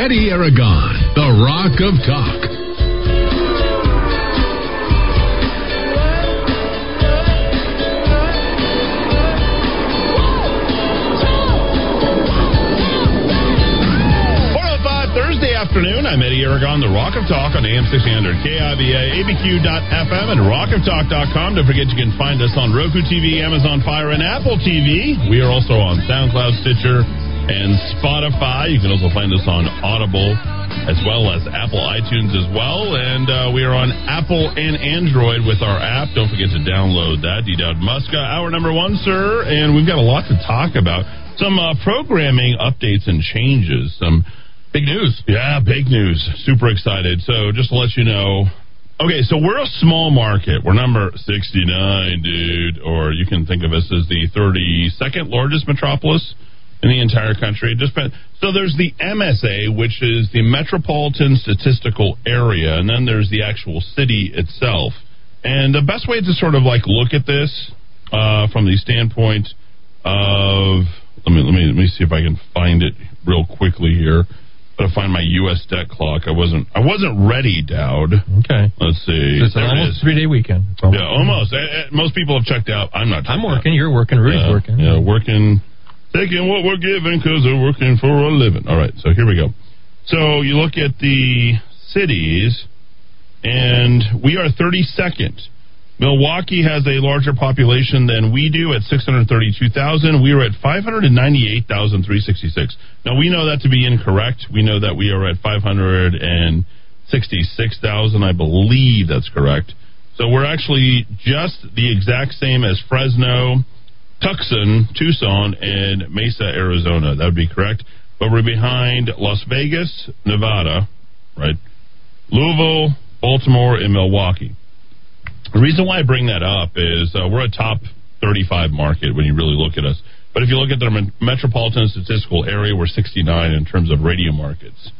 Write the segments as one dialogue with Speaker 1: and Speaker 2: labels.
Speaker 1: Eddy Aragon, the Rock of Talk.
Speaker 2: Oh Thursday afternoon. I'm Eddy Aragon, the Rock of Talk on AM 600, KIVA, ABQ.FM, and rockoftalk.com. Don't forget you can find us on Roku TV, Amazon Fire, and Apple TV. We are also on SoundCloud, Stitcher, and Spotify. You can also find us on Audible as well as Apple iTunes as well. And uh, we are on Apple and Android with our app. Don't forget to download that. D. Dowd Muska, hour number one, sir. And we've got a lot to talk about. Some uh, programming updates and changes. Some
Speaker 3: Big news.
Speaker 2: Yeah, big news. Super excited. So just to let you know, okay, so we're a small market. We're number 69, dude. Or you can think of us as the 32nd largest metropolis in the entire country. Just so there's the MSA, which is the Metropolitan Statistical Area, and then there's the actual city itself. And the best way to sort of like look at this uh, from the standpoint of let me let me let me see if I can find it real quickly here Got to find my U.S. debt clock. I wasn't. I wasn't ready, Dowd.
Speaker 3: Okay.
Speaker 2: Let's see.
Speaker 3: It's an almost three day weekend.
Speaker 2: Yeah, almost. most people have checked out. I'm not.
Speaker 3: I'm working. Out. You're working. Rudy's
Speaker 2: yeah,
Speaker 3: working.
Speaker 2: Yeah, working. Taking what we're given because we're working for a living. All right. So here we go. So you look at the cities, and we are 32nd Milwaukee has a larger population than we do at 632,000. We are at 598,366. Now, we know that to be incorrect. We know that we are at 566,000. I believe that's correct. So we're actually just the exact same as Fresno, Tucson, Tucson, and Mesa, Arizona. That would be correct. But we're behind Las Vegas, Nevada, right? Louisville, Baltimore, and Milwaukee. The reason why I bring that up is uh, we're a top 35 market when you really look at us. But if you look at the metropolitan statistical area, we're 69 in terms of radio markets.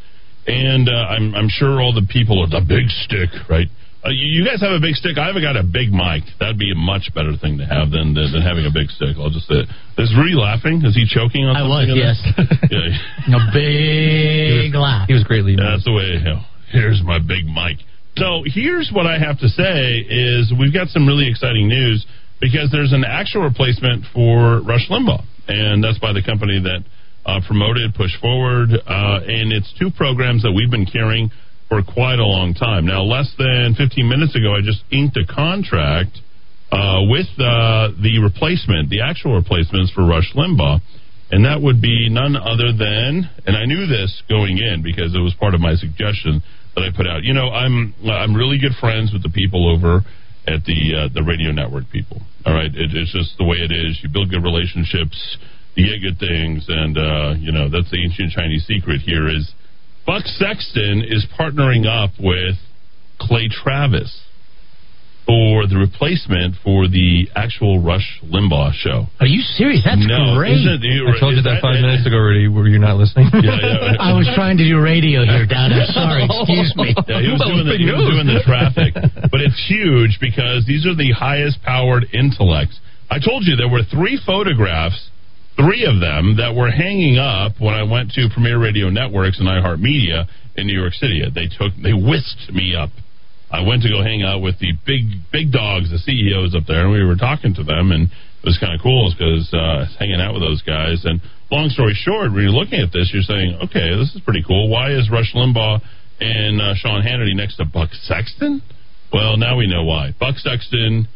Speaker 2: And uh, I'm, I'm sure all the people at the big stick, right? Uh, you, guys have a big stick. I haven't got a big mic. That'd be a much better thing to have than than, than having a big stick. I'll just say it. Is Rudy laughing? Is he choking on
Speaker 4: I
Speaker 2: something?
Speaker 4: I was, yes. yeah. a big laugh.
Speaker 3: He was greatly.
Speaker 2: Yeah, that's the way. You know, here's my big mic. So here's what I have to say is we've got some really exciting news because there's an actual replacement for Rush Limbaugh, and that's by the company that uh, promoted Push Forward, uh, and it's two programs that we've been carrying for quite a long time. Now, less than 15 minutes ago, I just inked a contract uh, with uh, the replacement, the actual replacements for Rush Limbaugh. And that would be none other than, and I knew this going in because it was part of my suggestion, that I put out. You know, I'm I'm really good friends with the people over at the uh, the radio network people. All right, it, it's just the way it is. You build good relationships, you get good things, and uh, you know that's the ancient Chinese secret. Here is Buck Sexton is partnering up with Clay Travis for the replacement for the actual Rush Limbaugh show.
Speaker 4: Are you serious? That's
Speaker 2: no,
Speaker 4: great.
Speaker 2: It, you,
Speaker 3: I told you that, that five minutes ago already. Were you not listening?
Speaker 2: Yeah, yeah.
Speaker 4: I was trying to do radio here, Dad. I'm sorry. Excuse me.
Speaker 2: Yeah, he was, doing the, he was doing the traffic. but it's huge because these are the highest powered intellects. I told you there were three photographs, three of them, that were hanging up when I went to Premiere Radio Networks and iHeartMedia in New York City. They took, they whisked me up I went to go hang out with the big big dogs, the CEOs up there, and we were talking to them, and it was kind of cool because uh, hanging out with those guys. And long story short, when you're looking at this, you're saying, okay, this is pretty cool. Why is Rush Limbaugh and uh, Sean Hannity next to Buck Sexton? Well, now we know why. Buck Sexton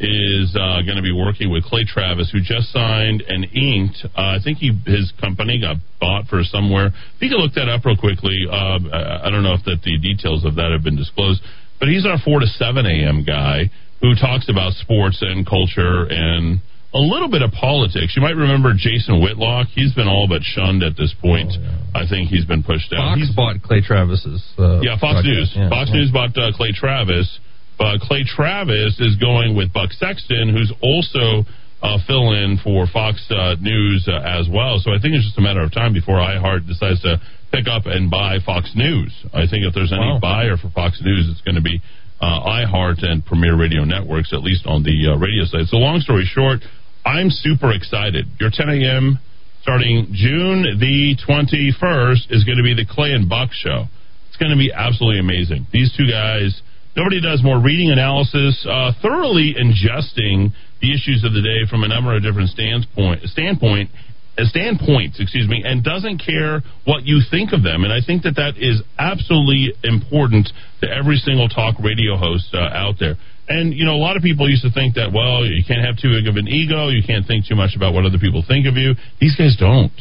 Speaker 2: is uh, going to be working with Clay Travis, who just signed and inked. Uh, I think he his company got bought for somewhere. If you can look that up real quickly, uh, I don't know if that the details of that have been disclosed. But he's our 4 to 7 a.m. guy who talks about sports and culture and a little bit of politics. You might remember Jason Whitlock. He's been all but shunned at this point. Oh, yeah. I think he's been pushed out.
Speaker 3: Fox
Speaker 2: he's,
Speaker 3: bought Clay Travis's. Uh,
Speaker 2: yeah, Fox News. Yeah, Fox yeah. News bought uh, Clay Travis. But Clay Travis is going with Buck Sexton, who's also uh, fill in for Fox uh, News uh, as well. So I think it's just a matter of time before iHeart decides to pick up and buy Fox News. I think if there's any wow. buyer for Fox News, it's going to be uh, iHeart and Premiere Radio Networks, at least on the uh, radio side. So long story short, I'm super excited. Your 10 a.m. starting June the 21st, is going to be the Clay and Buck show. It's going to be absolutely amazing. These two guys, nobody does more reading analysis, uh, thoroughly ingesting the issues of the day from a number of different standpoint, standpoint uh, standpoints, excuse me, and doesn't care what you think of them. And I think that that is absolutely important to every single talk radio host uh, out there. And, you know, a lot of people used to think that, well, you can't have too big of an ego. You can't think too much about what other people think of you. These guys don't.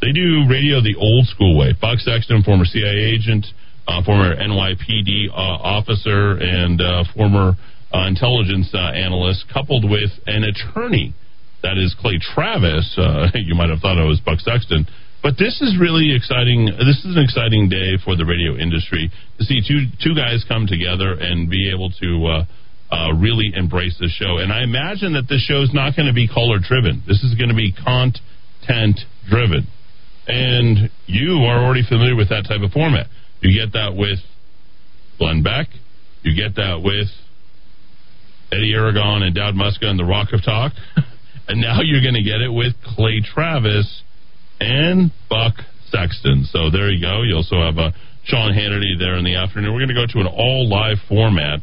Speaker 2: They do radio the old school way. Buck Sexton, former CIA agent, uh, former NYPD uh, officer, and uh, former uh, intelligence uh, analyst, coupled with an attorney. That is Clay Travis. Uh, you might have thought I was Buck Sexton. But this is really exciting. This is an exciting day for the radio industry to see two two guys come together and be able to uh, really embrace this show. And I imagine that this show is not going to be color driven. This is going to be content driven. And you are already familiar with that type of format. You get that with Glenn Beck. You get that with Eddy Aragon and Dowd Muska and the Rock of Talk. and now you're going to get it with Clay Travis and Buck Sexton. So there you go. You also have a uh, Sean Hannity there in the afternoon. We're going to go to an all live format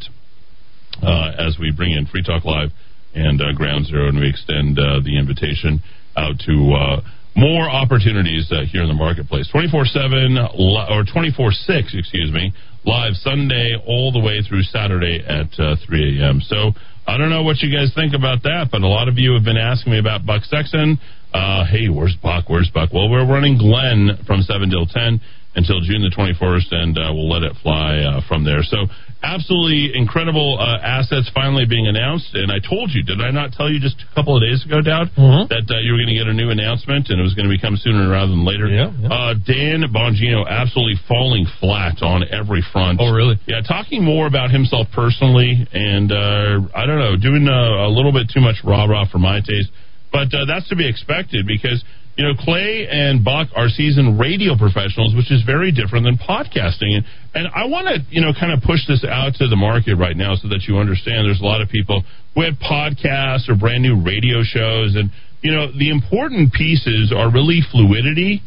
Speaker 2: uh, as we bring in Free Talk Live and uh, Ground Zero, and we extend uh, the invitation out to uh, more opportunities uh, here in the marketplace. 24 7 or 24 6, excuse me, live Sunday all the way through Saturday at 3 a.m. So I don't know what you guys think about that, but a lot of you have been asking me about Buck Sexton. hey, where's Buck? Where's Buck? Well, we're running Glenn from 7 till 10 until June the 21st, and uh, we'll let it fly uh, from there. So, absolutely incredible uh, assets finally being announced. And I told you, did I not tell you just a couple of days ago, Dowd, mm-hmm. that uh, you were going to get a new announcement and it was going to become sooner rather than later?
Speaker 3: Yeah. yeah.
Speaker 2: Uh, Dan Bongino absolutely falling flat on every front.
Speaker 3: Oh, really?
Speaker 2: Yeah, talking more about himself personally, and uh, I don't know, doing a little bit too much rah rah for my taste. But that's to be expected because you know, Clay and Buck are seasoned radio professionals, which is very different than podcasting. And, and I want to, you know, kind of push this out to the market right now so that you understand there's a lot of people who have podcasts or brand new radio shows. And, you know, the important pieces are really fluidity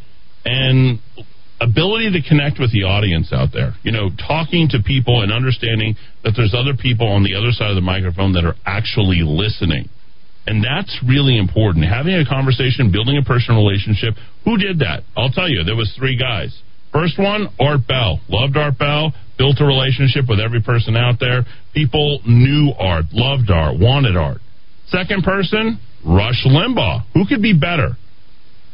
Speaker 2: and ability to connect with the audience out there. You know, talking to people and understanding that there's other people on the other side of the microphone that are actually listening. And that's really important. Having a conversation, building a personal relationship. Who did that? I'll tell you, there was three guys. First one, Art Bell. Loved Art Bell, built a relationship with every person out there. People knew Art, loved Art, wanted Art. Second person, Rush Limbaugh. Who could be better?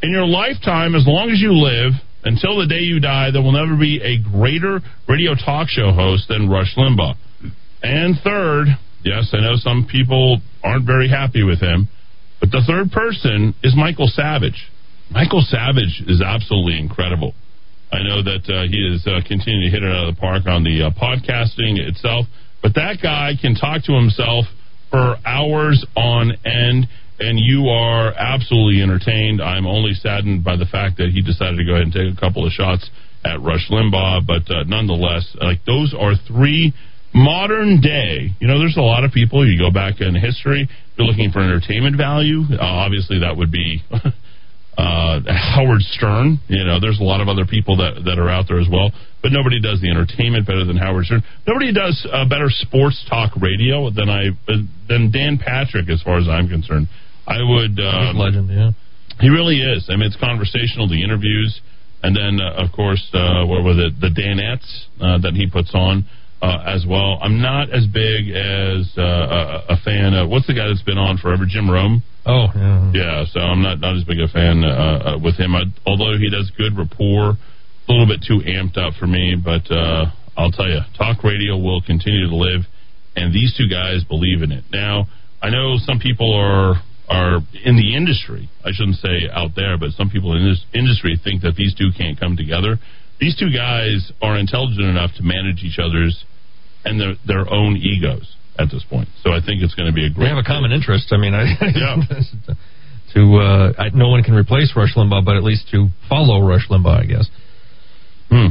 Speaker 2: In your lifetime, as long as you live, until the day you die, there will never be a greater radio talk show host than Rush Limbaugh. And third, Yes, I know some people aren't very happy with him. But the third person is Michael Savage. Michael Savage is absolutely incredible. I know that uh, he is uh, continuing to hit it out of the park on the uh, podcasting itself, but that guy can talk to himself for hours on end, and you are absolutely entertained. I'm only saddened by the fact that he decided to go ahead and take a couple of shots at Rush Limbaugh, but uh, nonetheless, like those are three modern day, you know, there's a lot of people. You go back in history, you're looking for entertainment value. Uh, obviously, that would be uh, Howard Stern. You know, there's a lot of other people that that are out there as well, but nobody does the entertainment better than Howard Stern. Nobody does uh, better sports talk radio than I than Dan Patrick, as far as I'm concerned. I would
Speaker 3: um, legend, yeah.
Speaker 2: He really is. I mean, it's conversational. The interviews, and then uh, of course, uh, what was it? The Danettes uh, that he puts on uh, as well. I'm not as big as uh, a, a, fan of what's the guy that's been on forever, Jim Rome.
Speaker 3: Oh, yeah.
Speaker 2: Yeah, so I'm not not as big a fan uh, uh with him. I, although he does good rapport, a little bit too amped up for me. But uh, I'll tell you, talk radio will continue to live, and these two guys believe in it. Now, I know some people are are in the industry. I shouldn't say out there, but some people in this industry think that these two can't come together. These two guys are intelligent enough to manage each other's and their their own egos at this point. So I think it's going to be a great.
Speaker 3: We have a common interest. I mean, I,
Speaker 2: yeah.
Speaker 3: to uh, I, no one can replace Rush Limbaugh, but at least to follow Rush Limbaugh, I guess.
Speaker 2: Hmm.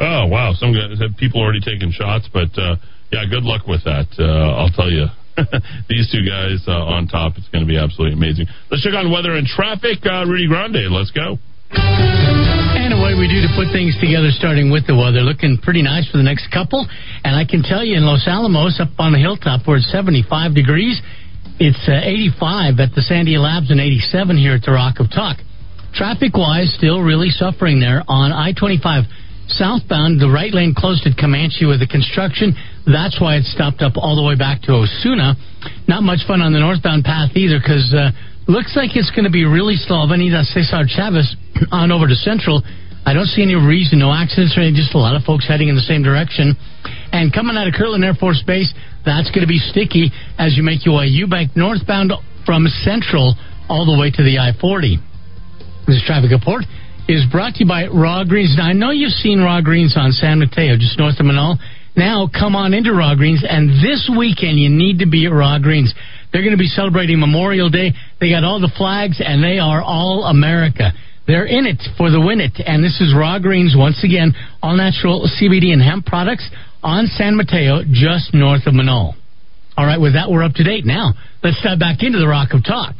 Speaker 2: Oh wow, some guys, people already taking shots, but uh, yeah, good luck with that. Uh, I'll tell you. these two guys uh, on top. It's going to be absolutely amazing. Let's check on weather and traffic. Uh, Rudy Grande, let's go.
Speaker 4: Away we do to put things together, starting with the weather. Looking pretty nice for the next couple. And I can tell you in Los Alamos, up on the hilltop, where it's 75 degrees, it's uh, 85 at the Sandia Labs and 87 here at the Rock of Talk. Traffic wise, still really suffering there on I 25 southbound, the right lane closed at Comanche with the construction. That's why it stopped up all the way back to Osuna. Not much fun on the northbound path either because uh, looks like it's going to be really slow. Avenida Cesar Chavez on over to Central. I don't see any reason, no accidents or anything, just a lot of folks heading in the same direction. And coming out of Kirtland Air Force Base, that's going to be sticky as you make your way Eubank northbound from Central all the way to the I 40. This traffic report is brought to you by Raw Greens. Now, I know you've seen Raw Greens on San Mateo, just north of Menaul. Now, come on into Raw Greens, and this weekend you need to be at Raw Greens. They're going to be celebrating Memorial Day. They got all the flags, and they are all America. They're in it for the win it. And this is Raw Greens, once again, all natural CBD and hemp products on San Mateo, just north of Menaul. All right, with that, we're up to date. Now, let's dive back into the Rock of Talk.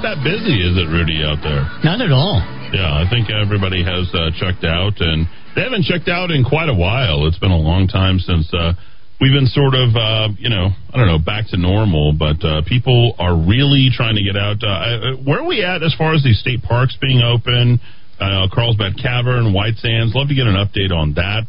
Speaker 2: Not that busy, is it, Rudy, out there?
Speaker 4: Not at all.
Speaker 2: Yeah, I think everybody has uh, checked out, and they haven't checked out in quite a while. It's been a long time since uh, we've been sort of, uh, you know, I don't know, back to normal, but uh, people are really trying to get out. Uh, where are we at as far as these state parks being open? Uh, Carlsbad Cavern, White Sands. Love to get an update on that.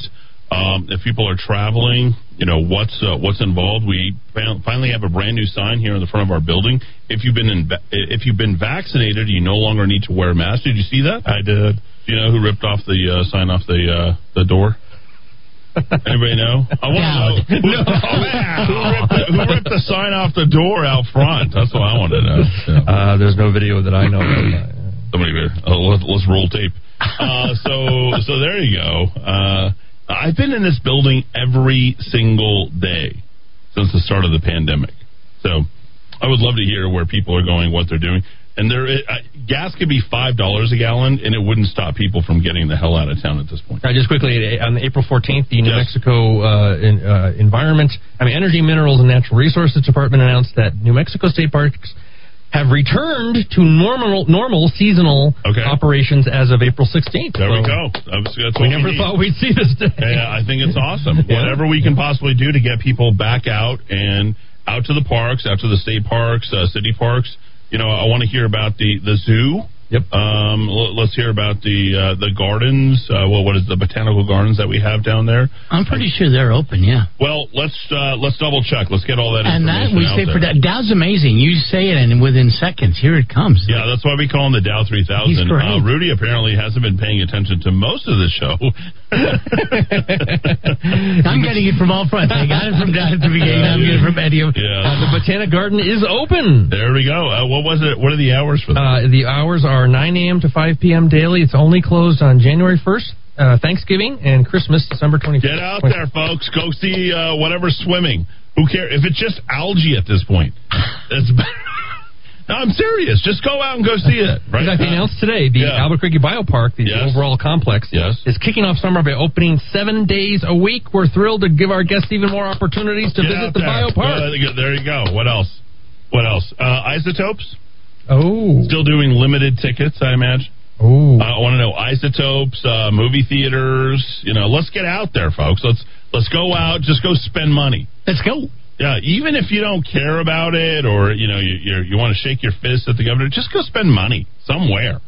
Speaker 2: Um, if people are traveling, you know what's uh, what's involved. We finally have a brand new sign here in the front of our building. If you've been in, if you've been vaccinated, you no longer need to wear a mask. Did you see that?
Speaker 3: I did.
Speaker 2: Do you know who ripped off the uh, sign off the uh, the door? Anybody know? I want to know. Who, no. who, ripped the, who, ripped the, sign off the door out front? That's what I want to know.
Speaker 3: Yeah. Uh, there's no video that I know.
Speaker 2: Somebody, uh, let's, let's roll tape. Uh, so so there you go. I've been in this building every single day since the start of the pandemic. So I would love to hear where people are going, what they're doing. And there, uh, gas could be five dollars a gallon, and it wouldn't stop people from getting the hell out of town at this point.
Speaker 3: just quickly, on April 14th, the New yes. Mexico uh, in, uh, Environment, I mean, Energy, Minerals, and Natural Resources Department announced that New Mexico state parks have returned to normal normal seasonal okay. operations as of April 16th.
Speaker 2: There so we go. That's, that's
Speaker 3: we never we thought we'd see this day.
Speaker 2: Yeah, I think it's awesome. yeah. Whatever we can possibly do to get people back out and out to the parks, out to the state parks, uh, city parks. You know, I want to hear about the the zoo
Speaker 3: Yep.
Speaker 2: Um, let's hear about the uh, the gardens. Uh, well, what is the botanical gardens that we have down there?
Speaker 4: I'm pretty sure they're open. Yeah.
Speaker 2: Well, let's uh, let's double check. Let's get all that.
Speaker 4: And
Speaker 2: that
Speaker 4: we say
Speaker 2: there.
Speaker 4: for that Dowd's amazing. You say it, and within seconds, here it comes.
Speaker 2: Yeah, that's why we call him the Dow 3000.
Speaker 4: He's great.
Speaker 2: Uh, Rudy apparently hasn't been paying attention to most of the show.
Speaker 4: I'm getting it from all fronts. I got it from Dowd at the beginning. I'm getting it from Eddy.
Speaker 2: Yeah.
Speaker 3: Uh, the Botanic Garden is open.
Speaker 2: There we go. Uh, what was it? What are the hours for
Speaker 3: that? the hours are 9 a.m. to 5 5 p.m. daily. It's only closed on January 1st, uh, Thanksgiving, and Christmas, December 25th.
Speaker 2: Get out there, folks. Go see uh, whatever swimming. Who cares? If it's just algae at this point, it's No, I'm serious. Just go out and go see it. Right?
Speaker 3: Like they announced today, the
Speaker 2: yeah.
Speaker 3: Albuquerque Biopark, the
Speaker 2: yes.
Speaker 3: overall complex,
Speaker 2: yes.
Speaker 3: is kicking off summer by opening seven days a week. We're thrilled to give our guests even more opportunities to
Speaker 2: Get
Speaker 3: visit the
Speaker 2: there.
Speaker 3: biopark.
Speaker 2: Well, there you go. What else? What else? Uh, isotopes.
Speaker 3: Oh.
Speaker 2: Still doing limited tickets, I imagine.
Speaker 3: Oh.
Speaker 2: I want to know isotopes, uh, movie theaters. You know, let's get out there, folks. Let's let's go out. Just go spend money.
Speaker 4: Let's go.
Speaker 2: Yeah, even if you don't care about it, or you know, you you, you want to shake your fist at the governor, just go spend money somewhere.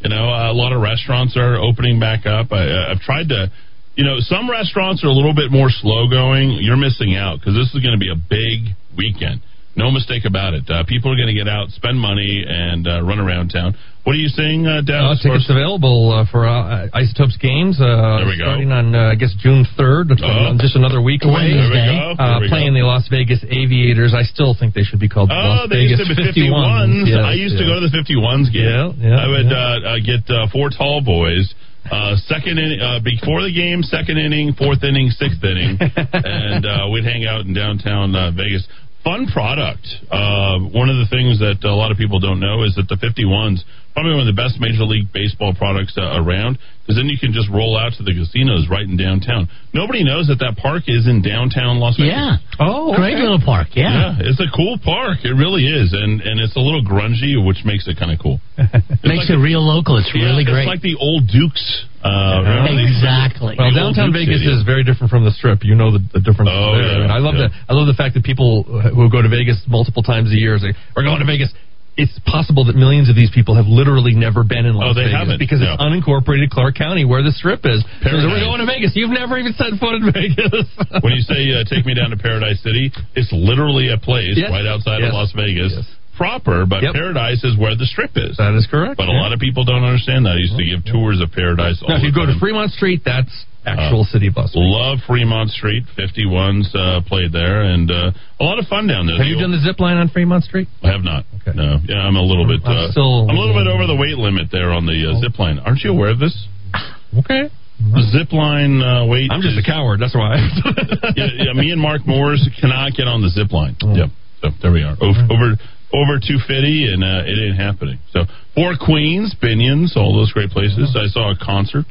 Speaker 2: You know, a lot of restaurants are opening back up. I, I've tried to you know, some restaurants are a little bit more slow going. You're missing out because this is going to be a big weekend. No mistake about it. Uh, people are going to get out, spend money, and uh, run around town. What are you saying, uh,
Speaker 3: Uh,
Speaker 2: Dallas?
Speaker 3: tickets available uh, for uh, Isotopes games. Uh,
Speaker 2: There we go.
Speaker 3: Starting on, uh, I guess, June 3rd,
Speaker 2: Oh.
Speaker 3: just another week away.
Speaker 2: There we go. There
Speaker 3: Uh,
Speaker 2: we
Speaker 3: playing
Speaker 2: go.
Speaker 3: the Las Vegas Aviators. I still think they should be called the
Speaker 2: Oh,
Speaker 3: Las
Speaker 2: they
Speaker 3: Vegas
Speaker 2: used to be 51s.
Speaker 3: Yes,
Speaker 2: I used to go to the 51s game.
Speaker 3: Yeah, yeah,
Speaker 2: I would
Speaker 3: yeah.
Speaker 2: Uh, uh, get uh, four tall boys. Uh, second in, uh, before the game, second inning, fourth inning, sixth inning, and uh, we'd hang out in downtown uh, Vegas. Fun product. Uh, one of the things that a lot of people don't know is that the 51s probably one of the best Major League Baseball products uh, around because then you can just roll out to the casinos right in downtown. Nobody knows that that park is in downtown Las Vegas.
Speaker 4: Yeah.
Speaker 3: Oh,
Speaker 4: Great
Speaker 3: okay.
Speaker 4: little park. Yeah.
Speaker 2: Yeah, it's a cool park. It really is, and and it's a little grungy, which makes it kind of cool.
Speaker 4: Makes
Speaker 2: like-
Speaker 4: it real local. It's
Speaker 2: yeah,
Speaker 4: really great.
Speaker 2: It's like the old Dukes. Uh, remember the-
Speaker 4: exactly.
Speaker 3: Well,
Speaker 2: The
Speaker 3: downtown Vegas
Speaker 2: Stadium.
Speaker 3: is very different from the Strip. You know the, the difference.
Speaker 2: Oh,
Speaker 3: there.
Speaker 2: yeah,
Speaker 3: I love
Speaker 2: yeah.
Speaker 3: the I love the fact that people who go to Vegas multiple times a year say we're going to Vegas. It's possible that millions of these people have literally never been in Las
Speaker 2: Oh, they
Speaker 3: Vegas
Speaker 2: haven't.
Speaker 3: because
Speaker 2: Yeah.
Speaker 3: it's unincorporated Clark County where the Strip is. So we're going to Vegas. You've never even set foot in Vegas.
Speaker 2: when you say uh, take me down to Paradise City, it's literally a place
Speaker 3: Yes.
Speaker 2: right outside of Las Vegas
Speaker 3: Yes.
Speaker 2: Proper, but
Speaker 3: Yep.
Speaker 2: Paradise is where the strip is.
Speaker 3: that is correct.
Speaker 2: But a lot of people don't understand that. I used to give tours of Paradise. All
Speaker 3: now, if
Speaker 2: the
Speaker 3: you go to. Fremont Street, that's actual
Speaker 2: Uh,
Speaker 3: city Las
Speaker 2: Love Fremont Street. 51s uh, played there, and uh, a lot of fun down there.
Speaker 3: Have you done the zip line on Fremont Street?
Speaker 2: I have not.
Speaker 3: Okay.
Speaker 2: No. Yeah, I'm a little bit.
Speaker 3: I'm
Speaker 2: Uh,
Speaker 3: still-
Speaker 2: I'm a little bit over the weight limit there on the uh, zip line. Aren't you aware of this?
Speaker 3: Okay.
Speaker 2: The zip line uh, weight.
Speaker 3: I'm just
Speaker 2: is-
Speaker 3: a coward. That's why.
Speaker 2: yeah, yeah, me and Mark Moores cannot get on the zip line.
Speaker 3: Oh.
Speaker 2: Yep. So there we are. Over over, over 250, and uh, it ain't happening. So Four Queens, Binions, all those great places. I saw a concert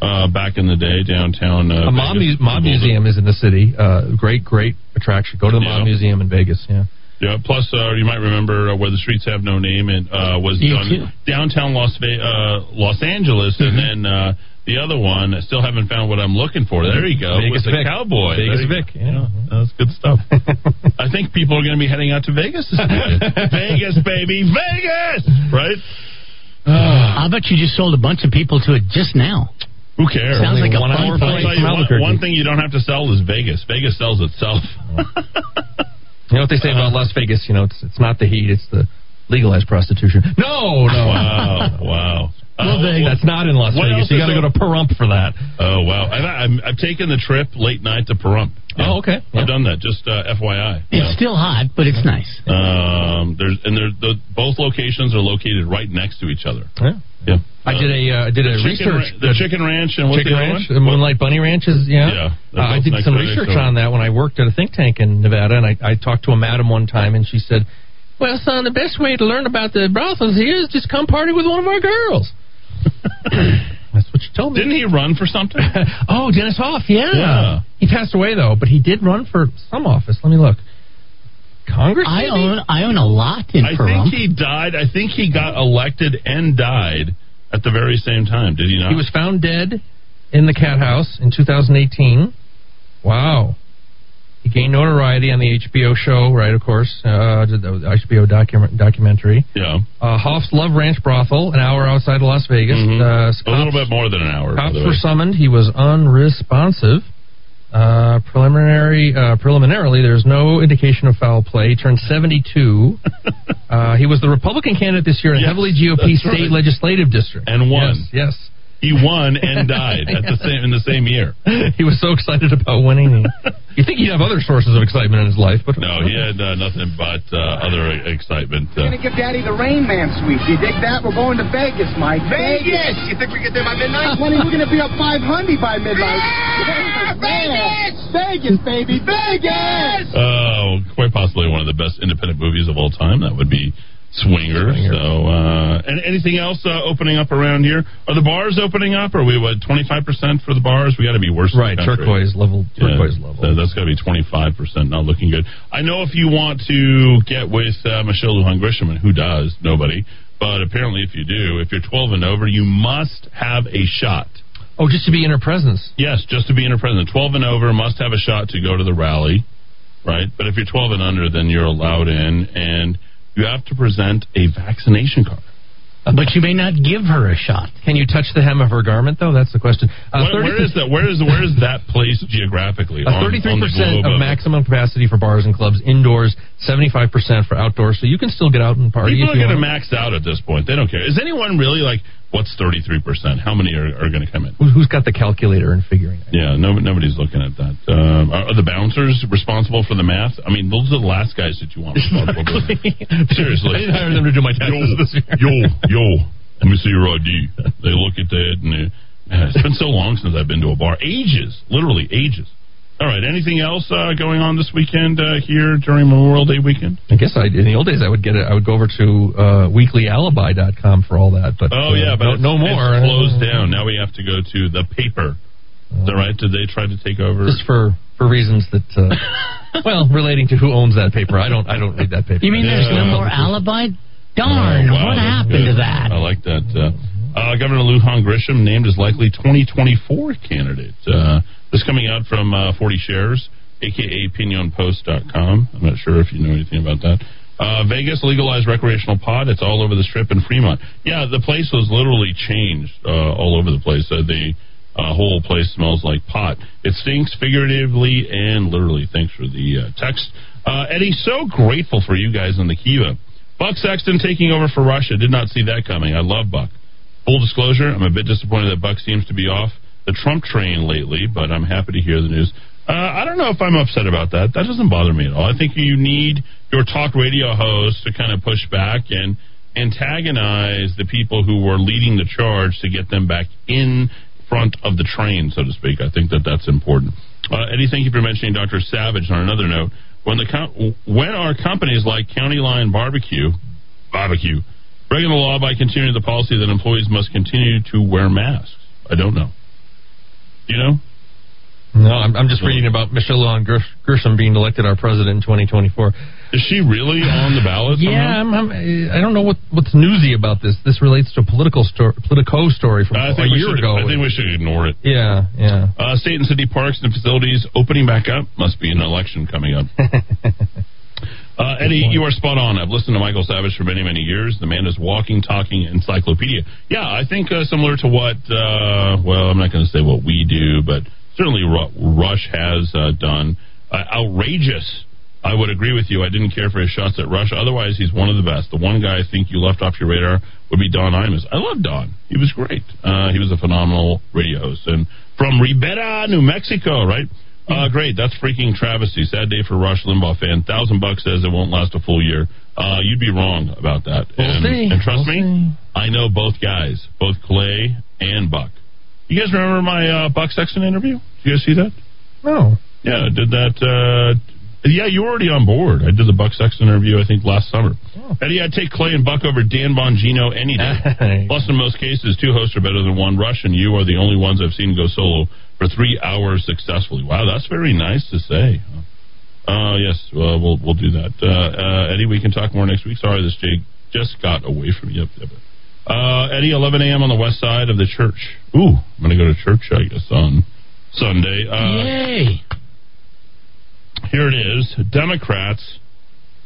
Speaker 2: uh, back in the day downtown. Uh,
Speaker 3: A mob,
Speaker 2: Vegas.
Speaker 3: mu- mob museum is in the city. Uh, great, great attraction. Go to the
Speaker 2: Yeah.
Speaker 3: mob museum in Vegas. Yeah.
Speaker 2: Yeah. Plus, uh, you might remember uh, where the streets have no name, and uh, was done downtown Las Ve- uh, Los Angeles, and then. Uh, the other one, I still haven't found what I'm looking for. There you go.
Speaker 3: Vegas
Speaker 2: with the
Speaker 3: Vic.
Speaker 2: cowboy.
Speaker 3: Vegas
Speaker 2: There
Speaker 3: Vic,
Speaker 2: go.
Speaker 3: yeah.
Speaker 2: That's good stuff. I think people are going to be heading out to Vegas this. Vegas, baby, Vegas! Right?
Speaker 4: I bet you just sold a bunch of people to it just now.
Speaker 2: Who cares?
Speaker 4: Sounds like a
Speaker 3: one
Speaker 4: fun
Speaker 3: hour
Speaker 2: I'll
Speaker 3: flight
Speaker 2: tell you
Speaker 3: from
Speaker 2: one, one thing you don't have to sell is Vegas. Vegas sells itself.
Speaker 3: You know what they say about Las Vegas? You know, it's it's not the heat, it's the legalized prostitution. No, no.
Speaker 2: wow, wow.
Speaker 3: Well,
Speaker 2: Uh,
Speaker 3: they- that's not in Las Vegas.
Speaker 2: else
Speaker 3: You
Speaker 2: is
Speaker 3: got to go to Pahrump for that.
Speaker 2: Oh wow! I've, I'm, I've taken the trip late night to Pahrump.
Speaker 3: Oh, okay.
Speaker 2: I've
Speaker 3: Yeah.
Speaker 2: done that. Just uh, FYI.
Speaker 4: It's
Speaker 2: Yeah.
Speaker 4: still hot, but it's nice.
Speaker 2: Um, there's and there's the, both locations are located right next to each other.
Speaker 3: Yeah.
Speaker 2: Yeah.
Speaker 3: I did a uh, did a
Speaker 2: the chicken,
Speaker 3: research.
Speaker 2: ra- the chicken ranch and what's
Speaker 3: Chicken
Speaker 2: the
Speaker 3: Ranch,
Speaker 2: one?
Speaker 3: the Moonlight Bunny Ranch is yeah.
Speaker 2: Yeah,
Speaker 3: Uh, I did some research on that when I worked at a think tank in Nevada, and I, I talked to a madam one time, and she said, "Well, son, the best way to learn about the brothels here is just come party with one of our girls." That's what you told me.
Speaker 2: Didn't he run for something?
Speaker 3: oh, Dennis Hof, yeah.
Speaker 2: Yeah.
Speaker 3: He passed away though, but he did run for some office. Let me look. Congress.
Speaker 4: I
Speaker 3: maybe?
Speaker 4: own I own a lot in
Speaker 2: I
Speaker 4: Pahrump.
Speaker 2: think he died. I think he got elected and died at the very same time. Did he not?
Speaker 3: He was found dead in the cat house in 2018. Wow. He gained notoriety on the HBO show, right? Of course, uh, the HBO document documentary.
Speaker 2: yeah,
Speaker 3: Uh, Hof's Love Ranch brothel, an hour outside of Las Vegas.
Speaker 2: Mhm.
Speaker 3: Uh,
Speaker 2: a little bit more than an hour.
Speaker 3: cops were summoned. He was unresponsive. Uh, preliminary, uh, preliminarily, there's no indication of foul play. He turned 72. uh, he was the Republican candidate this year in a
Speaker 2: Yes,
Speaker 3: heavily GOP state
Speaker 2: right.
Speaker 3: legislative district
Speaker 2: And won.
Speaker 3: Yes,
Speaker 2: He won and died at the same in the same year.
Speaker 3: he was so excited about winning. you think he'd have other sources of excitement in his life, but
Speaker 2: No, he had uh, nothing but uh, other excitement.
Speaker 5: We're
Speaker 2: Uh,
Speaker 5: gonna give Daddy the Rain Man suite. You dig that? We're going to Vegas, Mike. Vegas! You think we get there by midnight? Honey, we're gonna be up 500 by midnight. Vegas! Vegas, baby, Vegas!
Speaker 2: oh, quite possibly one of the best independent movies of all time. That would be Swingers.
Speaker 3: Swingers.
Speaker 2: So, uh, and anything else uh, opening up around here? Are the bars opening up? Are we what twenty five percent for the bars? We got to be worse.
Speaker 3: right,
Speaker 2: than the
Speaker 3: turquoise level,
Speaker 2: Yeah,
Speaker 3: turquoise level.
Speaker 2: so that's got to be 25%, not looking good. I know if you want to get with uh, Michelle Lujan Grisham, and who does? Nobody. But apparently, if you do, if you're 12 and over, you must have a shot.
Speaker 3: oh, just to be in her presence.
Speaker 2: Yes, just to be in her presence. 12 and over must have a shot to go to the rally, right? But if you're 12 and under, then you're allowed in, and you have to present a vaccination card.
Speaker 4: but you may not give her a shot.
Speaker 3: Can you touch the hem of her garment, though? That's the question.
Speaker 2: Uh, where, where is that? Where is where is that place geographically?
Speaker 3: Thirty-three percent of maximum capacity for bars and clubs indoors, seventy-five percent for outdoors. So you can still get out and party.
Speaker 2: People
Speaker 3: if
Speaker 2: are
Speaker 3: you
Speaker 2: going to
Speaker 3: want.
Speaker 2: max out at this point. They don't care. Is anyone really like what's thirty-three percent? How many are, are going to come in?
Speaker 3: Who- Who's got the calculator and figuring it?
Speaker 2: Yeah, no, nobody's looking at that. Um, are, are the bouncers responsible for the math? I mean, those are the last guys that you want responsible. Seriously,
Speaker 3: I didn't hire them to do my taxes this year.
Speaker 2: yo, yo, let me see your ID. They look at that and they, man, it's been so long since I've been to a bar. Ages, literally ages. All right, anything else uh, going on this weekend uh, here during Memorial Day weekend?
Speaker 3: I guess I in the old days I would get it. I would go over to uh, weeklyalibi.com for all that. But
Speaker 2: Oh
Speaker 3: uh,
Speaker 2: yeah, but
Speaker 3: no, no more.
Speaker 2: It's closed down. Now we have to go to the paper. Is that right? Did they try to take over?
Speaker 3: Just for for reasons that, uh, well, relating to who owns that paper. I don't. I don't read that paper.
Speaker 4: You mean there's no more alibi? Darn,
Speaker 2: Oh, wow,
Speaker 4: what happened
Speaker 2: good.
Speaker 4: to that?
Speaker 2: I like that. Uh, uh, Governor Lujan Grisham named as likely 2024 candidate. This coming out from uh, 40 Shares, aka PinionPost.com. I'm not sure if you know anything about that. Uh, Vegas legalized recreational pot. It's all over the strip in Fremont. Yeah, the place was literally changed uh, all over the place. Uh, the uh, whole place smells like pot. It stinks figuratively and literally. Thanks for the uh, text. Uh, Eddy, so grateful for you guys in the Kiva. Buck Sexton taking over for Russia. Did not see that coming. I love Buck. Full disclosure, I'm a bit disappointed that Buck seems to be off the Trump train lately, but I'm happy to hear the news. Uh, I don't know if I'm upset about that. That doesn't bother me at all. I think you need your talk radio host to kind of push back and antagonize the people who were leading the charge to get them back in front of the train, so to speak. I think that that's important. Uh, Eddy, thank you for mentioning Dr. Savage. On another note, when the com- when are companies like County Line Barbecue, barbecue, breaking the law by continuing the policy that employees must continue to wear masks? I don't know. You know?
Speaker 3: No, I'm, I'm just reading about Michelle Grish- Grisham being elected our president in 2024.
Speaker 2: Is she really on the ballot?
Speaker 3: Yeah. I'm, I'm, I don't know what, what's newsy about this. This relates to a political sto- Politico story from
Speaker 2: I
Speaker 3: a year
Speaker 2: should,
Speaker 3: ago.
Speaker 2: I think we should ignore it.
Speaker 3: yeah, yeah.
Speaker 2: Uh, state and city parks and facilities opening back up. Must be an election coming up. Uh, Eddy, you are spot on. I've listened to Michael Savage for many, many years. The man is walking, talking encyclopedia. Yeah, I think uh, similar to what, uh, well, I'm not going to say what we do, but certainly Ru- Rush has uh, done. Uh, outrageous. I would agree with you. I didn't care for his shots at Rush. Otherwise, he's one of the best. The one guy I think you left off your radar would be Don Imus. I love Don. He was great. Uh, he was a phenomenal radio host. And from Ribera, New Mexico, right? Uh, great. That's freaking travesty. Sad day for Rush Limbaugh fan. Thousand bucks says it won't last a full year. Uh, you'd be wrong about that.
Speaker 3: We'll
Speaker 2: and,
Speaker 3: see.
Speaker 2: and trust
Speaker 3: We'll
Speaker 2: me,
Speaker 3: see.
Speaker 2: I know both guys, both Clay and Buck. You guys remember my uh, Buck Sexton interview? Did you guys see that?
Speaker 3: No.
Speaker 2: Yeah, I did that. Yeah, you were already on board. I did the Buck Sexton interview, I think, last summer.
Speaker 3: Oh.
Speaker 2: Eddy, I'd take Clay and Buck over Dan Bongino any day. Plus, in most cases, two hosts are better than one. Rush and you are the only ones I've seen go solo for three hours successfully. Wow, that's very nice to say. Uh, yes, well, we'll we'll do that. Uh, uh, Eddy, we can talk more next week. Sorry, this Jake just got away from you. Yep, yep. Uh, Eddy, 11 a.m. on the west side of the church. Ooh, I'm going to go to church, I guess, on Sunday. Uh,
Speaker 4: Yay!
Speaker 2: Here it is Democrats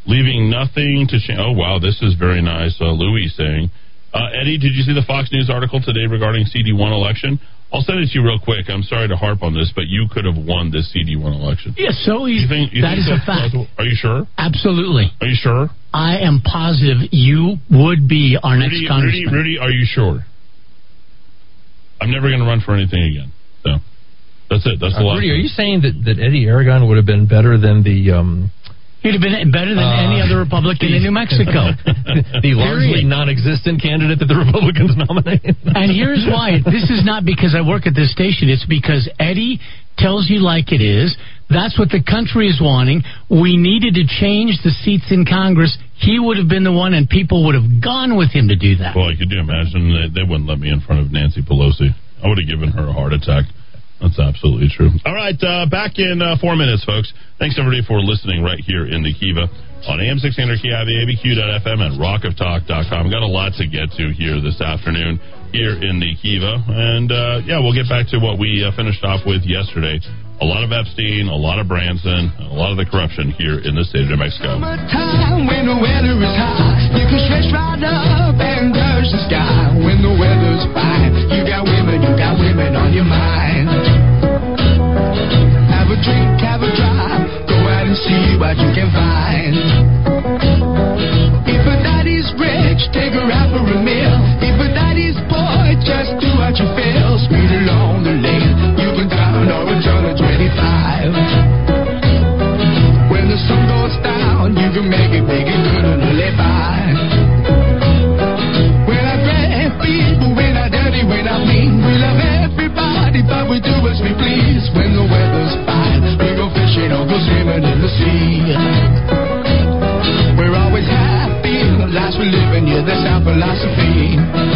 Speaker 2: leaving nothing to change. Oh, wow, this is very nice. Uh, Louis saying, uh, Eddy, did you see the Fox News article today regarding CD1 election? I'll send it to you real quick. I'm sorry to harp on this, but you could have won this CD1 election.
Speaker 4: Yes, so
Speaker 2: You
Speaker 4: easy.
Speaker 2: think, you
Speaker 4: that is a fact.
Speaker 2: possible? Are you sure?
Speaker 4: Absolutely.
Speaker 2: Are you sure?
Speaker 4: I am positive you would be our next
Speaker 2: Rudy, Rudy,
Speaker 4: congressman.
Speaker 2: Rudy, are you sure? I'm never going to run for anything again. So that's it. That's the
Speaker 3: Uh,
Speaker 2: last.
Speaker 3: Rudy, are you saying that, that Eddy Aragon would have been better than the um,
Speaker 4: He'd have been better than
Speaker 3: Uh,
Speaker 4: any other Republican in New Mexico.
Speaker 3: the largely
Speaker 4: Period.
Speaker 3: non-existent candidate that the Republicans nominated?
Speaker 4: And here's why. This is not because I work at this station. It's because Eddy tells you like it is. That's what the country is wanting. We needed to change the seats in Congress. He would have been the one, and people would have gone with him to do that.
Speaker 2: Boy, could you imagine? They, they wouldn't let me in front of Nancy Pelosi. I would have given her a heart attack. That's absolutely true. All right, uh, back in uh, four minutes, folks. Thanks everybody for listening right here in the Kiva on AM six hundred KIVABQ.FM and rockoftalk.com. Got a lot to get to here this afternoon here in the Kiva, and uh, yeah, we'll get back to what we uh, finished off with yesterday. A lot of Epstein, a lot of Branson, a lot of the corruption here in the state of New Mexico.
Speaker 5: When the weather is hot, you can stretch right up and
Speaker 6: touch the sky when the weather's fine. What you can find. If a daddy's rich, take her out for a meal. If a daddy's poor, just do what you feel. Speed along the lane, you can down or turn of 25. When the sun goes down, you can make it philosophy.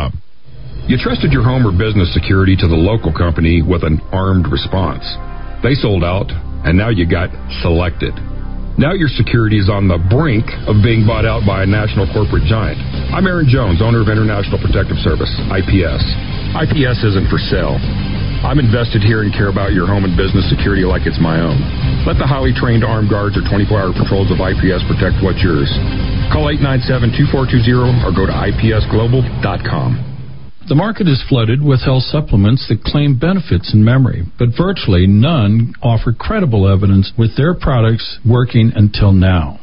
Speaker 7: You trusted your home or business security to the local company with an armed response. They sold out, and now you got selected. Now your security is on the brink of being bought out by a national corporate giant. I'm Aaron Jones, owner of International Protective Service, IPS. IPS isn't for sale. I'm invested here and care about your home and business security like it's my own. Let the highly trained armed guards or 24 hour patrols of IPS protect what's yours. Call 897 2420 or go to IPSglobal.com.
Speaker 8: The market is flooded with health supplements that claim benefits in memory, but virtually none offer credible evidence with their products working until now.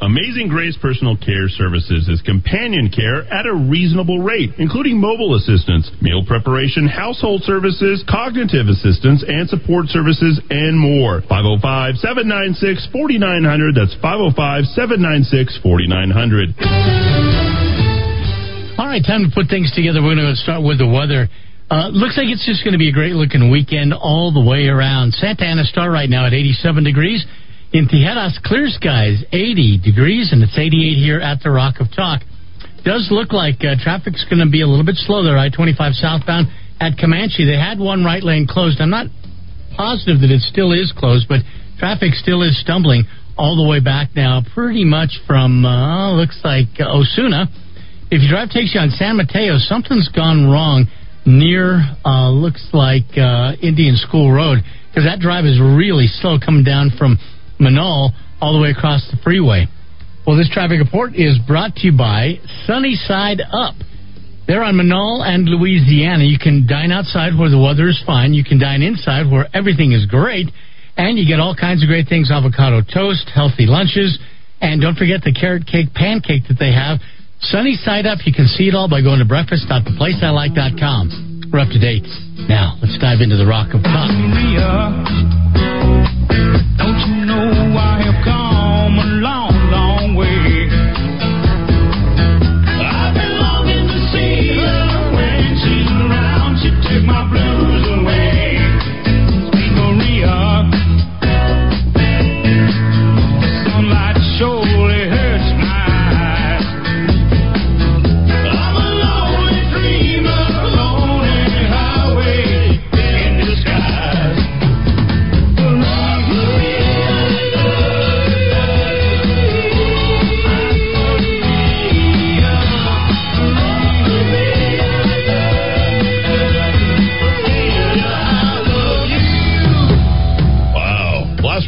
Speaker 2: Amazing Grace Personal Care Services is companion care at a reasonable rate, including mobile assistance, meal preparation, household services, cognitive assistance, and support services, and more. 505 796 4900. That's 505 796 4900.
Speaker 4: All right, time to put things together. We're going to start with the weather. Uh, looks like it's just going to be a great looking weekend all the way around. Santa Ana Star right now at 87 degrees. In Tijeras, clear skies, 80 degrees, and it's 88 here at the Rock of Talk. Does look like uh, traffic's going to be a little bit slow there, I 25 southbound at Comanche. They had one right lane closed. I'm not positive that it still is closed, but traffic still is stumbling all the way back now, pretty much from, uh, looks like Osuna. If your drive takes you on San Mateo, something's gone wrong near, uh, looks like uh, Indian School Road, because that drive is really slow coming down from Menaul all the way across the freeway. Well, this traffic report is brought to you by Sunnyside Up. They're on Menaul and Louisiana. You can dine outside where the weather is fine. You can dine inside where everything is great. And you get all kinds of great things avocado toast, healthy lunches, and don't forget the carrot cake pancake that they have. Sunny side up, you can see it all by going to breakfast.theplaceilike.com. We're up to date. Now, let's dive into the rock of talk.
Speaker 9: Don't you know I have come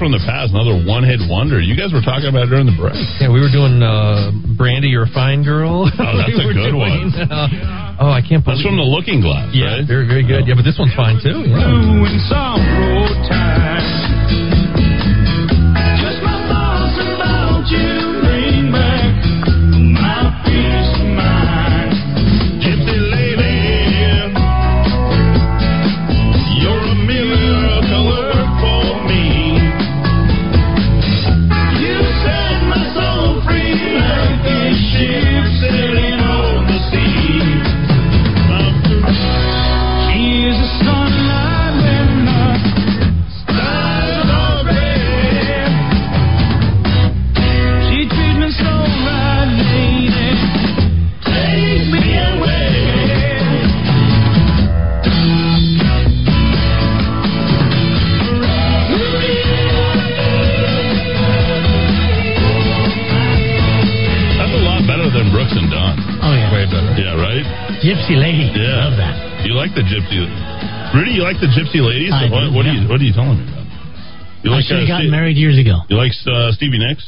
Speaker 2: from the past, another one hit wonder. You guys were talking about it during the break.
Speaker 3: Yeah, we were doing uh, Brandy, you're a fine girl.
Speaker 2: Oh, that's
Speaker 3: We
Speaker 2: a good
Speaker 3: doing,
Speaker 2: one.
Speaker 3: uh, oh, I can't believe
Speaker 2: That's from the Looking Glass,
Speaker 3: Yeah,
Speaker 2: right?
Speaker 3: very, very good. Yeah, but this one's fine too. Yeah.
Speaker 9: Doing Gypsy Lady.
Speaker 4: Yeah. Love that.
Speaker 2: You like the gypsy. Rudy, you like the gypsy ladies?
Speaker 4: I
Speaker 2: what,
Speaker 4: do,
Speaker 2: what
Speaker 4: yeah.
Speaker 2: are you what are you telling me about? You
Speaker 4: I should have
Speaker 2: uh,
Speaker 4: gotten married years ago.
Speaker 2: You like uh, Stevie Nicks?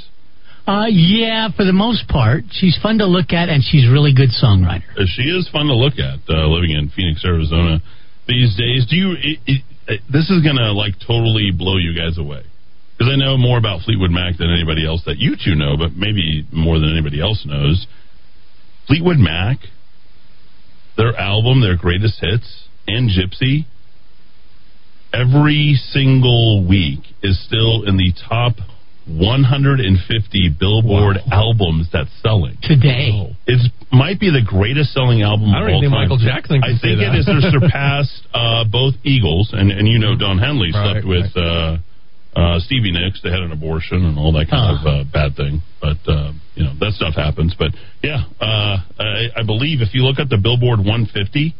Speaker 4: Uh, yeah, for the most part. She's fun to look at, and she's a really good songwriter.
Speaker 2: Uh, She is fun to look at. Uh, living in Phoenix, Arizona, these days. Do you? It, it, it, this is gonna like totally blow you guys away because I know more about Fleetwood Mac than anybody else that you two know, but maybe more than anybody else knows. Fleetwood Mac, their album, their greatest hits, and Gypsy, every single week is still in the top 150 Billboard albums that's selling.
Speaker 4: Today.
Speaker 2: It might be the greatest selling album
Speaker 3: I don't
Speaker 2: all
Speaker 3: think
Speaker 2: time.
Speaker 3: Michael Jackson
Speaker 2: I think it has surpassed uh, both Eagles, and, and you know Don Henley
Speaker 3: Right,
Speaker 2: slept with uh, uh, Stevie Nicks. They had an abortion and all that kind
Speaker 4: Ah.
Speaker 2: of uh, bad thing. But uh, you know that stuff happens. But yeah, uh, I, I believe if you look at the Billboard 150,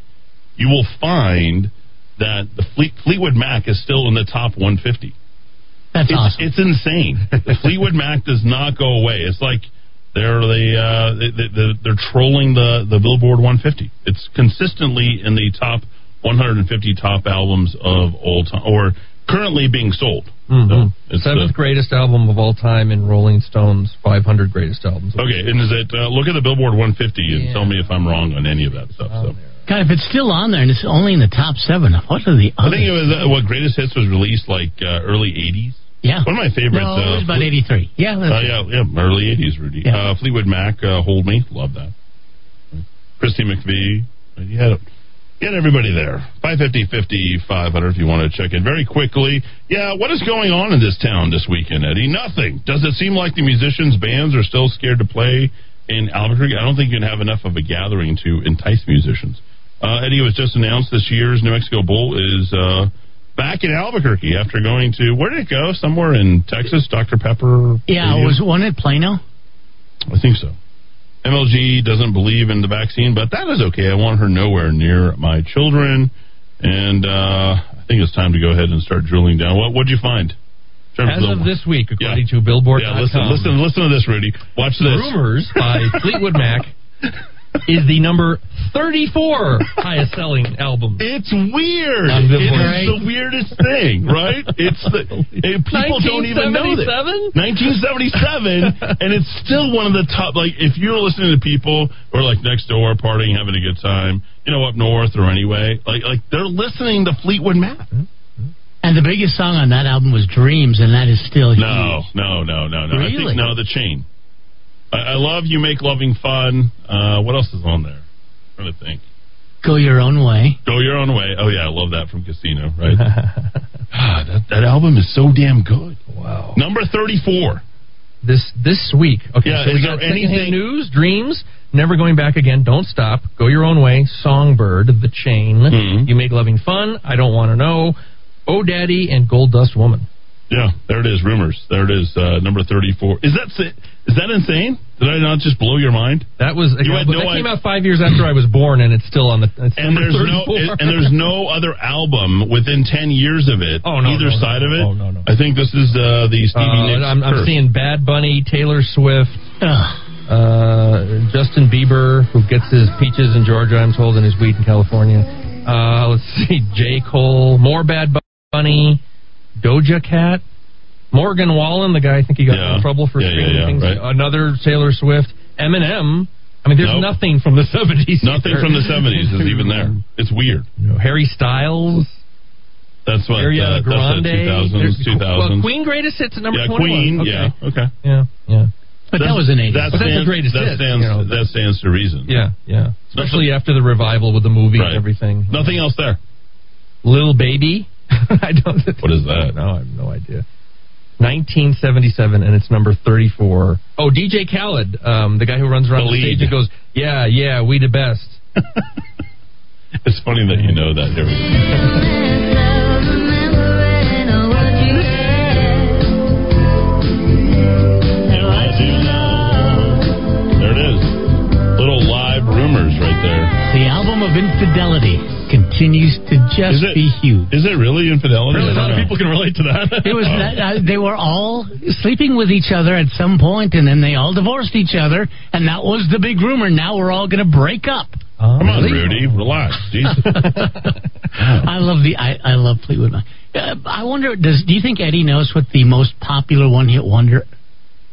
Speaker 2: you will find that the Fleet, Fleetwood Mac is still in the top 150.
Speaker 4: That's
Speaker 2: it's,
Speaker 4: awesome.
Speaker 2: It's insane. The Fleetwood Mac does not go away. It's like they're the uh, they, they, they're trolling the the Billboard 150. It's consistently in the top 150 top albums of all time, or currently being sold.
Speaker 3: Mhm.
Speaker 2: So it's,
Speaker 3: Seventh
Speaker 2: uh,
Speaker 3: greatest album of all time in Rolling Stone's 500 greatest albums.
Speaker 2: Okay, and is it uh, look at the Billboard 150 and tell me if I'm wrong on any of that stuff. So.
Speaker 4: God, if it's still on there and it's only in the top seven, what are the
Speaker 2: I think it was uh, what greatest hits was released like uh, early 80s.
Speaker 4: yeah.
Speaker 2: One of my favorites.
Speaker 4: No, it
Speaker 2: uh,
Speaker 4: was about 83. Yeah,
Speaker 2: Uh, yeah, yeah, early '80s, Rudy.
Speaker 4: Yeah.
Speaker 2: Uh, Fleetwood Mac, uh, "Hold Me," love that. Christy McVie, you had you had everybody there. 550, 50, 500 if you want to check in very quickly. Yeah, what is going on in this town this weekend, Eddy? Nothing. Does it seem like the musicians, bands are still scared to play in Albuquerque? I don't think you can have enough of a gathering to entice musicians. Uh, Eddy it was just announced this year's New Mexico Bowl is uh, back in Albuquerque after going to where did it go? Somewhere in Texas, Dr Pepper.
Speaker 4: Yeah,
Speaker 2: Stadium?
Speaker 4: was one at Plano?
Speaker 2: I think so. MLG doesn't believe in the vaccine, but that is okay. I want her nowhere near my children, and uh, I think it's time to go ahead and start drilling down. What what'd you find?
Speaker 3: As of this week, according
Speaker 2: Yeah.
Speaker 3: to Billboard.com,
Speaker 2: yeah, listen, listen, listen to this, Rudy. Watch this.
Speaker 3: Rumors by Fleetwood Mac is the number 34 highest selling album.
Speaker 2: It's weird.
Speaker 3: On
Speaker 2: It
Speaker 3: Billboard.
Speaker 2: is the weirdest thing, right? It's the eh, people don't even know that. 1977, and it's still one of the top. Like, if you're listening to people who are like next door partying, having a good time, you know, up north or anyway, like, like they're listening to Fleetwood Mac.
Speaker 4: And the biggest song on that album was Dreams, and that is still
Speaker 2: No,
Speaker 4: huge.
Speaker 2: no, no, no, no. I
Speaker 4: Really?
Speaker 2: think no, the chain. I, I love you make loving fun. Uh, what else is on there? I'm trying to think.
Speaker 4: Go Your Own Way.
Speaker 2: Go your own way. Oh yeah, I love that from Casino. Right. ah, that that album is so damn good.
Speaker 3: Wow.
Speaker 2: Number thirty-four.
Speaker 3: This this week. Okay,
Speaker 2: Yeah,
Speaker 3: so
Speaker 2: is
Speaker 3: got
Speaker 2: there anything-
Speaker 3: news, dreams, never going back again, don't stop, go your own way, songbird, the chain,
Speaker 2: Mhm.
Speaker 3: you make loving fun, I don't want to know, oh daddy, and gold dust woman.
Speaker 2: Yeah, there it is. Rumors. There it is. Uh, number thirty-four. Is that si- that insane? Did I not just blow your mind?
Speaker 3: That was
Speaker 2: You had
Speaker 3: that came
Speaker 2: idea-
Speaker 3: out five years after I was born, and it's still on the. It's
Speaker 2: And there's no
Speaker 3: 34.
Speaker 2: and there's no other album within ten years of it.
Speaker 3: Oh, no,
Speaker 2: either
Speaker 3: no, no,
Speaker 2: side
Speaker 3: no.
Speaker 2: of it.
Speaker 3: Oh, no, no.
Speaker 2: I think this is uh, the Stevie
Speaker 3: Uh,
Speaker 2: Nicks.
Speaker 3: I'm, I'm seeing Bad Bunny, Taylor Swift, uh, Justin Bieber, who gets his peaches in Georgia, I'm told, and his wheat in California. Uh, let's see, J. Cole, more Bad Bunny, Doja Cat, Morgan Wallen, the guy I think he got
Speaker 2: Yeah.
Speaker 3: in trouble for
Speaker 2: Yeah, yeah,
Speaker 3: streaming
Speaker 2: yeah,
Speaker 3: things.
Speaker 2: right.
Speaker 3: Another Taylor Swift, Eminem. I mean, there's
Speaker 2: Nope.
Speaker 3: nothing from the 70s.
Speaker 2: Nothing
Speaker 3: either.
Speaker 2: from the '70s is even there. It's weird.
Speaker 3: You know, Harry Styles,
Speaker 2: That's what.
Speaker 3: Ariana
Speaker 2: uh,
Speaker 3: Grande,
Speaker 2: That's the 2000s.
Speaker 3: There's-
Speaker 2: 2000s.
Speaker 3: Well, Queen greatest hits at number
Speaker 2: yeah,
Speaker 3: 21.
Speaker 2: Queen.
Speaker 3: Okay.
Speaker 2: Yeah. Okay.
Speaker 3: yeah, yeah,
Speaker 4: But that was an 80s.
Speaker 2: That
Speaker 3: But that's the greatest
Speaker 2: that
Speaker 3: hit,
Speaker 2: stands,
Speaker 3: you know.
Speaker 2: that stands to reason.
Speaker 3: yeah, yeah. Especially after the revival with the movie
Speaker 2: Right.
Speaker 3: and everything.
Speaker 2: Nothing else there.
Speaker 3: Little Baby. I don't.
Speaker 2: What is that?
Speaker 3: No, I have no idea. 1977, and it's number 34. Oh, DJ Khaled, um, the guy who runs around
Speaker 2: The
Speaker 3: the, stage and goes, "Yeah, yeah, we the best."
Speaker 2: It's funny that you know that. Here we go. There it is. Little live rumors right there.
Speaker 4: The album of infidelity continues to just
Speaker 2: it-
Speaker 4: be huge.
Speaker 2: Is it really infidelity?
Speaker 3: Apparently, a lot of people can relate to that.
Speaker 4: It was that, uh, they were all sleeping with each other at some point, and then they all divorced each other, and that was the big rumor. Now we're all going to break up.
Speaker 2: Come on, Rudy. Relax. Jesus.
Speaker 4: I love the I, I love Fleetwood Mac. Uh, I wonder, does do you think Eddy knows what the most popular one hit wonder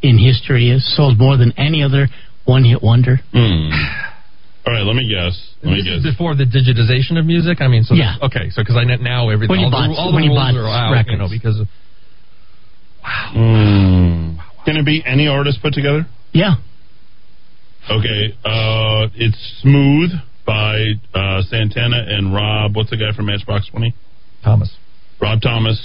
Speaker 4: in history is? Sold more than any other one hit wonder.
Speaker 2: Hmm. All right, let me guess. Let me
Speaker 3: This
Speaker 2: guess.
Speaker 3: is before the digitization of music. I mean, so
Speaker 4: Yeah.
Speaker 3: Okay, so because I net now everything,
Speaker 4: When you
Speaker 3: all,
Speaker 4: bought-
Speaker 3: the, all
Speaker 4: when
Speaker 3: the
Speaker 4: you
Speaker 3: rules
Speaker 4: bought
Speaker 3: are out, you know, because of,
Speaker 2: Hmm. Can it be any artist put together?
Speaker 4: Yeah,
Speaker 2: Okay, uh, it's Smooth by uh, Santana and Rob. What's the guy from Matchbox 20?
Speaker 3: Thomas.
Speaker 2: Rob Thomas.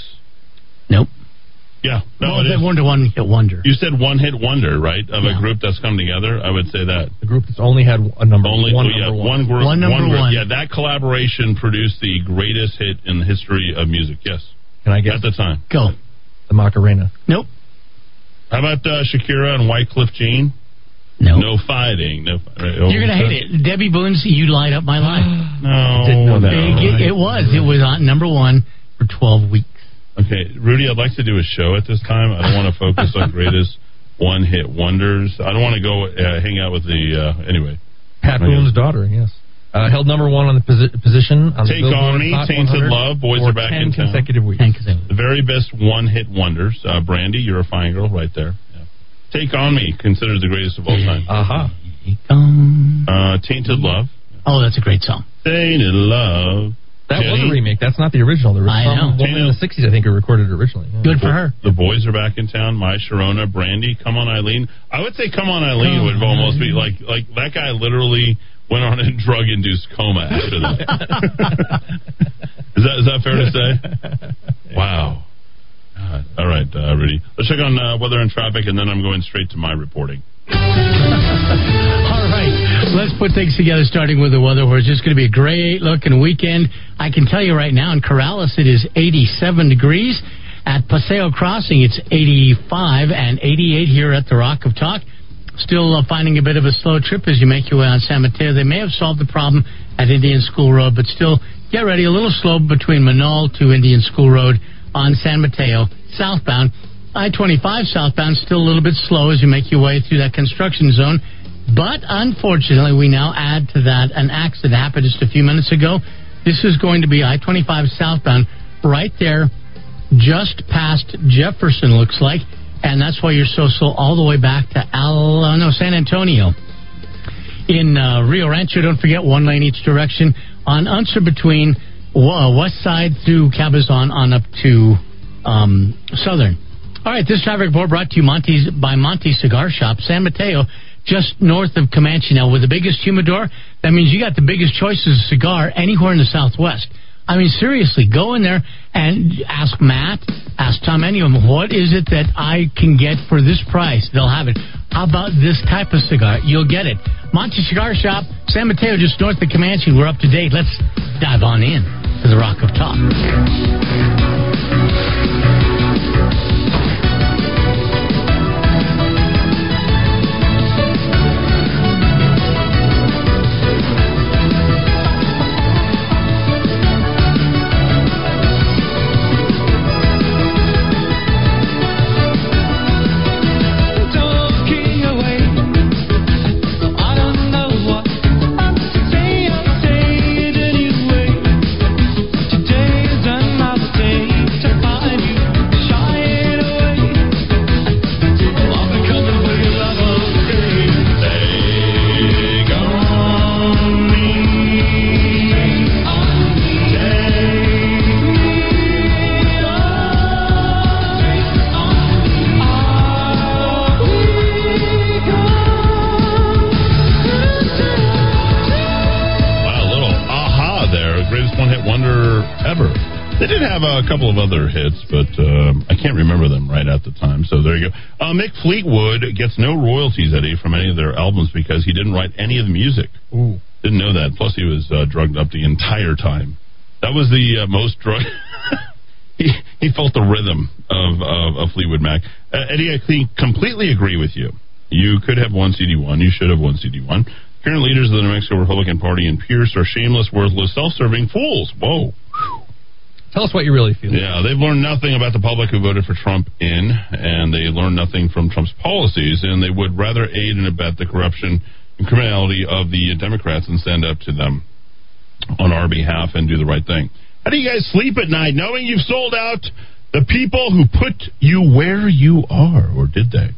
Speaker 4: Nope.
Speaker 2: Yeah, no,
Speaker 4: well,
Speaker 2: it
Speaker 4: that
Speaker 2: is.
Speaker 4: wonder one hit wonder.
Speaker 2: You said one hit wonder, right? Of
Speaker 4: Yeah.
Speaker 2: a group that's come together. I would say that.
Speaker 3: The group that's only had a number
Speaker 2: Only
Speaker 3: one
Speaker 2: yeah,
Speaker 3: number
Speaker 2: one
Speaker 3: one.
Speaker 2: group.
Speaker 4: One number
Speaker 2: group.
Speaker 4: one.
Speaker 2: Yeah, that collaboration produced the greatest hit in the history of music. Yes,
Speaker 3: Can I guess
Speaker 2: at the time.
Speaker 4: Go.
Speaker 3: the Macarena?
Speaker 4: Nope.
Speaker 2: How about uh, Shakira and Wyclef Jean?
Speaker 4: No.
Speaker 2: No fighting. No. right, oh,
Speaker 4: You're gonna hate it. Debbie Boone's "You Light Up My Life."
Speaker 2: No,
Speaker 3: Didn't know
Speaker 2: no.
Speaker 4: It, it was. It was on number one for 12 weeks.
Speaker 2: Okay, Rudy, I'd like to do a show at this time. I don't want to focus on greatest one hit wonders. I don't want to go uh, hang out with the. Uh, anyway.
Speaker 3: Pat Boone's daughter, yes. Uh, held number one on the posi- position on
Speaker 2: Take
Speaker 3: the Billboard
Speaker 2: on Me,
Speaker 3: Hot
Speaker 2: Tainted Love, Boys Are Back
Speaker 3: 10
Speaker 2: in Town.
Speaker 3: consecutive weeks.
Speaker 2: The very best one hit wonders. Uh, Brandy, you're a fine girl right there. Yeah. Take on Me, considered the greatest of all time.
Speaker 3: Aha.
Speaker 2: Uh, Tainted Love.
Speaker 4: Oh, that's a great song.
Speaker 2: Tainted Love.
Speaker 3: That was a remake. That's not the original. The
Speaker 4: I
Speaker 3: original
Speaker 4: know.
Speaker 3: woman in the 60s, I think, who recorded it originally. Yeah.
Speaker 4: Good for her.
Speaker 2: The boys are back in town. My Sharona, Brandy, Come on Eileen. I would say Come on Eileen
Speaker 4: Come
Speaker 2: would
Speaker 4: on,
Speaker 2: almost be like like that guy literally went on a drug induced coma after that. is that is that fair to say? Wow. God. All right, uh, Rudy. Let's check on uh, weather and traffic, and then I'm going straight to my reporting.
Speaker 4: Let's put things together, starting with the weather, where it's just going to be a great looking weekend. I can tell you right now, in Corrales, it is 87 degrees. At Paseo Crossing, it's 85 and 88 here at the Rock of Talk. Still uh, finding a bit of a slow trip as you make your way on San Mateo. They may have solved the problem at Indian School Road, but still, get ready. A little slow between Menaul to Indian School Road on San Mateo, southbound. I 25 southbound, still a little bit slow as you make your way through that construction zone. But unfortunately, we now add to that an accident happened just a few minutes ago. This is going to be I 25 southbound, right there, just past Jefferson, looks like. And that's why you're so slow all the way back to Al, uh, no, San Antonio. In uh, Rio Rancho, don't forget one lane each direction. On Unser between uh, West Side through Cabezon on up to um, Southern. All right, this traffic report brought to you Monty's by Monty Cigar Shop, San Mateo, just north of Comanche. Now, with the biggest humidor, that means you got the biggest choices of cigar anywhere in the Southwest. I mean, seriously, go in there and ask Matt, ask Tom, any of them, what is it that I can get for this price? They'll have it. How about this type of cigar? You'll get it. Monty Cigar Shop, San Mateo, just north of Comanche. We're up to date. Let's dive on in to the Rock of Talk.
Speaker 2: A couple of other hits, but um, I can't remember them right at the time. So there you go. Uh, Mick Fleetwood gets no royalties, Eddy, from any of their albums because he didn't write any of the music.
Speaker 3: Ooh.
Speaker 2: Didn't know that. Plus, he was uh, drugged up the entire time. That was the uh, most drug. he, he felt the rhythm of, of, of Fleetwood Mac. Uh, Eddy, I think, completely agree with you. You could have one CD1. You should have one CD1. Current leaders of the New Mexico Republican Party and Pierce are shameless, worthless, self-serving fools. Whoa.
Speaker 3: Tell us what you really feel.
Speaker 2: Yeah, they've learned nothing about the public who voted for Trump in, and they learned nothing from Trump's policies, and they would rather aid and abet the corruption and criminality of the Democrats and stand up to them on our behalf and do the right thing. How do you guys sleep at night knowing you've sold out the people who put you where you are, or did they?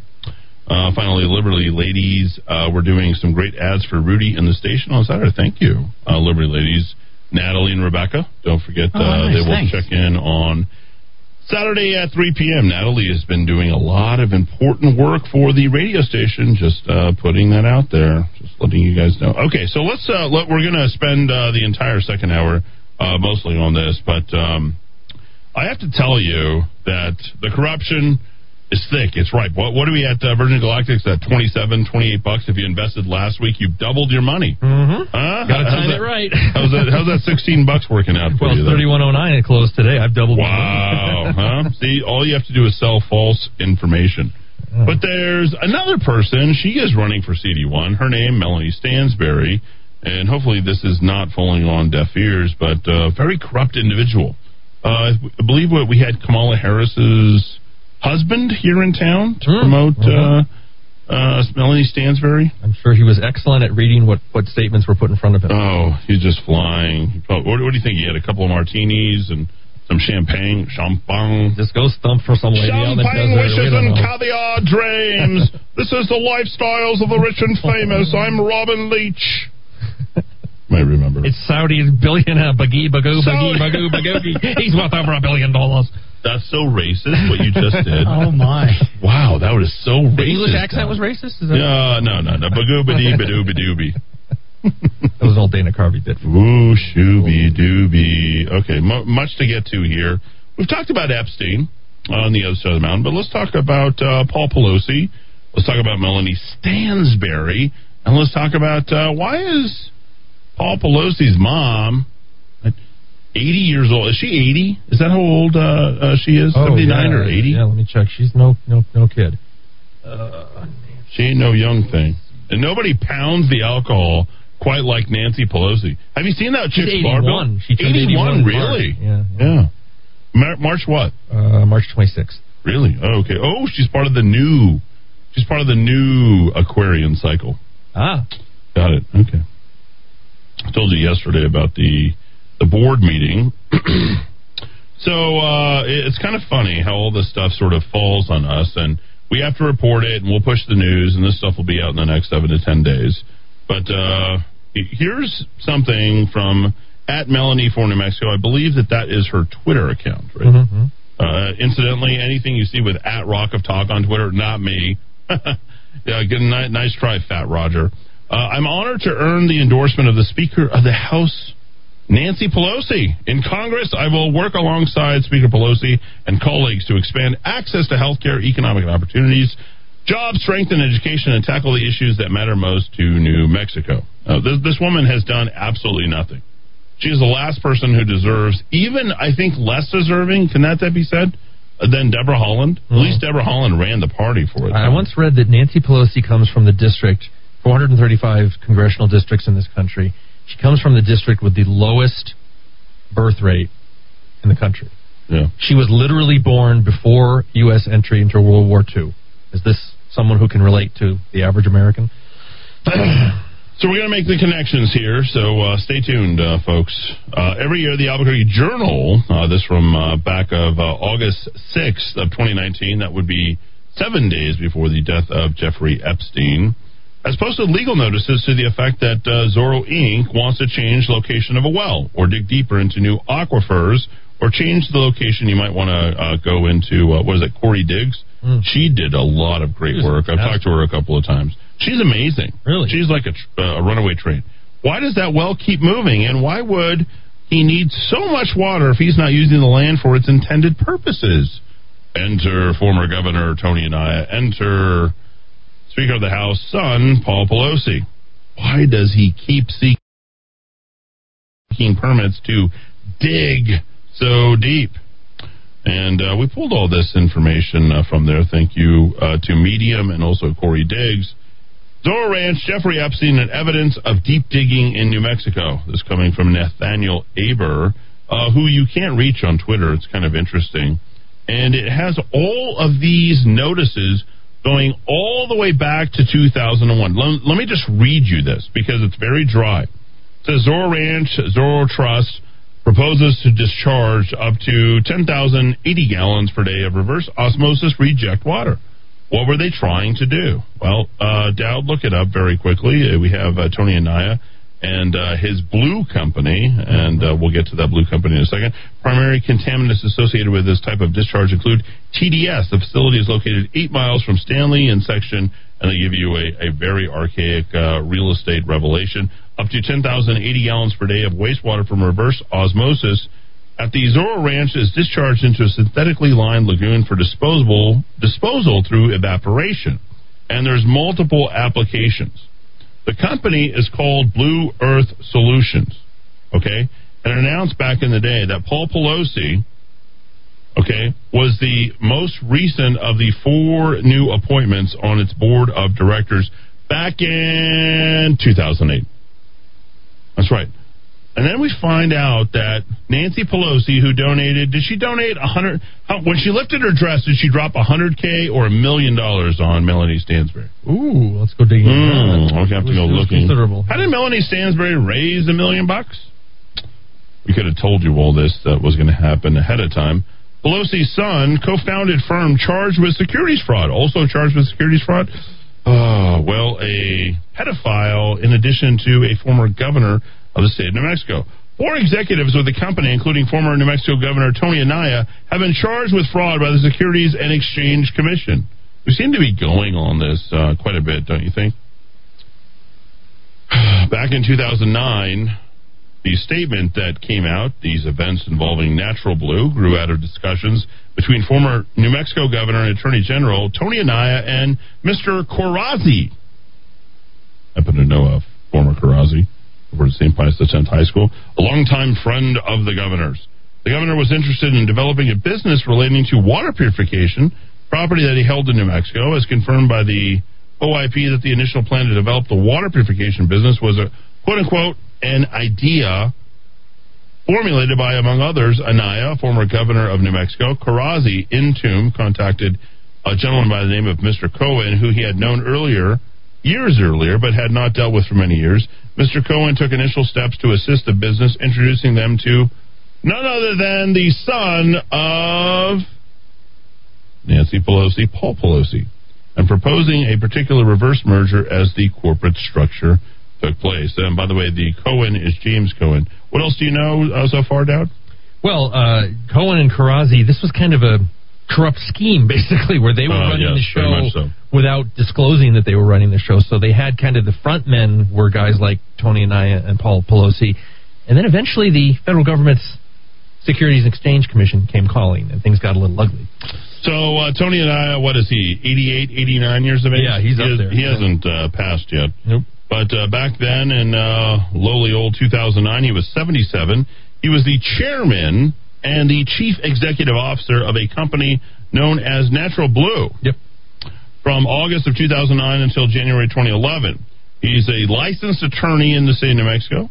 Speaker 2: Uh, finally, Liberty Ladies, uh, we're doing some great ads for Rudy in the station on Saturday. Thank you, uh, Liberty Ladies. Natalie and Rebecca, don't forget
Speaker 4: Oh,
Speaker 2: uh,
Speaker 4: nice,
Speaker 2: they will
Speaker 4: thanks.
Speaker 2: check in on Saturday at 3 p.m. Natalie has been doing a lot of important work for the radio station. Just uh, putting that out there, just letting you guys know. Okay, so let's. Uh, let, we're going to spend uh, the entire second hour uh, mostly on this, but um, I have to tell you that the corruption is thick. It's right. What, what are we at uh, Virgin Galactic's at 27, 28 bucks? If you invested last week, you've doubled your money.
Speaker 3: Mm-hmm.
Speaker 2: Huh?
Speaker 3: Got to
Speaker 2: How's
Speaker 3: time
Speaker 2: that-
Speaker 3: it right.
Speaker 2: How's that? How's that 16 bucks working out for
Speaker 3: Well,
Speaker 2: you?
Speaker 3: it's
Speaker 2: there?
Speaker 3: 3109 it closed today. I've doubled
Speaker 2: Wow,
Speaker 3: money.
Speaker 2: huh? See, all you have to do is sell false information. But there's another person. She is running for CD1. Her name, Melanie Stansbury. And hopefully this is not falling on deaf ears, but a very corrupt individual. Uh, I believe what we had Kamala Harris's husband here in town to
Speaker 3: Mm,
Speaker 2: promote
Speaker 3: mhm.
Speaker 2: uh, uh, Melanie Stansbury.
Speaker 3: I'm sure he was excellent at reading what, what statements were put in front of him.
Speaker 2: Oh, he's just flying. He probably- What, what do you think? He had a couple of martinis and some champagne, champagne.
Speaker 3: Just go stump for some lady out in the
Speaker 2: Champagne
Speaker 3: desert.
Speaker 2: wishes and caviar dreams. this is the lifestyles of the rich and famous. I'm Robin Leach. May remember.
Speaker 3: It's Saudi billionaire bagee bagoo bagee
Speaker 2: Saudi-
Speaker 3: bagoo bagoogie. He's worth over a billion dollars.
Speaker 2: That's so racist what you just did.
Speaker 4: Oh my!
Speaker 2: Wow, that was so racist.
Speaker 3: English accent was racist? Is that
Speaker 2: No, no, no, no. Bagoobity badooby dooby.
Speaker 3: That was all Dana Carvey did.
Speaker 2: Woo shooby dooby. Okay, mu much to get to here. We've talked about Epstein on the other side of the mountain, but let's talk about uh, Paul Pelosi. Let's talk about Melanie Stansbury, and let's talk about uh, why is Paul Pelosi's mom at 80 years old? Is she 80? Is that how old uh, uh, she is? 79
Speaker 3: yeah,
Speaker 2: or 80?
Speaker 3: Yeah, let me check. She's no no no kid. Uh,
Speaker 2: She ain't no young thing. And nobody pounds the alcohol quite like Nancy Pelosi. Have you seen that
Speaker 3: She's
Speaker 2: chick's
Speaker 3: 81.
Speaker 2: barbell?
Speaker 3: She turned 81
Speaker 2: really?
Speaker 3: Yeah,
Speaker 2: Yeah. Mar- March what?
Speaker 3: Uh, March 26th.
Speaker 2: Really? Oh, okay. Oh, she's part of the new. She's part of the new Aquarian cycle.
Speaker 3: Ah,
Speaker 2: Got it. Okay. I told you yesterday about the the board meeting. so uh, it's kind of funny how all this stuff sort of falls on us, and we have to report it, and we'll push the news, and this stuff will be out in the next seven to ten days. But uh, here's something from at Melanie for New Mexico. I believe that that is her Twitter account, right?
Speaker 3: mm-hmm.
Speaker 2: Uh, incidentally, anything you see with at Rock of Talk on Twitter, not me. yeah, good, ni- nice try, Fat Roger. Uh, I'm honored to earn the endorsement of the Speaker of the House, Nancy Pelosi. In Congress, I will work alongside Speaker Pelosi and colleagues to expand access to health care, economic opportunities, jobs, strengthen education, and tackle the issues that matter most to New Mexico. Uh, this, this woman has done absolutely nothing. She is the last person who deserves, even I think less deserving, can that, that be said, than Deborah Haaland? At least Deborah Haaland ran the party for it.
Speaker 3: I once read that Nancy Pelosi comes from the district, 435 congressional districts in this country. She comes from the district with the lowest birth rate in the country.
Speaker 2: Yeah.
Speaker 3: She was literally born before U.S. entry into World War II. Is this someone who can relate to the average American?
Speaker 2: So we're going to make the connections here. So uh, stay tuned, uh, folks. Uh, every year, the Albuquerque Journal, uh, this from uh, back of uh, August 6th of 2019, that would be seven days before the death of Jeffrey Epstein, has posted legal notices to the effect that uh, Zorro Inc. wants to change location of a well or dig deeper into new aquifers or change the location you might want to uh, go into. Uh, what is it, Corey Diggs? She did a lot of great work. I've talked to her a couple of times. She's amazing.
Speaker 3: Really?
Speaker 2: She's like a, tr- uh, a runaway train. Why does that well keep moving? And why would he need so much water if he's not using the land for its intended purposes? Enter former Governor Tony Anaya. Enter Speaker of the House, son Paul Pelosi. Why does he keep seeking permits to dig so deep? And uh, we pulled all this information uh, from there. Thank you uh, to Medium and also Corey Diggs. Zorro Ranch, Jeffrey Epstein, and evidence of deep digging in New Mexico. This coming from Nathaniel Aber, uh, who you can't reach on Twitter. It's kind of interesting. And it has all of these notices going all the way back to 2001. Let, let me just read you this because it's very dry. It says Zorro Ranch, Zorro Trust proposes to discharge up to 10,080 gallons per day of reverse osmosis reject water. What were they trying to do? Well, uh, Dowd, look it up very quickly. Uh, We have uh, Tony Anaya and uh, his blue company, and uh, we'll get to that blue company in a second. Primary contaminants associated with this type of discharge include TDS. The facility is located eight miles from Stanley in section, and they give you a, a very archaic uh, real estate revelation. Up to 10,080 gallons per day of wastewater from reverse osmosis at the Zorro Ranch is discharged into a synthetically lined lagoon for disposable disposal through evaporation. And there's multiple applications. The company is called Blue Earth Solutions. Okay? And announced back in the day that Paul Pelosi, okay, was the most recent of the four new appointments on its board of directors back in 2008. That's right. And then we find out that Nancy Pelosi, who donated, did she donate a hundred? When she lifted her dress, did she drop a hundred k or a million dollars on Melanie Stansbury?
Speaker 3: Ooh, let's go digging.
Speaker 2: Mm,
Speaker 3: that.
Speaker 2: okay, I have to go
Speaker 3: was- it was
Speaker 2: looking.
Speaker 3: Considerable.
Speaker 2: How did Melanie Stansbury raise a million bucks? We could have told you all this that was going to happen ahead of time. Pelosi's son co-founded firm charged with securities fraud. Also charged with securities fraud. Oh, well, a pedophile in addition to a former governor of the state of New Mexico. Four executives with the company, including former New Mexico Governor Tony Anaya, have been charged with fraud by the Securities and Exchange Commission. We seem to be going on this uh, quite a bit, don't you think? Back in 2009, the statement that came out, these events involving Natural Blue, grew out of discussions between former New Mexico Governor and Attorney General Tony Anaya and Mr. Corazzi. I happen to know of former Corazzi over at St. Pius X High School, a longtime friend of the governor's. The governor was interested in developing a business relating to water purification, property that he held in New Mexico, as confirmed by the OIP that the initial plan to develop the water purification business was a quote unquote an idea formulated by, among others, Anaya, former governor of New Mexico. Corazzi, in Tomb, contacted a gentleman by the name of Mr. Cohen, who he had known earlier, years earlier, but had not dealt with for many years. Mr. Cohen took initial steps to assist the business, introducing them to none other than the son of Nancy Pelosi, Paul Pelosi, and proposing a particular reverse merger as the corporate structure took place. And by the way, the Cohen is James Cohen. What else do you know uh, so far, Dowd?
Speaker 3: Well, uh, Cohen and Corazzi, this was kind of a corrupt scheme, basically, where they were
Speaker 2: Uh,
Speaker 3: running
Speaker 2: yes,
Speaker 3: the show
Speaker 2: so.
Speaker 3: without disclosing that they were running the show. So they had kind of the front men were guys like Tony Anaya and Paul Pelosi, and then eventually the federal government's Securities and Exchange Commission came calling, and things got a little ugly.
Speaker 2: So uh, Tony Anaya, what is he? 88, 89 years of age.
Speaker 3: Yeah, he's
Speaker 2: he
Speaker 3: up
Speaker 2: has-
Speaker 3: there.
Speaker 2: He hasn't uh, passed yet.
Speaker 3: Nope.
Speaker 2: But uh, back then, in uh, lowly old 2009, he was 77. He was the chairman and the chief executive officer of a company known as Natural Blue.
Speaker 3: Yep.
Speaker 2: From August of 2009 until January 2011, he's a licensed attorney in the state of New Mexico.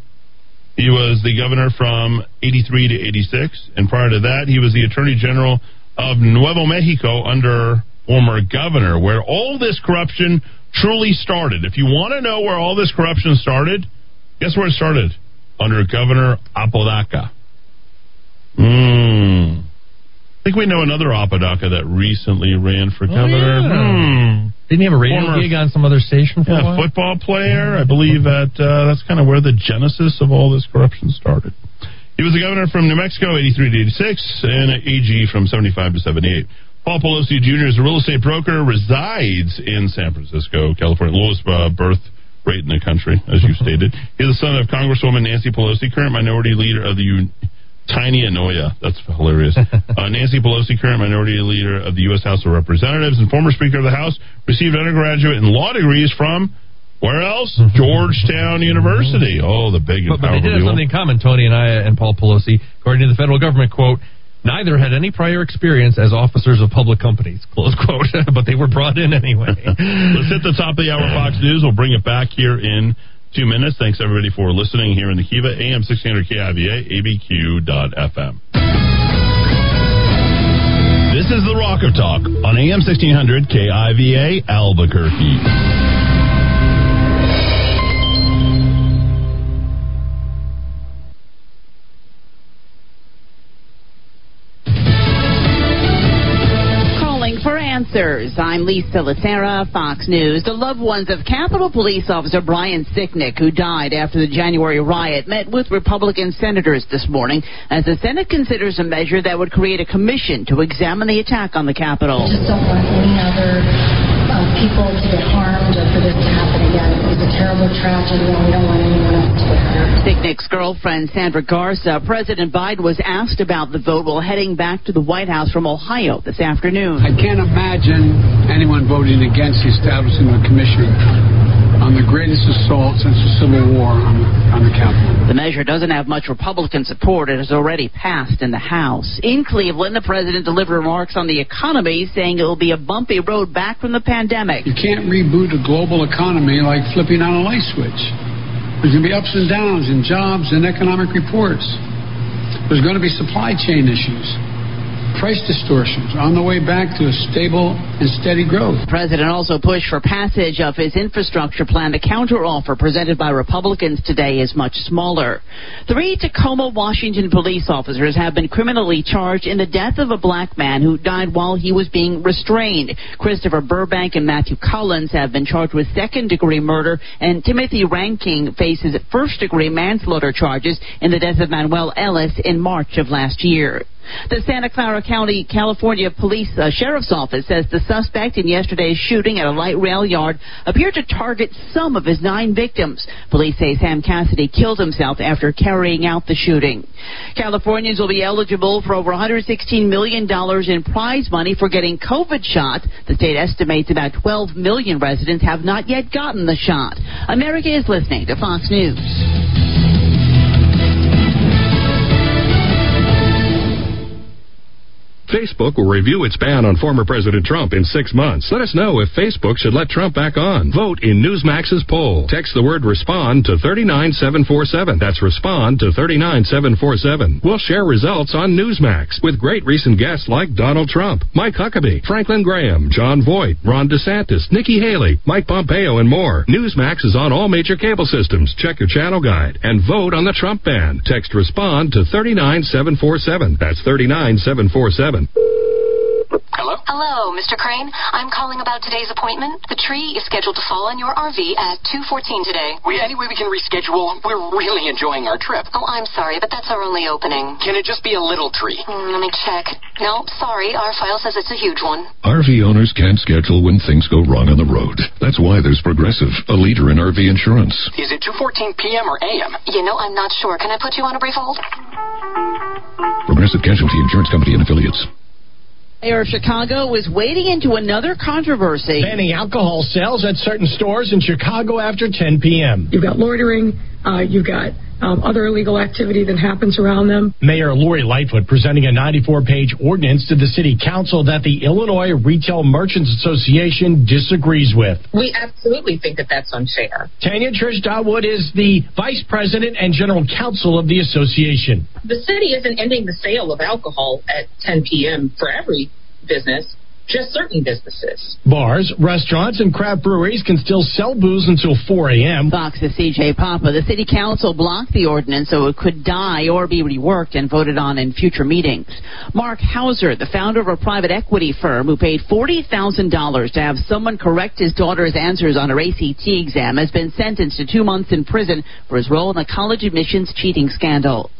Speaker 2: He was the governor from 83 to 86, and prior to that, he was the attorney general of Nuevo Mexico under former governor, where all this corruption truly started. If you want to know where all this corruption started, guess where it started? Under Governor Apodaca. Hmm. I think we know another Apodaca that recently ran for governor.
Speaker 3: yeah.
Speaker 2: Hmm.
Speaker 3: Didn't he have a radio
Speaker 2: Former-
Speaker 3: gig on some other station for a
Speaker 2: Yeah,
Speaker 3: while?
Speaker 2: football player. I believe that uh, that's kind of where the genesis of all this corruption started. He was the governor from New Mexico, 83 to 86, and an AG from 75 to 78. Paul Pelosi Jr. is a real estate broker, resides in San Francisco, California, lowest uh, birth rate in the country, as you stated. He's the son of Congresswoman Nancy Pelosi, current minority leader of the U- Tiny Anoya. That's hilarious. uh, Nancy Pelosi, current minority leader of the U.S. House of Representatives and former Speaker of the House, received undergraduate and law degrees from where else? Georgetown University. Oh, the big and
Speaker 3: But, but they did have something in common, Tony Anaya and Paul Pelosi. According to the federal government, quote, neither had any prior experience as officers of public companies, close quote. but they were brought in anyway.
Speaker 2: Let's hit the top of the hour Fox News. We'll bring it back here in two minutes. Thanks everybody for listening here in the Kiva AM 1600 KIVA ABQ.FM. This is the Rock of Talk on AM 1600 KIVA Albuquerque.
Speaker 10: Answers. I'm Lisa Lacera, Fox News. The loved ones of Capitol Police Officer Brian Sicknick, who died after the January riot, met with Republican senators this morning as the Senate considers a measure that would create a commission to examine the attack on the Capitol.
Speaker 11: just don't want any other uh, people to get harmed for this to happen again. It was a terrible tragedy, and we don't want anyone else to get hurt.
Speaker 10: Sicknick's girlfriend, Sandra Garza, President Biden was asked about the vote while heading back to the White House from Ohio this afternoon.
Speaker 12: I can't imagine anyone voting against the establishment of a commission on the greatest assault since the Civil War on, on the Capitol.
Speaker 10: The measure doesn't have much Republican support. It has already passed in the House. In Cleveland, the president delivered remarks on the economy, saying it will be a bumpy road back from the pandemic.
Speaker 12: You can't reboot a global economy like flipping on a light switch. There's going to be ups and downs in jobs and economic reports. There's going to be supply chain issues price distortions on the way back to a stable and steady growth.
Speaker 10: The president also pushed for passage of his infrastructure plan. The counteroffer presented by Republicans today is much smaller. Three Tacoma, Washington police officers have been criminally charged in the death of a black man who died while he was being restrained. Christopher Burbank and Matthew Collins have been charged with second degree murder, and Timothy Rankine faces first degree manslaughter charges in the death of Manuel Ellis in March of last year. The Santa Clara County, California Police uh, Sheriff's Office says the suspect in yesterday's shooting at a light rail yard appeared to target some of his nine victims. Police say Sam Cassidy killed himself after carrying out the shooting. Californians will be eligible for over $116 million in prize money for getting COVID shot. The state estimates about 12 million residents have not yet gotten the shot. America is listening to Fox News.
Speaker 13: Facebook will review its ban on former President Trump in six months. Let us know if Facebook should let Trump back on. Vote in Newsmax's poll. Text the word respond to 39747. That's respond to 39747. We'll share results on Newsmax with great recent guests like Donald Trump, Mike Huckabee, Franklin Graham, Jon Voight, Ron DeSantis, Nikki Haley, Mike Pompeo, and more. Newsmax is on all major cable systems. Check your channel guide and vote on the Trump ban. Text respond to 39747. That's 39747. Ладно.
Speaker 14: Hello? Hello, Mr. Crane. I'm calling about today's appointment. The tree is scheduled to fall on your RV at 2.14 today.
Speaker 15: We, any way we can reschedule? We're really enjoying our trip.
Speaker 14: Oh, I'm sorry, but that's our only opening.
Speaker 15: Can it just be a little tree?
Speaker 14: Mm, let me check. No, sorry. Our file says it's a huge one.
Speaker 1: RV owners can't schedule when things go wrong on the road. That's why there's Progressive, a leader in RV insurance.
Speaker 15: Is it 2.14 p.m. or a.m.?
Speaker 14: You know, I'm not sure. Can I put you on a brief hold?
Speaker 1: Progressive Casualty Insurance Company and Affiliates.
Speaker 10: Mayor of Chicago is wading into another controversy.
Speaker 16: Banning alcohol sales at certain stores in Chicago after 10 p.m.
Speaker 17: You've got loitering, uh, you've got um, other illegal activity that happens around them.
Speaker 16: Mayor Lori Lightfoot presenting a 94 page ordinance to the City Council that the Illinois Retail Merchants Association disagrees with.
Speaker 18: We absolutely think that that's unfair.
Speaker 16: Tanya Triche Dawood is the Vice President and General Counsel of the association.
Speaker 18: The city isn't ending the sale of alcohol at 10 p.m. for every business just certain businesses.
Speaker 16: Bars, restaurants, and craft breweries can still sell booze until 4 a.m.
Speaker 10: Fox's CJ Papa. The city council blocked the ordinance so it could die or be reworked and voted on in future meetings. Mark Hauser, the founder of a private equity firm who paid $40,000 to have someone correct his daughter's answers on her ACT exam, has been sentenced to two months in prison for his role in the college admissions cheating scandal.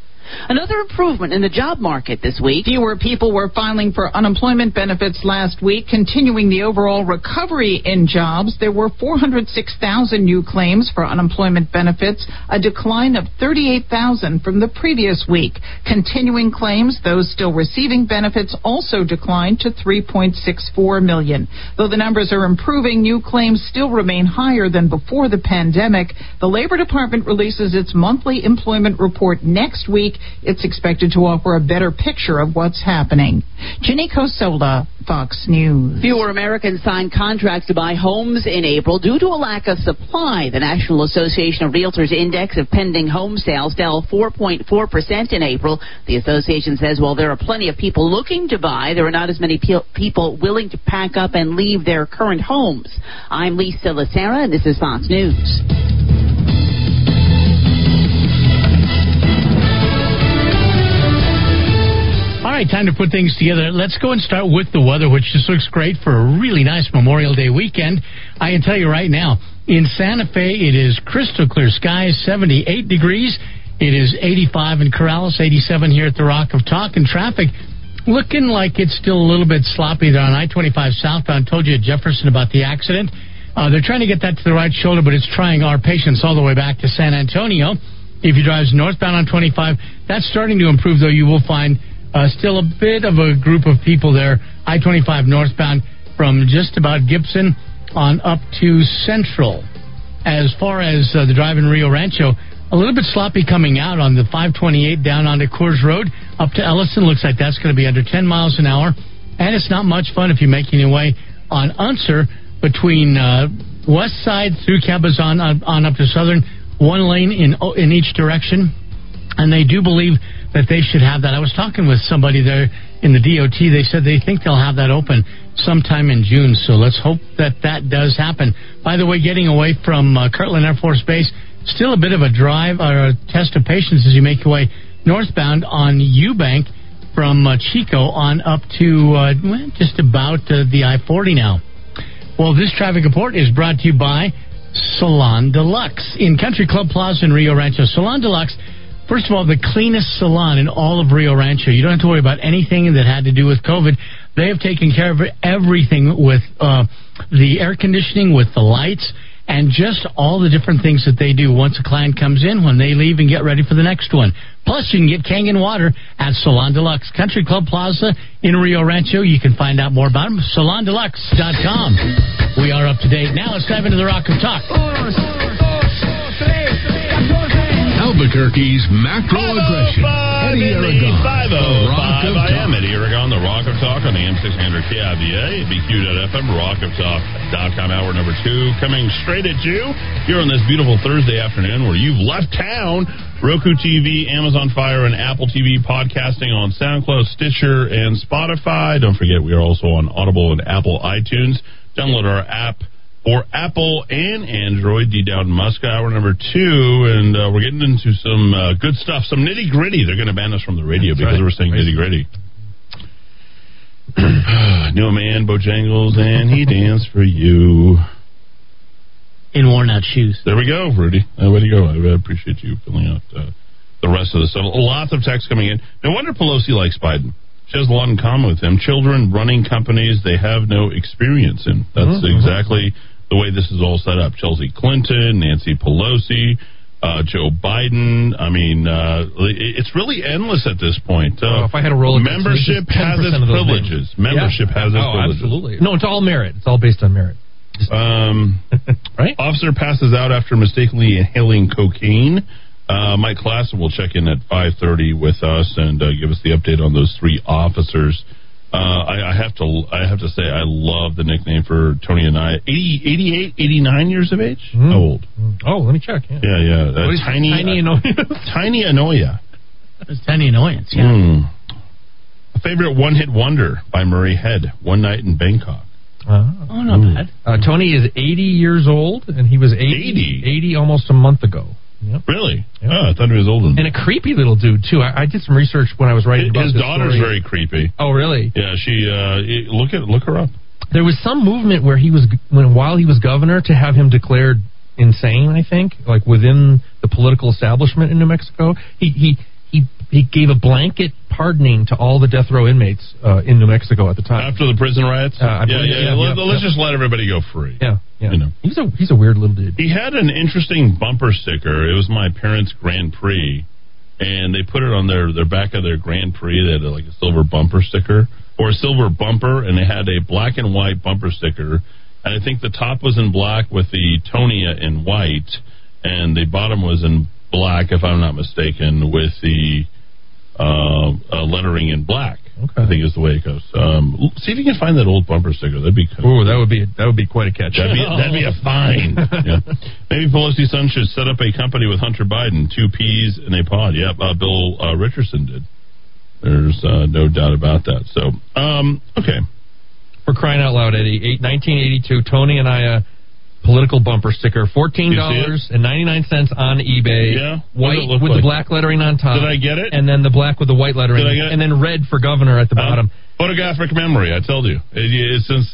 Speaker 10: Another improvement in the job market this week.
Speaker 19: Fewer people were filing for unemployment benefits last week, continuing the overall recovery in jobs. There were 406,000 new claims for unemployment benefits, a decline of 38,000 from the previous week. Continuing claims, those still receiving benefits, also declined to 3.64 million. Though the numbers are improving, new claims still remain higher than before the pandemic. The Labor Department releases its monthly employment report next week. It's expected to offer a better picture of what's happening. Ginny Cosola, Fox News.
Speaker 10: Fewer Americans signed contracts to buy homes in April due to a lack of supply. The National Association of Realtors index of pending home sales fell 4.4% in April. The association says while there are plenty of people looking to buy, there are not as many pe- people willing to pack up and leave their current homes. I'm Lisa Lacera, and this is Fox News.
Speaker 4: Right, time to put things together. Let's go and start with the weather, which just looks great for a really nice Memorial Day weekend. I can tell you right now, in Santa Fe, it is crystal clear skies, 78 degrees. It is 85 in Corrales, 87 here at the Rock of Talk, and traffic looking like it's still a little bit sloppy there on I 25 southbound. Told you at Jefferson about the accident. Uh, they're trying to get that to the right shoulder, but it's trying our patience all the way back to San Antonio. If you drive northbound on 25, that's starting to improve, though. You will find uh, still a bit of a group of people there, I 25 northbound from just about Gibson on up to Central. As far as uh, the drive in Rio Rancho, a little bit sloppy coming out on the 528 down onto Coors Road up to Ellison. Looks like that's going to be under 10 miles an hour. And it's not much fun if you're making your way on Unser between uh, west side through Cabezon on, on up to Southern one lane in in each direction, and they do believe that they should have that. I was talking with somebody there in the DOT. They said they think they'll have that open sometime in June. So let's hope that that does happen. By the way, getting away from uh, Kirtland Air Force Base, still a bit of a drive or a test of patience as you make your way northbound on Eubank from uh, Chico on up to uh, just about uh, the I 40 now. Well, this traffic report is brought to you by Salon Deluxe in Country Club Plaza in Rio Rancho. Salon Deluxe, first of all, the cleanest salon in all of Rio Rancho. You don't have to worry about anything that had to do with COVID. They have taken care of everything with uh, the air conditioning, with the lights and just all the different things that they do once a client comes in, when they leave and get ready for the next one. Plus, you can get Kangen water at Salon Deluxe Country Club Plaza in Rio Rancho. You can find out more about them, salondeluxe.com. We are up to date. Now it's time into the Rock of Talk.
Speaker 1: Albuquerque's macro oh aggression. Eddy Aragon.
Speaker 2: 505 I am Eddy Aragon, the Rock of Talk on the M600 KIVA, BQ.FM, rockoftalk.com, hour number two, coming straight at you here on this beautiful Thursday afternoon where you've left town. Roku TV, Amazon Fire, and Apple TV podcasting on SoundCloud, Stitcher, and Spotify. Don't forget, we are also on Audible and Apple iTunes. Download our app for Apple and Android. D Dowd Muska, hour number two, and uh, we're getting into some uh, good stuff, some nitty gritty. They're going to ban us from the radio
Speaker 3: That's
Speaker 2: because
Speaker 3: right.
Speaker 2: we're saying nitty gritty. Knew a man, Bojangles, and he danced for you.
Speaker 4: In worn out shoes.
Speaker 2: There we go, Rudy. Uh, way to go. I appreciate you filling out uh, the rest of the stuff. Lots of text coming in. No wonder Pelosi likes Biden. She has a lot in common with him. Children running companies they have no experience in. That's
Speaker 3: Mhm.
Speaker 2: exactly the way this is all set up. Chelsea Clinton, Nancy Pelosi, uh, Joe Biden. I mean, uh, it's really endless at this point. Uh,
Speaker 3: Well, if I had a roll
Speaker 2: membership has its privileges. Membership has its
Speaker 3: oh,
Speaker 2: privileges.
Speaker 3: absolutely. No, it's all merit. It's all based on merit.
Speaker 2: Um,
Speaker 3: right?
Speaker 2: Officer passes out after mistakenly inhaling cocaine. Uh, Mike Klassen will check in at 5:30 with us and uh, give us the update on those three officers. Uh, I, I have to I have to say I love the nickname for Tony Anaya. 80, 88, 89 years of age. How old?
Speaker 3: Oh, let me check. Yeah,
Speaker 2: Yeah, yeah. Uh,
Speaker 3: What is
Speaker 2: tiny,
Speaker 3: Tiny
Speaker 2: uh, tiny Anaya.
Speaker 4: It's tiny annoyance, yeah.
Speaker 2: Hmm. A favorite one-hit wonder by Murray Head. One night in Bangkok.
Speaker 4: Oh, not bad.
Speaker 3: Uh, Tony is 80 years old, and he was 80, 80 almost a month ago. Yep.
Speaker 2: Really? Oh, I thought he was older. than
Speaker 3: And a creepy little dude too. I, I did some research when I was writing about
Speaker 2: His daughter's
Speaker 3: story.
Speaker 2: very creepy.
Speaker 3: Oh, really?
Speaker 2: Yeah, she. Uh, look at look her up.
Speaker 3: There was some movement where he was when while he was governor to have him declared insane. I think, like within the political establishment in New Mexico, he he he gave a blanket pardoning to all the death row inmates uh, in New Mexico at the time.
Speaker 2: After the prison riots?
Speaker 3: Uh,
Speaker 2: yeah,
Speaker 3: believe-
Speaker 2: yeah,
Speaker 3: yeah,
Speaker 2: Let,
Speaker 3: yeah,
Speaker 2: us
Speaker 3: yeah.
Speaker 2: just let everybody go free.
Speaker 3: Yeah, yeah.
Speaker 2: You know.
Speaker 3: He's a he's a weird little dude.
Speaker 2: He had an interesting bumper sticker. It was my parents' Grand Prix, and they put it on their their back of their Grand Prix. They had like a silver bumper sticker or a silver bumper, and they had a black and white bumper sticker. And I think the top was in black with the Tonia in white, and the bottom was in black, if I'm not mistaken, with the uh, uh, lettering in black. Okay. I think is the way it goes. Um, see if you can find that old bumper sticker. That'd be cool.
Speaker 3: Ooh, that would be that would be quite a catch.
Speaker 2: That'd be, that'd be a fine. yeah. Maybe Pelosi's son should set up a company with Hunter Biden, two peas in a pod. Yep, uh, Bill uh, Richardson did. There's uh, no doubt about that. So, um, okay.
Speaker 3: For crying out loud, Eddie, eight, 1982, Tony Anaya, uh, political bumper sticker, fourteen dollars and ninety nine cents on eBay.
Speaker 2: Yeah? What
Speaker 3: white
Speaker 2: it
Speaker 3: with
Speaker 2: like?
Speaker 3: the black lettering on top.
Speaker 2: Did I get it?
Speaker 3: And then the black with the white lettering,
Speaker 2: Did I get it?
Speaker 3: and then red for governor at the bottom.
Speaker 2: Photographic memory, I told you. It, it, since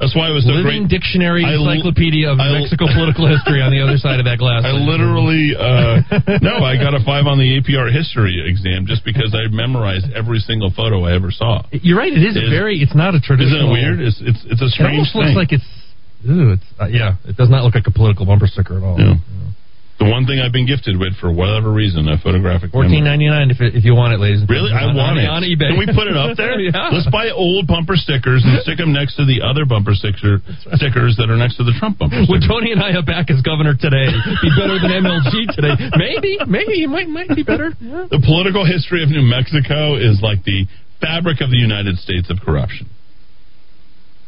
Speaker 2: that's why it was so
Speaker 3: Living
Speaker 2: great.
Speaker 3: Dictionary
Speaker 2: I
Speaker 3: Encyclopedia of
Speaker 2: I
Speaker 3: Mexico political history on the other side of that glass.
Speaker 2: I literally uh, no, I got a five on the APR history exam just because I memorized every single photo I ever saw.
Speaker 3: You're right. It is
Speaker 2: Is-
Speaker 3: very. It's not a traditional.
Speaker 2: Isn't it weird? It's it's it's a
Speaker 3: It
Speaker 2: strange
Speaker 3: almost looks like it's. Ooh, it's uh, yeah. It does not look like a political bumper sticker at all.
Speaker 2: Yeah. The one thing I've been gifted with for whatever reason, a photographic
Speaker 3: Fourteen ninety nine if it, if you want it, ladies. and
Speaker 2: Really, I want
Speaker 3: on,
Speaker 2: it.
Speaker 3: on eBay.
Speaker 2: Can we put it up there?
Speaker 3: yeah.
Speaker 2: Let's buy old bumper stickers and stick them next to the other bumper sticker, stickers that are next to the Trump bumper
Speaker 3: Would
Speaker 2: stickers.
Speaker 3: Tony Anaya are back as governor today be better than MLG today? Maybe, maybe it might might be better. Yeah.
Speaker 2: The political history of New Mexico is like the fabric of the United States of corruption.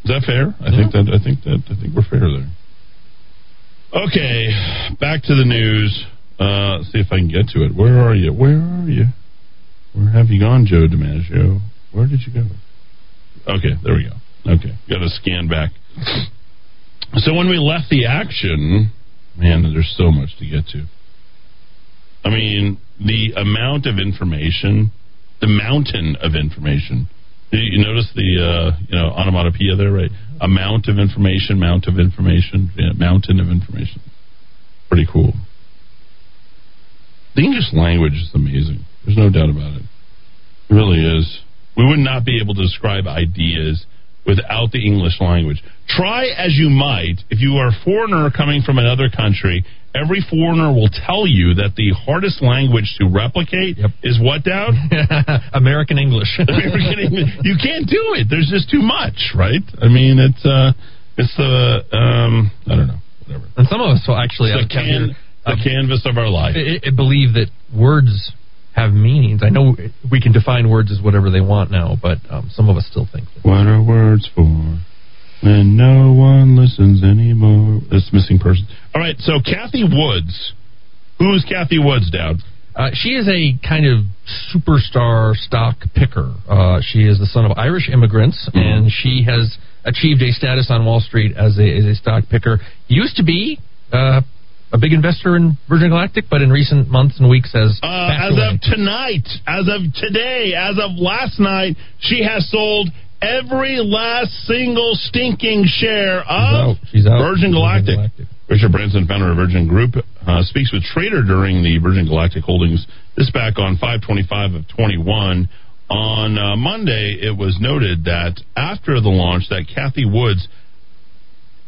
Speaker 2: Is that fair? I think that I think that I think we're fair there. Okay, back to the news. Uh, see if I can get to it. Where are you? Where are you? Where have you gone, Joe DiMaggio? Where did you go? Okay, there we go. Okay, got to scan back. So when we left the action, man, there's so much to get to. I mean, the amount of information, the mountain of information. You- notice the uh, you know onomatopoeia there, right? Amount of information, mount of information, yeah, mountain of information. Pretty cool. The English language is amazing. There's no doubt about it. It really is. We would not be able to describe ideas without the English language. Try as you might, if you are a foreigner coming from another country, every foreigner will tell you that the hardest language to replicate is what, Dowd?
Speaker 3: American English.
Speaker 2: American English. You can't do it. There's just too much, right? I mean, it's uh, it's the um, I don't know, whatever.
Speaker 3: And some of us will actually
Speaker 2: It's the, can, the canvas of our life.
Speaker 3: I, I believe that words have meanings. I know we can define words as whatever they want now, but um, some of us still think.
Speaker 2: What are words for? When no one listens anymore. That's missing person. All right, so Cathie Woods. Who is Cathie Woods, Dowd?
Speaker 3: Uh, she is a kind of superstar stock picker. Uh, she is the son of Irish immigrants, and she has achieved a status on Wall Street as a, as a stock picker. Used to be uh, a big investor in Virgin Galactic, but in recent months and weeks has
Speaker 2: Uh, as
Speaker 3: away.
Speaker 2: of tonight, as of today, as of last night, she has sold every last single stinking share of
Speaker 3: She's out.
Speaker 2: Virgin Galactic. Richard Branson, founder of Virgin Group, uh, speaks with Trader during the Virgin Galactic Holdings. This back on 525 of 21. On uh, Monday, it was noted that after the launch, that Cathie Woods,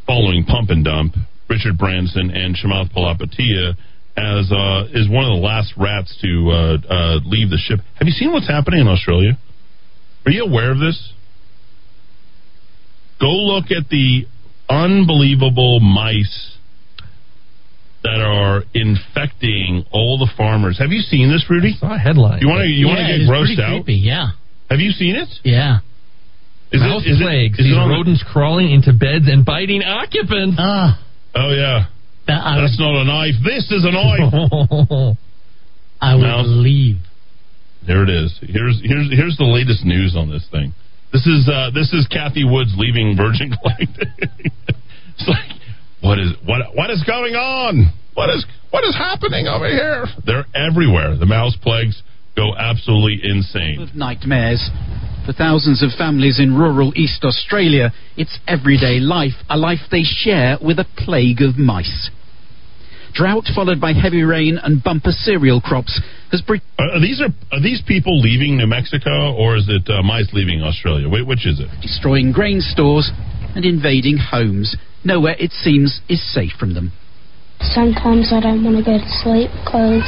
Speaker 2: following Pump and Dump, Richard Branson and Chamath Palihapitiya, as uh, is one of the last rats to uh, uh, leave the ship. Have you seen what's happening in Australia? Are you aware of this? Go look at the unbelievable mice that are infecting all the farmers. Have you seen this, Rudy?
Speaker 3: I saw a headline.
Speaker 2: You want to you want to get
Speaker 4: is
Speaker 2: grossed out?
Speaker 4: creepy, yeah.
Speaker 2: Have you seen it?
Speaker 4: Yeah.
Speaker 2: Is
Speaker 3: Mouse
Speaker 2: it, is
Speaker 3: plagues.
Speaker 2: It, is
Speaker 3: These
Speaker 2: it on the-
Speaker 3: rodents crawling into beds and biting occupants.
Speaker 4: Ah.
Speaker 2: Oh yeah. That's not a knife. This is a knife.
Speaker 4: I would
Speaker 2: Mouse.
Speaker 4: leave.
Speaker 2: There it is. Here's here's here's the latest news on this thing. This is uh, this is Cathie Woods leaving Virgin Galactic. it's like what is what what is going on? What is what is happening over here? They're everywhere. The mouse plagues go absolutely insane.
Speaker 20: of nightmares. For thousands of families in rural East Australia, it's everyday life, a life they share with a plague of mice. Drought followed by heavy rain and bumper cereal crops has brought
Speaker 2: Are, are these are are these people leaving New Mexico or is it uh, mice leaving Australia? Wait, which is it?
Speaker 20: destroying grain stores and invading homes. Nowhere, it seems, is safe from them.
Speaker 21: Sometimes I don't want to go to sleep because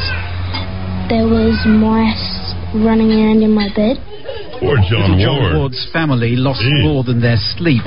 Speaker 21: there was mice running around in my bed.
Speaker 2: Poor John
Speaker 20: Little John
Speaker 2: Ward.
Speaker 20: Ward's family lost
Speaker 2: Jeez.
Speaker 20: more than their sleep.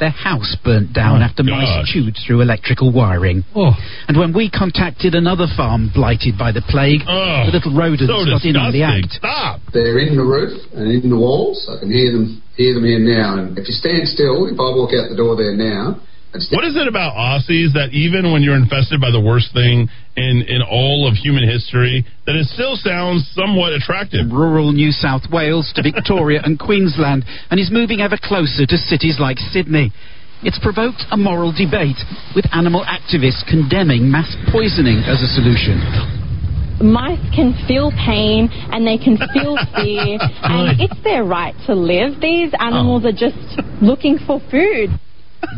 Speaker 20: Their house burnt down
Speaker 2: Oh,
Speaker 20: after mice chewed through electrical wiring. Oh. And when we contacted another farm blighted by the plague, oh. the little rodents
Speaker 2: so
Speaker 20: got in on the act.
Speaker 2: Stop.
Speaker 22: They're in the roof and in the walls. I can hear them hear them here now. And if you stand still, if I walk out the door there now, and stand
Speaker 2: What is it about Aussies that even when you're infested by the worst thing in, in all of human history, that it still sounds somewhat attractive?
Speaker 20: Rural New South Wales to Victoria and Queensland, and is moving ever closer to cities like Sydney. It's provoked a moral debate, with animal activists condemning mass poisoning as a solution.
Speaker 23: mice can feel pain and they can feel fear and it's their right to live. These animals oh. are just looking for food.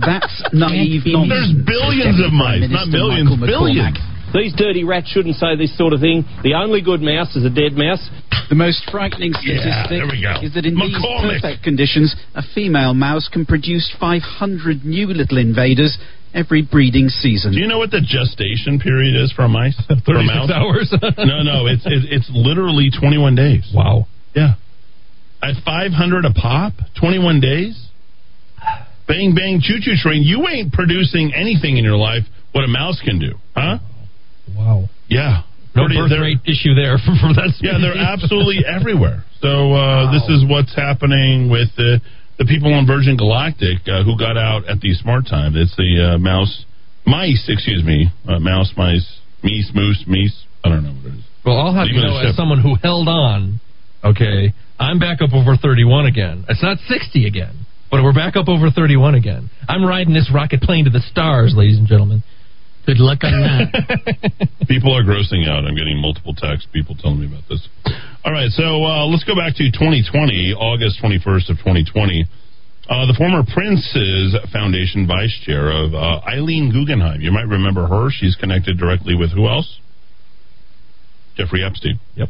Speaker 20: That's naive
Speaker 2: There's billions of mice, not millions, billions.
Speaker 24: These dirty rats shouldn't say this sort of thing. The only good mouse is a dead mouse.
Speaker 20: The most frightening statistic
Speaker 24: there we go.
Speaker 20: is that in
Speaker 24: McCormick.
Speaker 20: these perfect conditions, a female mouse can produce 500 new little invaders every breeding season.
Speaker 2: Do you know what the gestation period is for a mice? for
Speaker 20: 36
Speaker 2: mouse?
Speaker 20: hours.
Speaker 2: no, no, it's it, it's literally 21 days.
Speaker 3: Wow.
Speaker 2: Yeah. At 500 a pop, 21 days. Bang bang choo choo train. You ain't producing anything in your life what a mouse can do, huh?
Speaker 3: Wow.
Speaker 2: Yeah.
Speaker 3: No
Speaker 2: Pretty-
Speaker 3: birth rate issue there from, from that.
Speaker 2: Yeah, they're absolutely everywhere. So uh, this is what's happening with the the people on Virgin Galactic uh, who got out at the smart time. It's the uh, mouse, mice, excuse me, uh, mouse, mice, meese, moose, meese. I don't know what it is.
Speaker 3: Well, I'll have you
Speaker 2: Leaving
Speaker 3: know, as someone who held on, okay, I'm back up over 31 again. It's not 60 again, but we're back up over 31 again. I'm riding this rocket plane to the stars, ladies and gentlemen.
Speaker 4: Good luck on that.
Speaker 2: People are grossing out. I'm getting multiple texts. People telling me about this. All right, so uh, let's go back to 2020, August 21st of 2020. Uh, the former Prince's Foundation vice chair of uh, Eileen Guggenheim. You might remember her. She's connected directly with who else? Jeffrey Epstein.
Speaker 3: Yep.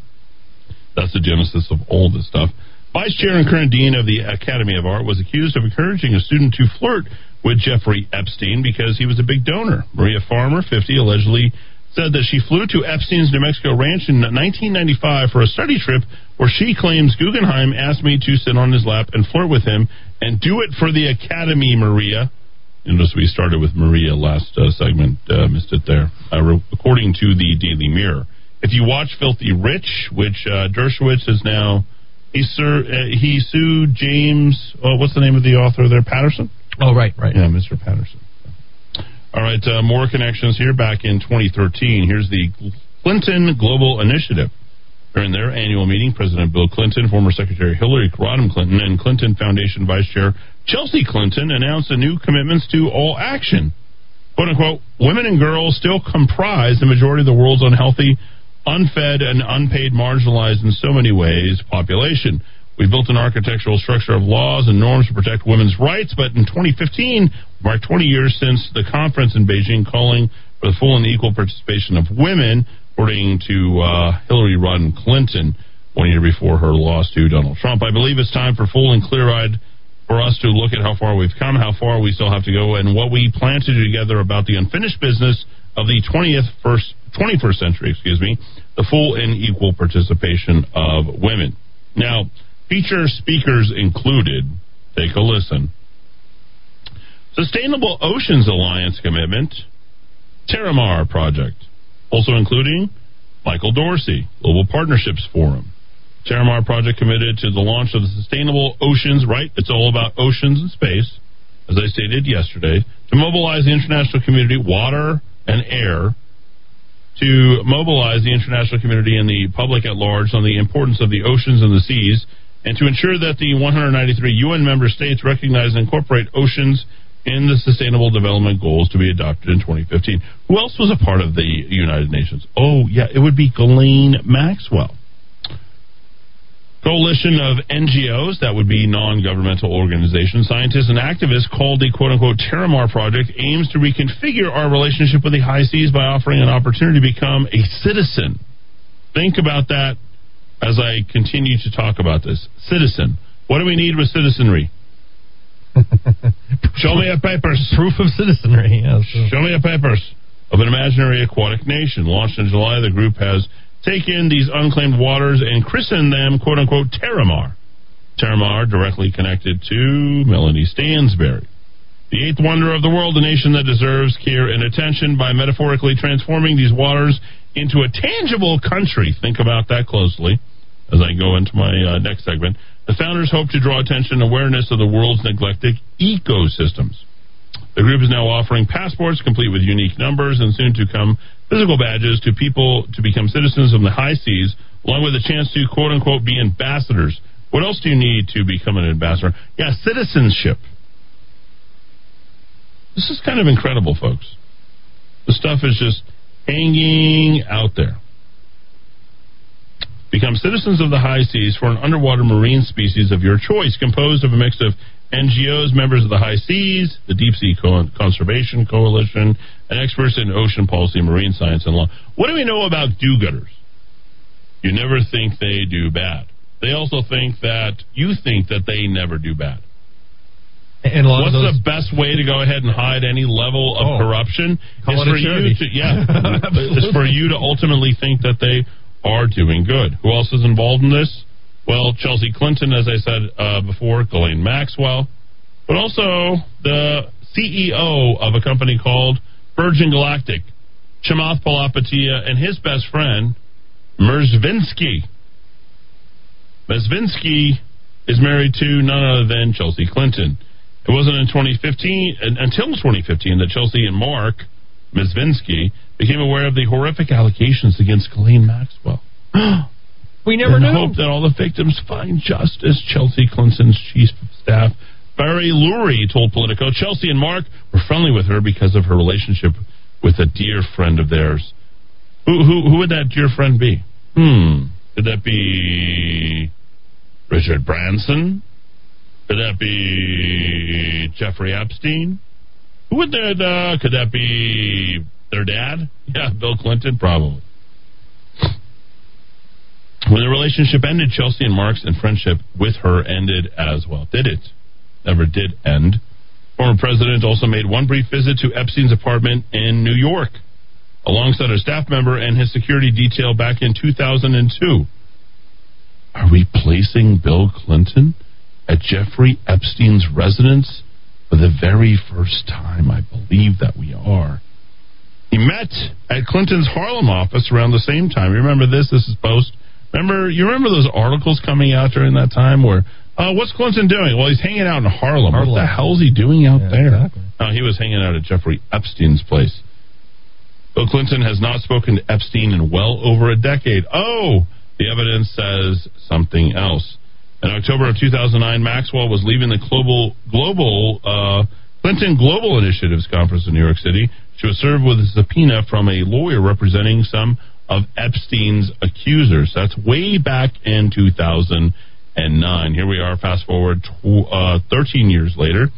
Speaker 2: That's the genesis of all this stuff. Vice chair and current dean of the Academy of Art was accused of encouraging a student to flirt with Jeffrey Epstein because he was a big donor. Maria Farmer, 50, allegedly said that she flew to Epstein's New Mexico ranch in 1995 for a study trip where she claims Guggenheim asked me to sit on his lap and flirt with him and do it for the Academy, Maria. As we started with Maria last uh, segment, uh, missed it there. Uh, re- according to the Daily Mirror, if you watch Filthy Rich, which uh, Dershowitz is now, he, sur- uh, he sued James. Uh, what's the name of the author there? Patterson.
Speaker 3: Oh, right, right.
Speaker 2: Yeah, Mr. Patterson. All right, uh, more connections here. Back in 2013, here's the Clinton Global Initiative. During their annual meeting, President Bill Clinton, former Secretary Hillary Rodham Clinton, and Clinton Foundation Vice Chair Chelsea Clinton announced the new commitments to all action. "Quote unquote," women and girls still comprise the majority of the world's unhealthy, unfed, and unpaid, marginalized in so many ways population. We built an architectural structure of laws and norms to protect women's rights, but in 2015 marked 20 years since the conference in Beijing calling for the full and equal participation of women, according to uh, Hillary Rodham Clinton one year before her loss to Donald Trump. I believe it's time for full and clear-eyed for us to look at how far we've come, how far we still have to go, and what we plan to do together about the unfinished business of the 20th first, 21st century, excuse me, the full and equal participation of women. Now, feature speakers included, take a listen. Sustainable Oceans Alliance commitment, Terramar Project, also including Michael Dorsey, Global Partnerships Forum. Terramar Project committed to the launch of the Sustainable Oceans, right? It's all about oceans and space, as I stated yesterday, to mobilize the international community, water and air, to mobilize the international community and the public at large on the importance of the oceans and the seas, and to ensure that the 193 UN member states recognize and incorporate oceans in the Sustainable Development Goals to be adopted in 2015. Who else was a part of the United Nations? Oh, yeah, it would be Ghislaine Maxwell. Coalition of NGOs, that would be non governmental organizations, scientists, and activists called the quote unquote Terramar Project aims to reconfigure our relationship with the high seas by offering an opportunity to become a citizen. Think about that as I continue to talk about this. Citizen. What do we need with citizenry? Show me a papers.
Speaker 3: Proof of citizenry. Yes.
Speaker 2: Show me a papers of an imaginary aquatic nation. Launched in July, the group has taken these unclaimed waters and christen them, quote unquote, Terramar. Terramar directly connected to Melanie Stansbury. The eighth wonder of the world, a nation that deserves care and attention by metaphorically transforming these waters into a tangible country. Think about that closely as I go into my uh, next segment. The founders hope to draw attention and awareness of the world's neglected ecosystems. The group is now offering passports complete with unique numbers and soon to come physical badges to people to become citizens of the high seas, along with a chance to quote unquote be ambassadors. What else do you need to become an ambassador? Yeah, citizenship. This is kind of incredible, folks. The stuff is just hanging out there. Become citizens of the high seas for an underwater marine species of your choice, composed of a mix of NGOs, members of the high seas, the Deep Sea Co- Conservation Coalition, and experts in ocean policy, marine science, and law. What do we know about do-gooders? You never think they do bad. They also think that you think that they never do bad.
Speaker 3: And
Speaker 2: What's
Speaker 3: those,
Speaker 2: the best way to go ahead and hide any level of
Speaker 3: Oh.
Speaker 2: corruption?
Speaker 3: Call
Speaker 2: is for you to yeah, is for you to ultimately think that they are doing good. Who else is involved in this? Well, Chelsea Clinton, as I said uh, before, Ghislaine Maxwell, but also the CEO of a company called Virgin Galactic, Chamath Palihapitiya, and his best friend, Mezvinsky. Mezvinsky is married to none other than Chelsea Clinton. It wasn't in 2015 until 2015 that Chelsea and Mark Mezvinsky became aware of the horrific allegations against Ghislaine Maxwell.
Speaker 3: we never
Speaker 2: and
Speaker 3: knew.
Speaker 2: hope that all the victims find justice. Chelsea Clinton's chief of staff, Bari Lurie, told Politico. Chelsea and Mark were friendly with her because of her relationship with a dear friend of theirs. Who who who would that dear friend be? Hmm. Could that be Richard Branson? Could that be Jeffrey Epstein? Who would that? Uh, could that be their dad? Yeah, Bill Clinton, probably. When the relationship ended, Chelsea and Mark's and friendship with her ended as well. Did it? Never did end. Former president also made one brief visit to Epstein's apartment in New York, alongside a staff member and his security detail back in 2002. Are we placing Bill Clinton at Jeffrey Epstein's residence for the very first time? I believe that we are. He met at Clinton's Harlem office around the same time. You remember this? This is post. Remember, you remember those articles coming out during that time where, uh, what's Clinton doing? Well, he's hanging out in Harlem.
Speaker 3: Harlem.
Speaker 2: What the hell's he doing out
Speaker 3: Yeah,
Speaker 2: there?
Speaker 3: exactly.
Speaker 2: No, he was hanging out at Jeffrey Epstein's place. Bill Clinton has not spoken to Epstein in well over a decade. Oh, the evidence says something else. In October of 2009, Maxwell was leaving the global global uh, Clinton Global Initiatives conference in New York City. She was served with a subpoena from a lawyer representing some of Epstein's accusers. That's way back in 2009. Here we are, fast forward tw- uh, 13 years later.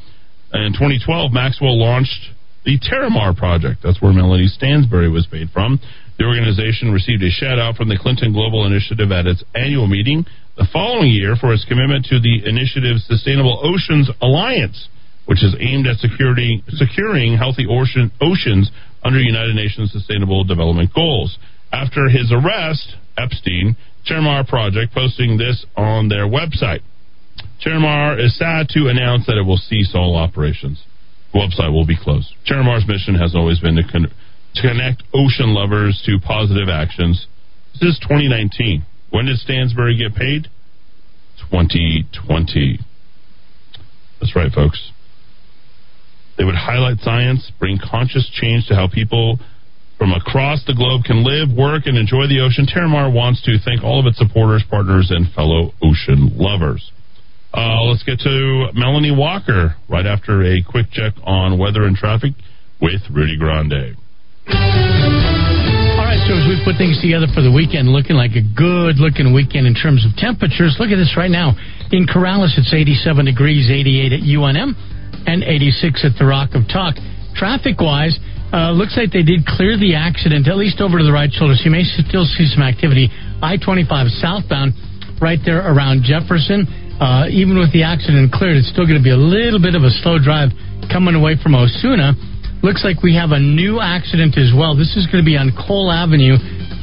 Speaker 2: In 2012, Maxwell launched the Terramar Project. That's where Melanie Stansbury was paid from. The organization received a shout out from the Clinton Global Initiative at its annual meeting the following year for its commitment to the initiative's Sustainable Oceans Alliance, which is aimed at security, securing healthy ocean, oceans under United Nations Sustainable Development Goals. After his arrest, Epstein, Terramar Project posting this on their website. Terramar is sad to announce that it will cease all operations. The website will be closed. Terramar's mission has always been to, con- to connect ocean lovers to positive actions. This is 2019. When did Stansbury get paid? 2020. That's right, folks. They would highlight science, bring conscious change to how people from across the globe can live, work, and enjoy the ocean. Terramar wants to thank all of its supporters, partners, and fellow ocean lovers. Uh, let's get to Melanie Walker right after a quick check on weather and traffic with Rudy Grande.
Speaker 4: All right, so as we put things together for the weekend, looking like a good looking weekend in terms of temperatures. Look at this right now. In Corrales, it's 87 degrees, 88 at UNM, and 86 at the Rock of Talk. Traffic wise, uh, looks like they did clear the accident, at least over to the right shoulder. So you may still see some activity. I 25 southbound, right there around Jefferson. Uh, even with the accident cleared, it's still going to be a little bit of a slow drive coming away from Osuna. Looks like we have a new accident as well. This is going to be on Coal Avenue.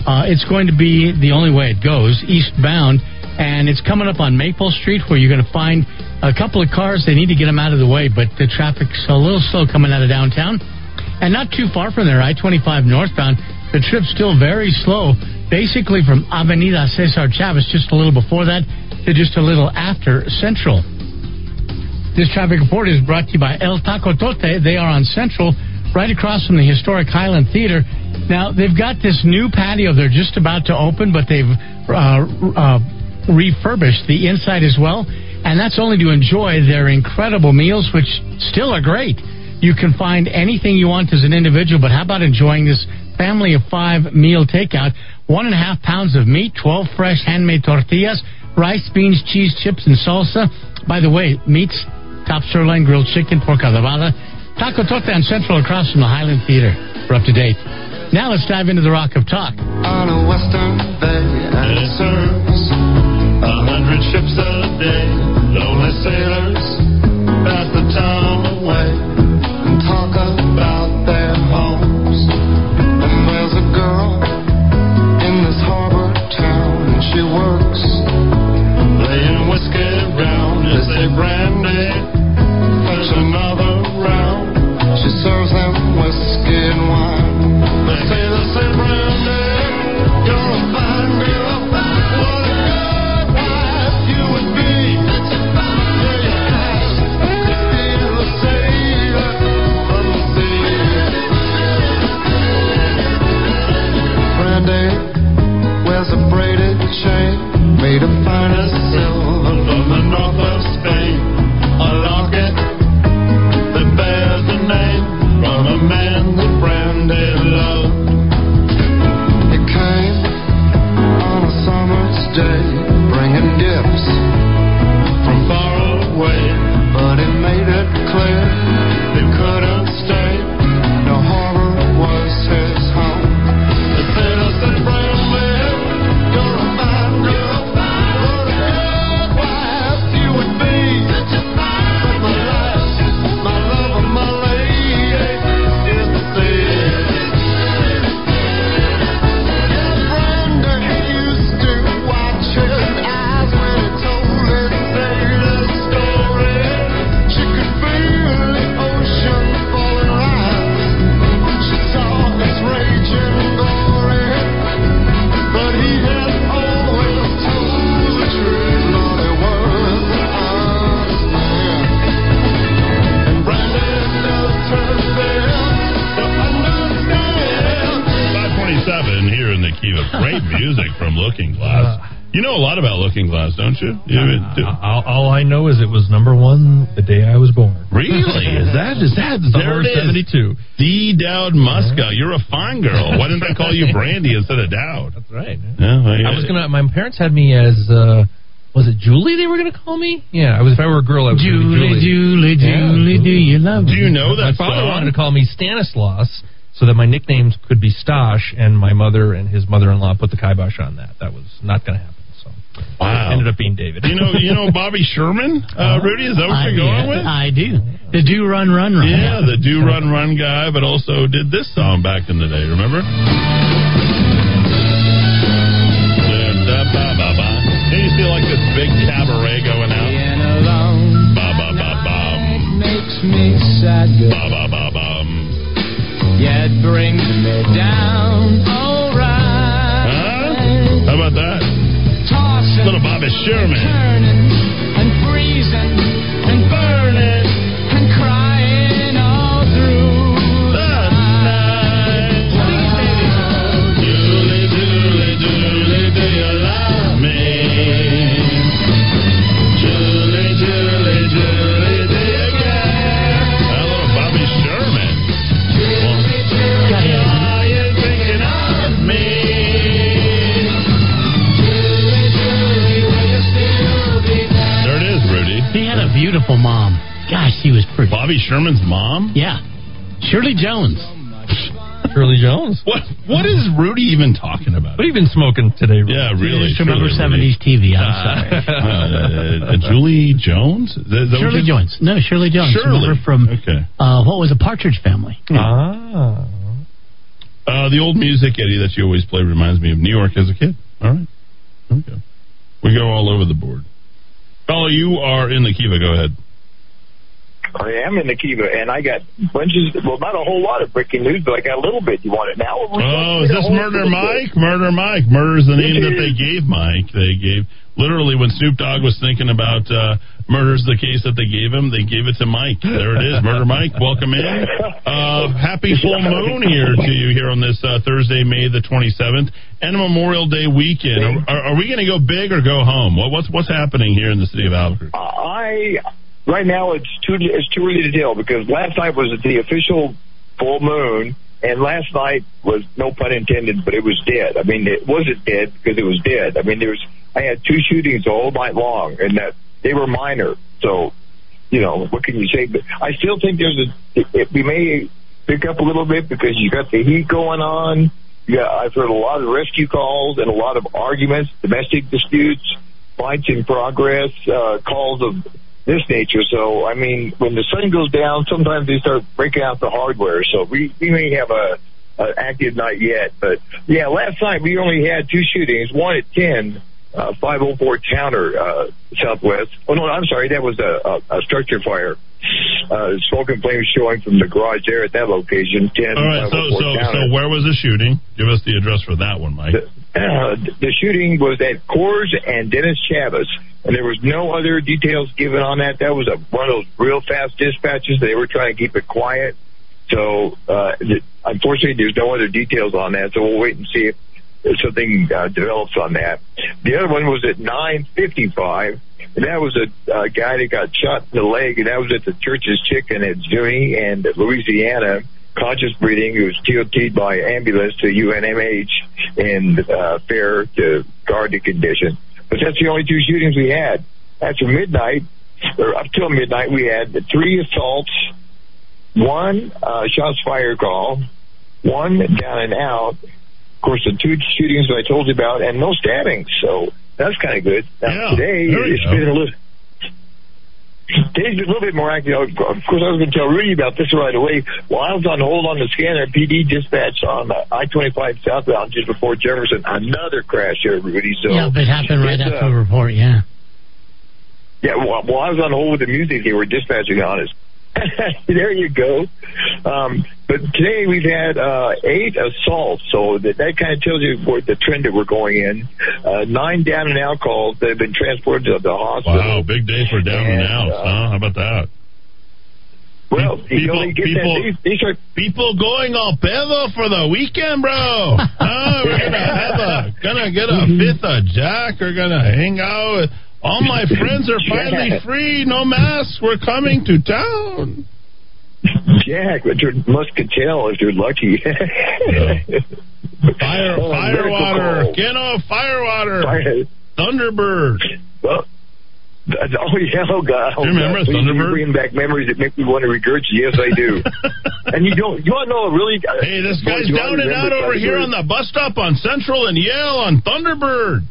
Speaker 4: Uh, it's going to be the only way it goes, eastbound. And it's coming up on Maple Street where you're going to find a couple of cars. They need to get them out of the way, but the traffic's a little slow coming out of downtown. And not too far from there, I 25 northbound, the trip's still very slow. Basically from Avenida Cesar Chavez, just a little before that, to just a little after Central. This traffic report is brought to you by El Taco Tote. They are on Central, right across from the historic Highland Theater. Now, they've got this new patio they're just about to open, but they've uh, uh, refurbished the inside as well. And that's only to enjoy their incredible meals, which still are great. You can find anything you want as an individual, but how about enjoying this family of five meal takeout? One and a half pounds of meat, 12 fresh handmade tortillas, rice, beans, cheese, chips, and salsa. By the way, meats, top sirloin, grilled chicken, pork adobada, taco torta, and central across from the Highland Theater. We're up to date. Now let's dive into the Rock of Talk.
Speaker 9: On a western bay a hundred ships a day. Lonely sailors pass the time away and talk about their homes. And there's a girl in this harbor town and she works laying whiskey round. They say brandy, fetch another round. She serves them whiskey and wine. They say, they say,
Speaker 25: made of
Speaker 2: Muska. You're a fine girl. Why didn't they call you Brandy instead of Dowd?
Speaker 3: That's right.
Speaker 2: Yeah, well.
Speaker 3: I was gonna. My parents had me as. uh was it Julie? They were gonna call me. Yeah, I was. If I were a girl, I was gonna be
Speaker 4: Julie, Julie,
Speaker 3: Yeah,
Speaker 4: Julie, do you love
Speaker 2: Do you know that?
Speaker 3: My father
Speaker 2: song?
Speaker 3: wanted to call me Stanislaus so that my nicknames could be Stosh, and my mother and his mother-in-law put the kibosh on that. That was not going to happen. So
Speaker 2: Wow.
Speaker 3: ended up being David.
Speaker 2: You know, you know Bobby Sherman, uh, Rudy. Is that what
Speaker 4: I,
Speaker 2: you're going
Speaker 4: yeah,
Speaker 2: with?
Speaker 4: I do. The do run run run.
Speaker 2: Yeah, the do run run guy, but also did this song back in the day. Remember? Da-da-ba-ba-ba. You see like this big cabaret going out? Ba ba ba bum.
Speaker 25: makes me sad.
Speaker 2: Ba ba ba bum.
Speaker 25: Yeah, it brings me down. Alright.
Speaker 2: Huh? How about that? Little Bobby Sherman.
Speaker 4: Beautiful mom. Gosh, she was pretty.
Speaker 2: Bobby Sherman's mom?
Speaker 4: Yeah. Shirley Jones.
Speaker 3: Shirley Jones.
Speaker 2: What What is Rudy even talking about?
Speaker 3: What have you been smoking today? Rudy?
Speaker 2: Yeah, really.
Speaker 4: Just remember
Speaker 2: truly,
Speaker 4: 70s TV. I'm
Speaker 2: Uh,
Speaker 4: sorry.
Speaker 2: uh, uh, Julie Jones? Is that- is that what
Speaker 4: Shirley
Speaker 2: you-
Speaker 4: Jones. No, Shirley Jones.
Speaker 2: Shirley.
Speaker 4: Remember from
Speaker 2: Okay.
Speaker 4: uh, what was a Partridge Family?
Speaker 3: Ah.
Speaker 2: Uh, the old music, Eddie, that you always play reminds me of New York as a kid. All right. Okay. We go all over the board. Fellow, you are in the Kiva. Go ahead.
Speaker 26: I am in the Kiva, and I got bunches. Well, not a whole lot of breaking news, but I got a little bit. You want it now?
Speaker 2: Oh, is this Murder Mike? Murder Mike. Murder is the name that they gave Mike. They gave literally when Snoop Dogg was thinking about uh, murder's the case that they gave him. They gave it to Mike. There it is, Murder Mike. Welcome in. Uh, happy full moon here to you here on this uh, Thursday, May the twenty seventh, and Memorial Day weekend. Are, are, are we going to go big or go home? What, what's what's happening here in the city of Albuquerque?
Speaker 26: I right now it's too it's too early to tell because last night was the official full moon, and last night was no pun intended, but it was dead. I mean, it wasn't dead because it was dead. I mean, there was I had two shootings all night long, and that they were minor. So, you know, what can you say? But I still think there's a it, we may pick up a little bit because you got the heat going on. Yeah, I've heard a lot of rescue calls and a lot of arguments, domestic disputes, fights in progress, uh, calls of this nature. So, I mean, when the sun goes down, sometimes they start breaking out the hardware. So we, we may have a, a active night yet. But yeah, last night we only had two shootings, one at 10, uh, 504 Towner, uh, Southwest. Oh no, I'm sorry, that was a, a, a structure fire. Uh, smoke and flames showing from the garage there at that location, 10,
Speaker 2: All right. So so so where was the shooting? Give us the address for that one, Mike.
Speaker 26: Uh, the shooting was at Coors and Dennis Chavez, and there was no other details given on that. That was a, one of those real fast dispatches. They were trying to keep it quiet. So, uh, unfortunately, there's no other details on that. So we'll wait and see. If something uh, develops on that. The other one was at 9:55, and that was a uh, guy that got shot in the leg, and that was at the Church's Chicken at Zuni and Louisiana. Conscious breathing. He was TOT'd by ambulance to UNMH and uh, fair to guard the condition. But that's the only two shootings we had. After midnight, or up till midnight, we had three assaults, one uh, shots fired call, one down and out. Of course, the two shootings that I told you about, and no stabbings. So that's kind of good. Now,
Speaker 2: Yeah,
Speaker 26: today it's
Speaker 2: go.
Speaker 26: been a little. Today's a little bit more active. Of course, I was going to tell Rudy about this right away. While I was on hold on the scanner, PD dispatch on uh, I-25 southbound just before Jefferson, another crash there, Rudy. So
Speaker 4: yeah, it happened right
Speaker 26: it's,
Speaker 4: after
Speaker 26: uh,
Speaker 4: the report. Yeah.
Speaker 26: yeah, while, while I was on hold with the music, they were dispatching on us. there you go. Um, but today we've had uh, eight assaults, so that, that kind of tells you what the trend that we're going in. Uh, nine down and out calls that have been transported to the hospital.
Speaker 2: Wow, big day for down and,
Speaker 26: And,
Speaker 2: outs,
Speaker 26: uh,
Speaker 2: huh? How about that?
Speaker 26: Well, you
Speaker 2: people,
Speaker 26: know, you get
Speaker 2: people,
Speaker 26: that, these, these are
Speaker 2: people going all pedo for the weekend, bro. huh? We're gonna have a gonna get a fifth of Jack. We're gonna hang out. With, all my friends are finally free. No masks. We're coming to town.
Speaker 26: Jack, but you're muscatel if you're lucky.
Speaker 2: Fire,
Speaker 26: Oh,
Speaker 2: fire water.
Speaker 26: call.
Speaker 2: Get off fire water.
Speaker 26: Fire-
Speaker 2: Thunderbird.
Speaker 26: Well, oh yeah, oh god! Oh,
Speaker 2: Do you remember
Speaker 26: God,
Speaker 2: Thunderbird?
Speaker 26: Bringing back memories that make me want to regurgitate. Yes, I do. and you don't. You want to know a really? uh,
Speaker 2: Hey, this guy's
Speaker 26: do
Speaker 2: down and out over here on the bus stop on Central and Yale on Thunderbird.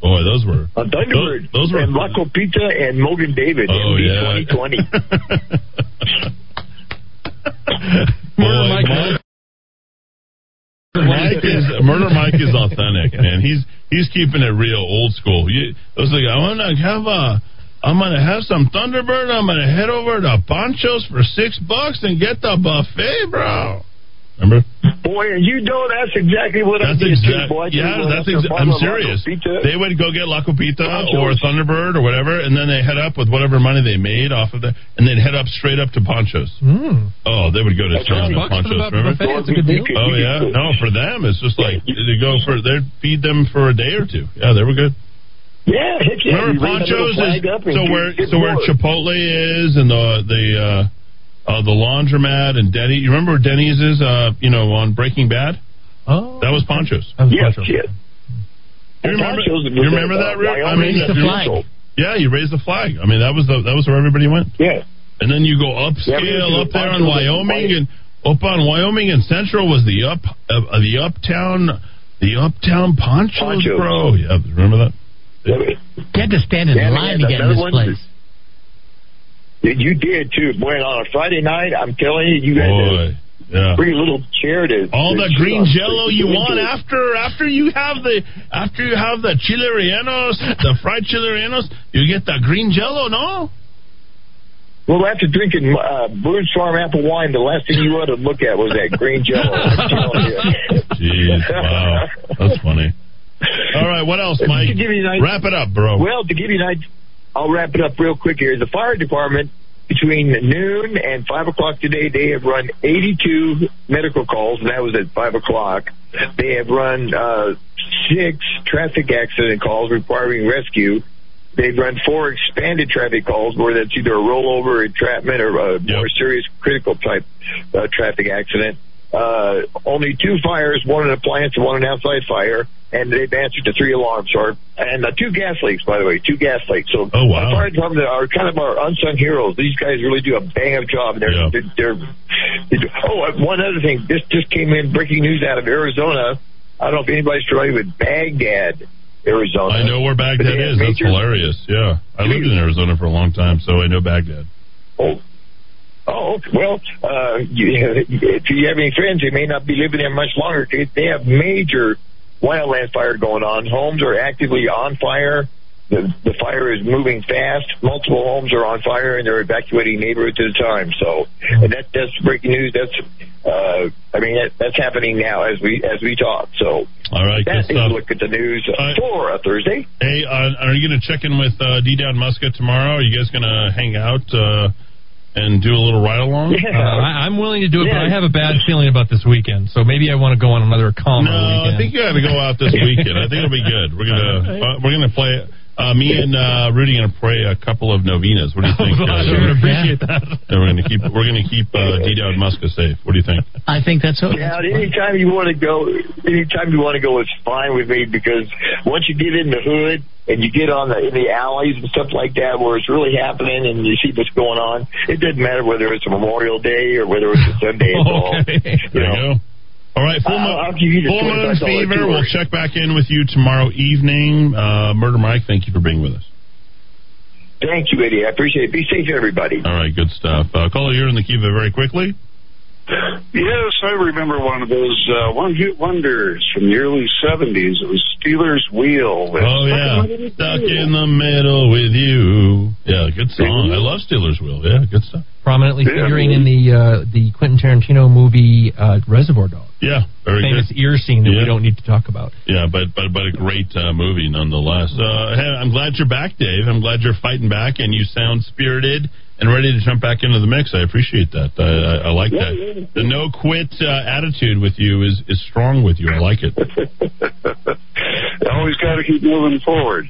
Speaker 2: Boy, those were
Speaker 26: On Thunderbird,
Speaker 2: Those, those were
Speaker 26: and La Copita and Mogen David.
Speaker 2: Oh, yeah.
Speaker 26: 2020.
Speaker 2: Boy, Mike, Mike is Murder Mike is authentic, man. He's he's keeping it real, old school. You, I was like, I want to have a, I'm gonna have some Thunderbird. I'm gonna head over to Ponchos for six bucks and get the buffet, bro. Remember?
Speaker 26: Boy, and you know that's exactly what
Speaker 2: That's
Speaker 26: I did
Speaker 2: exact.
Speaker 26: too. Boy, I
Speaker 2: Yeah,
Speaker 26: tell you what,
Speaker 2: that's.
Speaker 26: after
Speaker 2: Exa- I'm serious. They would go get La Copita or Thunderbird or whatever, and then they head up with whatever money they made off of that, and they'd head up straight up to Ponchos.
Speaker 3: Mm.
Speaker 2: Oh, they would go to
Speaker 26: That's
Speaker 2: town
Speaker 26: right.
Speaker 2: at
Speaker 3: Bucks for the
Speaker 2: Ponchos. Remember?
Speaker 3: buffet, it's a good deal.
Speaker 2: Oh yeah, no, for them it's just like they go for they feed them for a day or two. Yeah, they were good.
Speaker 26: Yeah, heck yeah.
Speaker 2: Remember
Speaker 26: you raise that little
Speaker 2: Ponchos is so where so where. Chipotle is and the the uh, uh, the laundromat and Denny. You remember Denny's is? Uh, you know, on Breaking Bad.
Speaker 3: Oh,
Speaker 2: That was Ponchos.
Speaker 3: that was
Speaker 26: Yes,
Speaker 3: Ponchos.
Speaker 26: yes.
Speaker 2: You remember? You remember that, Rick? I
Speaker 26: Wyoming
Speaker 2: mean,
Speaker 26: and
Speaker 2: you-
Speaker 26: Russell.
Speaker 2: yeah, you raised the flag. I mean, that was the that was where everybody went.
Speaker 26: Yeah.
Speaker 2: And then you go
Speaker 26: Yeah,
Speaker 2: upscale
Speaker 26: we went to
Speaker 2: up there in Wyoming and up on Wyoming and Central was the up uh, the uptown the uptown ponchos,
Speaker 26: Ponchos.
Speaker 2: bro. Yeah, remember that?
Speaker 26: Yeah,
Speaker 4: You had to stand in
Speaker 26: Yeah,
Speaker 4: line to get in this
Speaker 26: one-
Speaker 4: place.
Speaker 26: You did too. Boy, on a Friday night, I'm telling you, you had
Speaker 2: Boy, yeah.
Speaker 26: a pretty little chair to
Speaker 2: All the green jello you want after after you have the after you have the chile rellenos, the fried chile rellenos, you get the green jello, no?
Speaker 26: Well, after drinking uh, Boone's Farm apple wine, the last thing you ought to look at was that green jello. I'm telling you.
Speaker 2: Jeez, wow, that's funny. All right, what else, Mike?
Speaker 26: Give you an idea-
Speaker 2: Wrap it up, bro.
Speaker 26: Well, to give you an idea, I'll wrap it up real quick here. The fire department, between noon and 5 o'clock today, they have run 82 medical calls, and that was at 5 o'clock. They have run uh, six traffic accident calls requiring rescue. They've run four expanded traffic calls where that's either a rollover, entrapment, or a more serious critical type uh, traffic accident. Uh, only two fires, one an appliance and one an outside fire, and they've answered to three alarms. Or and uh, two gas leaks, by the way, two gas leaks. So
Speaker 2: Oh, wow.
Speaker 26: the fire department are kind of our unsung heroes. These guys really do a bang up job. They're,
Speaker 2: Yeah.
Speaker 26: they're, they're, they're oh, uh, one other thing. This just came in breaking news out of Arizona. I don't know if anybody's familiar with Baghdad, Arizona.
Speaker 2: I know where Baghdad
Speaker 26: they
Speaker 2: is. That's hilarious. Yeah, I lived in Arizona for a long time, so I know Baghdad.
Speaker 26: Oh. Oh, well, uh, you, if you have any friends who may not be living there much longer, they they have major wildland fire going on. Homes are actively on fire. The, the fire is moving fast. Multiple homes are on fire, and they're evacuating neighborhoods at a time. So, and that, that's breaking news. That's, uh, I mean, that, that's happening now as we as we talk. So,
Speaker 2: All right,
Speaker 26: that
Speaker 2: good
Speaker 26: is
Speaker 2: stuff.
Speaker 26: a look at the news
Speaker 2: Uh,
Speaker 26: for a Thursday.
Speaker 2: Hey, uh, are you going to check in with uh, D Dowd Muska tomorrow? Are you guys going to hang out uh, and do a little ride along?
Speaker 3: Uh, I, I'm willing to do it, but I have a bad feeling about this weekend. So maybe I want to go on another calmer
Speaker 2: No,
Speaker 3: weekend.
Speaker 2: I think you got to go out this weekend. I think it'll be good. We're gonna uh, we're gonna play. Uh, me and uh, Rudy are gonna pray a couple of novenas. What do you think?
Speaker 3: I
Speaker 2: uh,
Speaker 3: sure would appreciate that.
Speaker 2: And we're gonna keep we're gonna keep uh, D Dowd Muska safe. What do you think?
Speaker 4: I think that's okay.
Speaker 26: Yeah, anytime you want to go, anytime you want to go, it's fine with me because once you get in the hood and you get on the in the alleys and stuff like that where it's really happening and you see what's going on, it doesn't matter whether it's a Memorial Day or whether it's a Sunday at all.
Speaker 2: Okay. There you go. All right, full, moon,
Speaker 26: I'll give you the
Speaker 2: full moon fever. We'll check back in with you tomorrow evening. Uh, Murder Mike, thank you for being with us.
Speaker 26: Thank you, Eddie. I appreciate it. Be safe, everybody.
Speaker 2: All right, good stuff. Uh, caller, you're in the Kiva very quickly.
Speaker 27: Yes, I remember one of those uh, one-hit wonders from the early '70s. It was Stealers Wheel.
Speaker 2: Oh yeah, stuck in the middle with you. Yeah, good song. I love Stealers Wheel. Yeah, good stuff.
Speaker 3: Prominently
Speaker 2: Yeah,
Speaker 3: figuring
Speaker 2: man.
Speaker 3: in the uh, the Quentin Tarantino movie uh, Reservoir Dogs.
Speaker 2: Yeah, very
Speaker 3: famous
Speaker 2: good.
Speaker 3: ear scene that
Speaker 2: Yeah.
Speaker 3: we don't need to talk about.
Speaker 2: Yeah, but but but a great uh, movie nonetheless. Uh, hey, I'm glad you're back, Dave. I'm glad you're fighting back, and you sound spirited and ready to jump back into the mix. I appreciate that. I, I, I like that. The no quit uh, attitude with you is is strong with you. I like it.
Speaker 27: Always got to keep moving forward.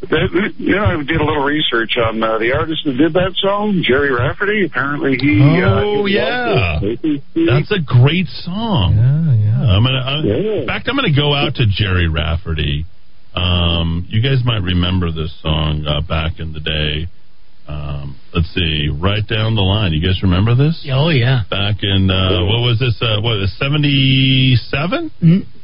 Speaker 27: That, you know, I did a little research on uh, the artist that did that song, Gerry Rafferty. Apparently, he.
Speaker 2: Oh
Speaker 27: uh,
Speaker 2: yeah, that's a great song. Yeah, yeah. I'm gonna. I'm, In fact, I'm gonna go out to Gerry Rafferty. Um, you guys might remember this song uh, back in the day. Um, let's see, right down the line. You guys remember this?
Speaker 4: Oh yeah.
Speaker 2: Back in uh, what was this? Uh, what seventy seven?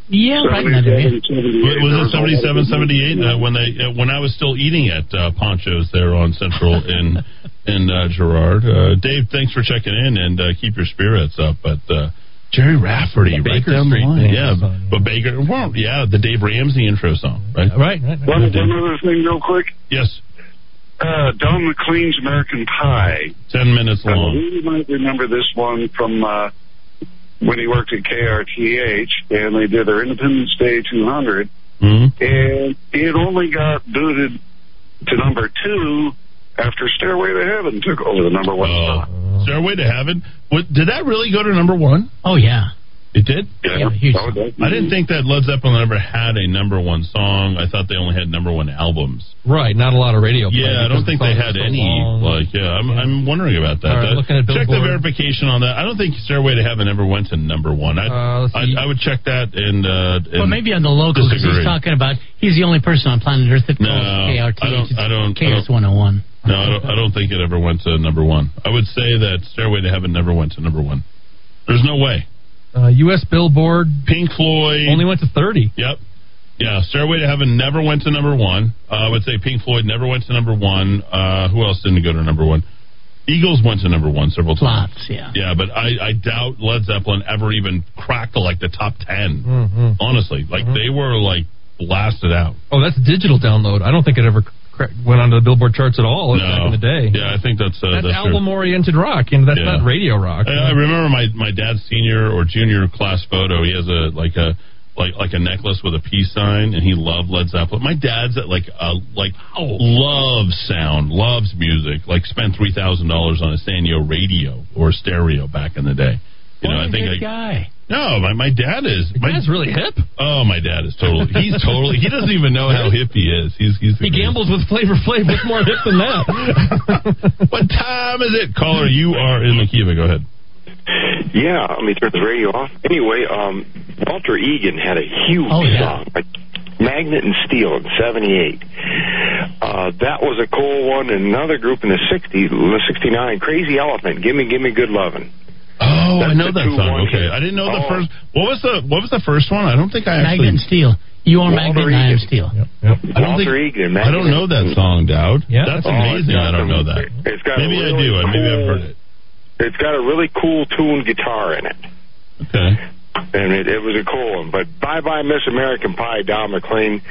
Speaker 4: Yeah, right in that area.
Speaker 2: Was it 77, 78 uh, when they uh, when I was still eating at uh, Ponchos there on Central in in uh, Girard? Uh, Dave, thanks for checking in and uh, keep your spirits up. But uh, Gerry Rafferty,
Speaker 3: The
Speaker 2: right
Speaker 3: Baker
Speaker 2: down the
Speaker 3: Street
Speaker 2: line, yeah.
Speaker 3: song,
Speaker 2: But Baker, well, yeah, the Dave Ramsey intro song, right?
Speaker 3: Right, right.
Speaker 27: One, one other thing, real quick.
Speaker 2: Yes,
Speaker 27: Uh, Don McLean's American Pie.
Speaker 2: ten minutes long.
Speaker 27: you might remember this one from uh, when he worked at KRTH, and they did their Independence Day 200,
Speaker 2: Mhm.
Speaker 27: and it only got booted to number two after Stairway to Heaven took over the number one spot.
Speaker 2: Stairway to Heaven. What did that really go to number one?
Speaker 4: Oh yeah.
Speaker 2: It did.
Speaker 27: Yeah,
Speaker 4: huge.
Speaker 2: I didn't think that Led Zeppelin ever had a number one song. I thought they only had number one albums.
Speaker 3: Right, not a lot of radio. play
Speaker 2: Yeah, I don't think
Speaker 3: the
Speaker 2: they had
Speaker 3: so
Speaker 2: any.
Speaker 3: long.
Speaker 2: Like, yeah, I'm, I'm wondering about that.
Speaker 3: All right,
Speaker 2: That-
Speaker 3: looking at
Speaker 2: check the verification on that. I don't think Stairway to Heaven ever went to number one. I,
Speaker 3: Uh.
Speaker 2: I, I would check that and. Uh, and
Speaker 4: Well, maybe on the local because he's talking about he's the only person on planet Earth that
Speaker 2: No,
Speaker 4: calls KRT.
Speaker 2: I don't- I don't- I
Speaker 4: KS 101.
Speaker 2: No, I don't, I don't think it ever went to number one. I would say that Stairway to Heaven never went to number one. There's no way.
Speaker 3: Uh, U.S. Billboard
Speaker 2: Pink Floyd
Speaker 3: only went to 30.
Speaker 2: Yep. Yeah, Stairway to Heaven never went to number one. Uh, I would say Pink Floyd never went to number one. Uh, who else didn't go to number one? Eagles went to number one several times.
Speaker 4: Lots, yeah.
Speaker 2: Yeah, but I, I doubt Led Zeppelin ever even cracked like the top 10.
Speaker 3: Mm-hmm.
Speaker 2: Honestly, like they were like blasted out.
Speaker 3: Oh, that's digital download. I don't think it ever went onto the Billboard charts at all back in the day.
Speaker 2: Yeah, I think that's uh,
Speaker 3: That's,
Speaker 2: that's
Speaker 3: album-oriented rock, and that's
Speaker 2: Yeah.
Speaker 3: not radio rock.
Speaker 2: I, I remember my my dad's senior or junior class photo. He has a like a like like a necklace with a peace sign, and he loved Led Zeppelin. My dad's at like uh like oh. loves sound, loves music. Like spent three thousand dollars on a Sanyo radio or stereo back in the day. You know, I think I,
Speaker 4: guy.
Speaker 2: No, my my dad is. My
Speaker 3: dad's really hip.
Speaker 2: Oh, my dad is totally. He's totally. He doesn't even know how hip he is. He's he's.
Speaker 3: He gambles with Flavor Flav. What's more hip than that?
Speaker 2: what time is it, caller? You are in the Kiva. Go ahead.
Speaker 28: Yeah, let me turn the radio off. Anyway, um, Walter Egan had a huge
Speaker 4: Oh, yeah.
Speaker 28: song, like Magnet and Steel in '78. Uh, that was a cool one. Another group in the '60s, '69, Crazy Elephant, "Give Me, Give Me Good Lovin'."
Speaker 2: Oh, I know that song. Okay,
Speaker 28: hit.
Speaker 2: I didn't know the
Speaker 28: Oh.
Speaker 2: first. What was the What was the first one? I don't think I actually.
Speaker 4: Magnet and Steel. You are
Speaker 28: Walter
Speaker 4: Magnet and I am
Speaker 28: Egan.
Speaker 4: Steel.
Speaker 2: I don't
Speaker 28: Walter
Speaker 2: think.
Speaker 28: Egan.
Speaker 2: I don't know that song, Dowd.
Speaker 3: Yeah.
Speaker 2: that's
Speaker 28: Oh,
Speaker 2: amazing.
Speaker 28: got
Speaker 2: I don't know that.
Speaker 28: It's got
Speaker 2: Maybe
Speaker 28: a
Speaker 2: I
Speaker 28: really
Speaker 2: do.
Speaker 28: Cool,
Speaker 2: Maybe I've heard it.
Speaker 28: It's got a really cool tuned guitar in it.
Speaker 2: Okay.
Speaker 28: And it, it was a cool one. But Bye Bye Miss American Pie, Don McLean,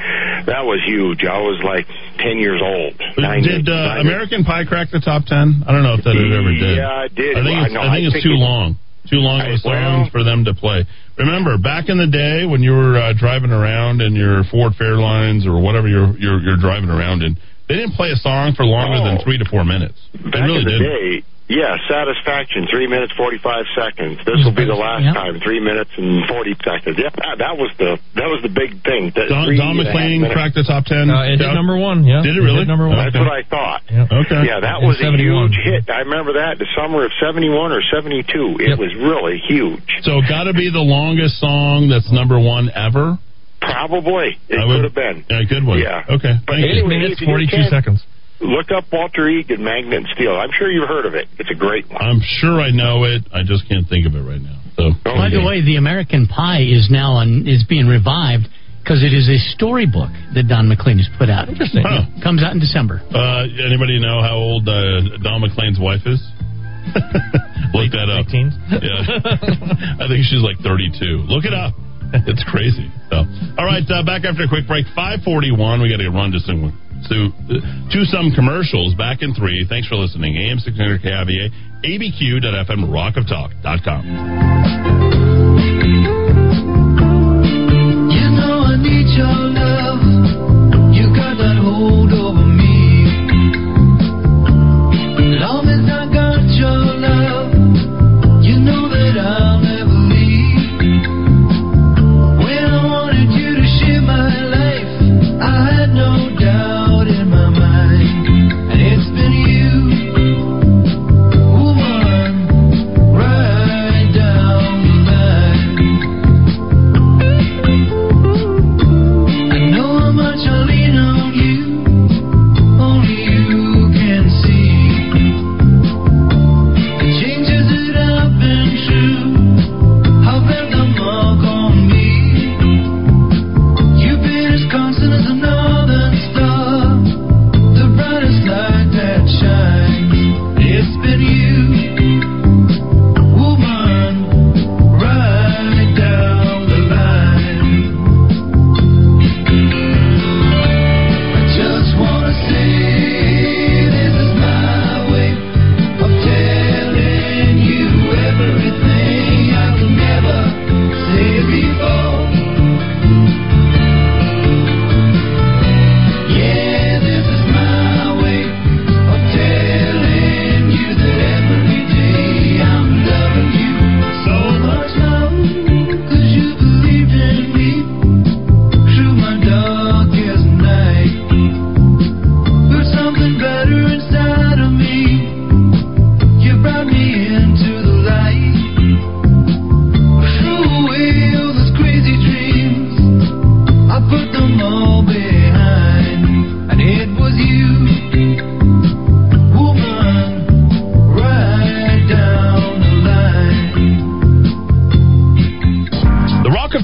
Speaker 28: that was huge. I was like 10 years old. Nine
Speaker 2: Did uh, American Pie crack the top ten? I don't know if that it ever did.
Speaker 28: Yeah, it did.
Speaker 2: I think
Speaker 28: Well,
Speaker 2: it's,
Speaker 28: no,
Speaker 2: I think
Speaker 28: I
Speaker 2: it's
Speaker 28: think
Speaker 2: too
Speaker 28: it-
Speaker 2: long. Too long of a song
Speaker 28: well-
Speaker 2: for them to play. Remember, back in the day when you were uh, driving around in your Ford Fairlanes or whatever you're, you're you're driving around in, they didn't play a song for longer than three to four minutes. They
Speaker 28: Back
Speaker 2: really
Speaker 28: in the
Speaker 2: did.
Speaker 28: day, yeah, satisfaction, three minutes forty five seconds. This will be the last time, three minutes and forty seconds. Yeah, that, that was the that was the big thing. That
Speaker 2: Don,
Speaker 28: three
Speaker 2: Don
Speaker 28: and
Speaker 2: McLean cracked the top ten.
Speaker 3: Uh, it did
Speaker 2: Chuck?
Speaker 3: number one. Yeah,
Speaker 2: Did it
Speaker 3: It
Speaker 2: really?
Speaker 3: did number one.
Speaker 28: That's what I thought.
Speaker 2: Okay.
Speaker 28: Yeah, that was a huge hit. I remember that the summer of '71 or '72. It was really huge.
Speaker 2: So, got to be the longest song that's number one ever.
Speaker 28: Probably it
Speaker 2: I would-
Speaker 28: could have been.
Speaker 2: Yeah, good one.
Speaker 28: Yeah.
Speaker 2: Okay.
Speaker 28: But
Speaker 2: Thank you.
Speaker 28: anyway, if you get a chance,
Speaker 3: seconds.
Speaker 28: Look up Walter Egan, and Magnet and Steel. I'm sure you've heard of it. It's a great one.
Speaker 2: I'm sure I know it. I just can't think of it right now. So.
Speaker 4: By the way, the American Pie is now on is being revived because it is a storybook that Don McLean has put out. Interesting.
Speaker 2: Huh.
Speaker 4: Comes out in December.
Speaker 2: Uh, anybody know how old uh, Don McLean's wife is? Look that up. Yeah, I think she's like 32. Look it up. It's crazy. So, all right, uh, back after a quick break. 541. We got to run to some to, to some commercials. Back in three. Thanks for listening. AM 600 KIVA, ABQ.FM, rockoftalk.com.
Speaker 9: You know I need your love. You got that hold over me. Long as I got your love, you know that I'll never leave. When I wanted you to share my life, I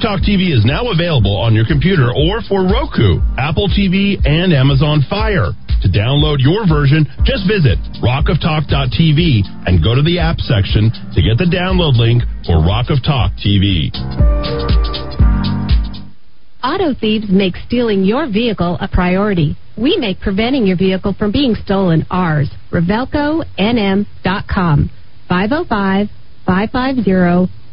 Speaker 2: Talk TV is now available on your computer or for Roku, Apple TV, and Amazon Fire. To download your version, just visit rockoftalk.tv and go to the app section to get the download link for Rock of Talk TV.
Speaker 29: Auto thieves make stealing your vehicle a priority. We make preventing your vehicle from being stolen ours. RevelcoNM.com.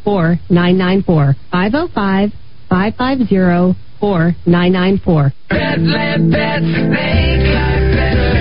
Speaker 29: 505-550-4994. 505-550-4994.
Speaker 9: Petland pets make life better.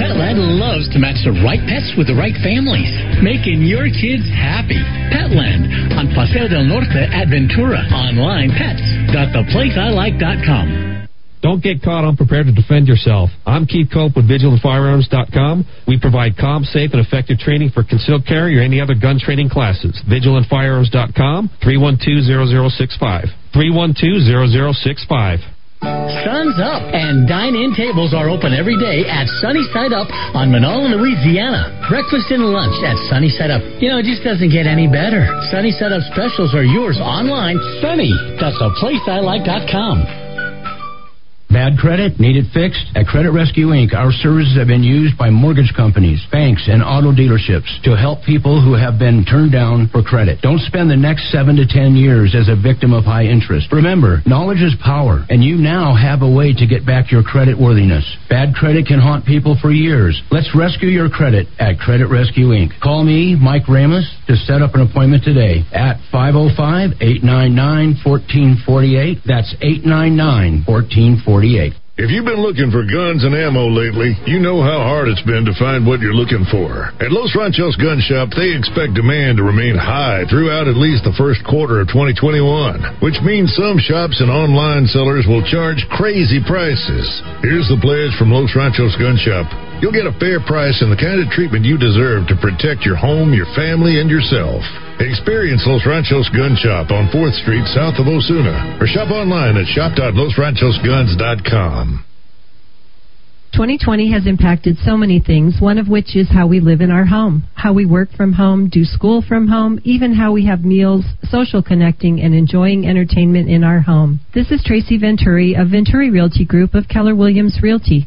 Speaker 4: Petland loves to match the right pets with the right families, making your kids happy. Petland on Paseo del Norte at Ventura. Online pets.theplaceilike.com.
Speaker 30: Don't get caught unprepared to defend yourself. I'm Keith Cope with VigilantFirearms.com. We provide calm, safe, and effective training for concealed carry or any other gun training classes. VigilantFirearms.com, 312-0065. 312-0065.
Speaker 4: Sun's up, and dine-in tables are open every day at Sunny Side Up on Manola, Louisiana. Breakfast and lunch at Sunny Side Up. You know, it just doesn't get any better. Sunny Side Up specials are yours online. Sunny.theplaceilike.com.
Speaker 31: Bad credit? Need it fixed? At Credit Rescue Inc., our services have been used by mortgage companies, banks, and auto dealerships to help people who have been turned down for credit. Don't spend the next seven to ten years as a victim of high interest. Remember, knowledge is power, and you now have a way to get back your credit worthiness. Bad credit can haunt people for years. Let's rescue your credit at Credit Rescue Inc. Call me, Mike Ramos, to set up an appointment today at 505 899 1448. That's 899 1448.
Speaker 32: If you've been looking for guns and ammo lately, you know how hard it's been to find what you're looking for. At Los Ranchos Gun Shop, they expect demand to remain high throughout at least the first quarter of 2021, which means some shops and online sellers will charge crazy prices. Here's the pledge from Los Ranchos Gun Shop. You'll get a fair price and the kind of treatment you deserve to protect your home, your family, and yourself. Experience Los Ranchos Gun Shop on 4th Street south of Osuna or shop online at shop.losranchosguns.com.
Speaker 29: 2020 has impacted so many things, one of which is how we live in our home, how we work from home, do school from home, even how we have meals, social connecting, and enjoying entertainment in our home. This is Tracy Venturi of Venturi Realty Group of Keller Williams Realty.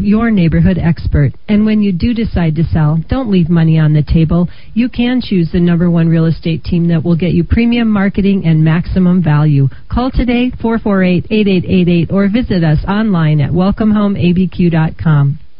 Speaker 29: your neighborhood expert. And when you do decide to sell, don't leave money on the table. You can choose the number one real estate team that will get you premium marketing and maximum value. Call today, 448-8888, or visit us online at welcomehomeabq.com.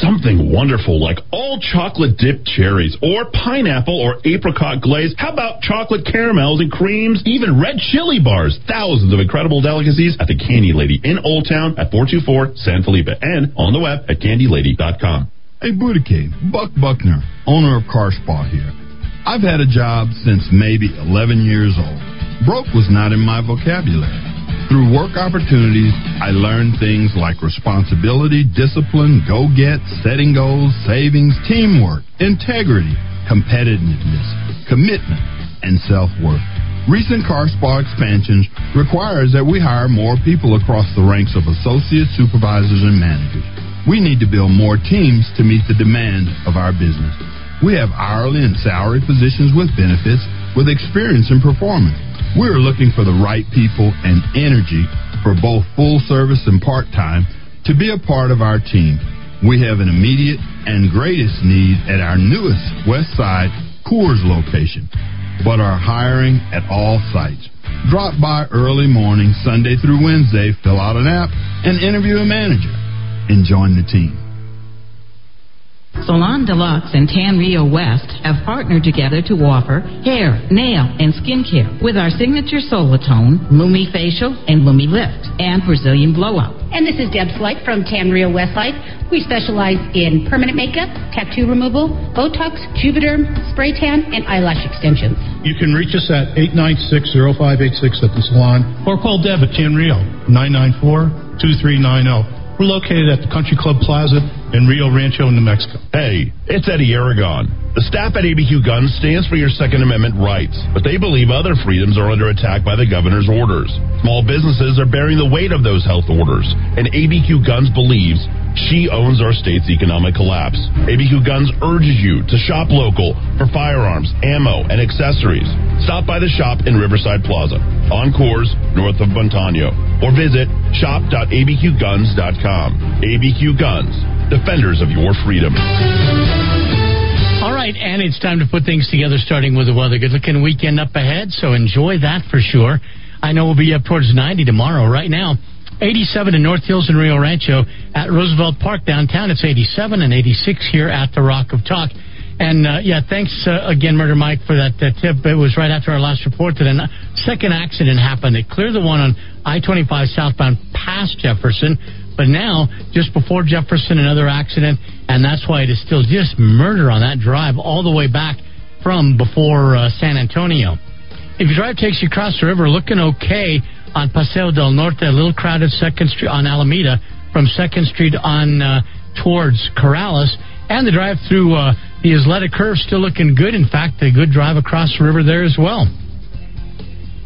Speaker 2: Something wonderful like all chocolate dipped cherries or pineapple or apricot glaze. How about chocolate caramels and creams? Even red chili bars. Thousands of incredible delicacies at the Candy Lady in Old Town at 424 San Felipe and on the web at candylady.com.
Speaker 33: Hey, Budake, Buck Buckner, owner of Car Spa here. I've had a job since maybe 11 years old. Broke was not in my vocabulary. Through work opportunities, I learned things like responsibility, discipline, go get, setting goals, savings, teamwork, integrity, competitiveness, commitment, and self worth. Recent car spa expansions requires that we hire more people across the ranks of associates, supervisors, and managers. We need to build more teams to meet the demand of our business. We have hourly and salary positions with benefits with experience in performance. We're looking for the right people and energy for both full service and part time to be a part of our team. We have an immediate and greatest need at our newest West Side Coors location, but are hiring at all sites. Drop by early morning, Sunday through Wednesday, fill out an app, and interview a manager, and join the team.
Speaker 34: Salon Deluxe and Tan Rio West have partnered together to offer hair, nail, and skincare with our signature Solatone, Lumi Facial, and Lumi Lift, and Brazilian Blowout.
Speaker 35: And this is Deb Slight from Tan Rio West Westside. We specialize in permanent makeup, tattoo removal, Botox, Juvederm, spray tan, and eyelash extensions.
Speaker 36: You can reach us at 896-0586 at the salon or call Deb at Tan Rio, 994-2390. We're located at the Country Club Plaza in Rio Rancho, New Mexico.
Speaker 2: Hey, it's Eddy Aragon. The staff at ABQ Guns stands for your Second Amendment rights, but they believe other freedoms are under attack by the governor's orders. Small businesses are bearing the weight of those health orders, and ABQ Guns believes she owns our state's economic collapse. ABQ Guns urges you to shop local for firearms, ammo, and accessories. Stop by the shop in Riverside Plaza, on Coors, north of Montano, or visit shop.abqguns.com. ABQ Guns, defenders of your freedom.
Speaker 4: All right, and it's time to put things together, starting with the weather. Good looking weekend up ahead, so enjoy that for sure. I know we'll be up towards 90 tomorrow. Right now, 87 in North Hills and Rio Rancho. At Roosevelt Park downtown, it's 87 and 86 here at the Rock of Talk. And uh, yeah, thanks uh, again, Murder Mike, for that uh, tip. It was right after our last report that a second accident happened. They cleared the one on I 25 southbound past Jefferson, but now, just before Jefferson, another accident, and that's why it is still just murder on that drive all the way back from before uh, San Antonio. If your drive takes you across the river, looking okay on Paseo del Norte, a little crowded Second Street on Alameda from Second Street on uh, towards Corrales, and the drive through uh, the Isleta Curve still looking good. In fact, a good drive across the river there as well.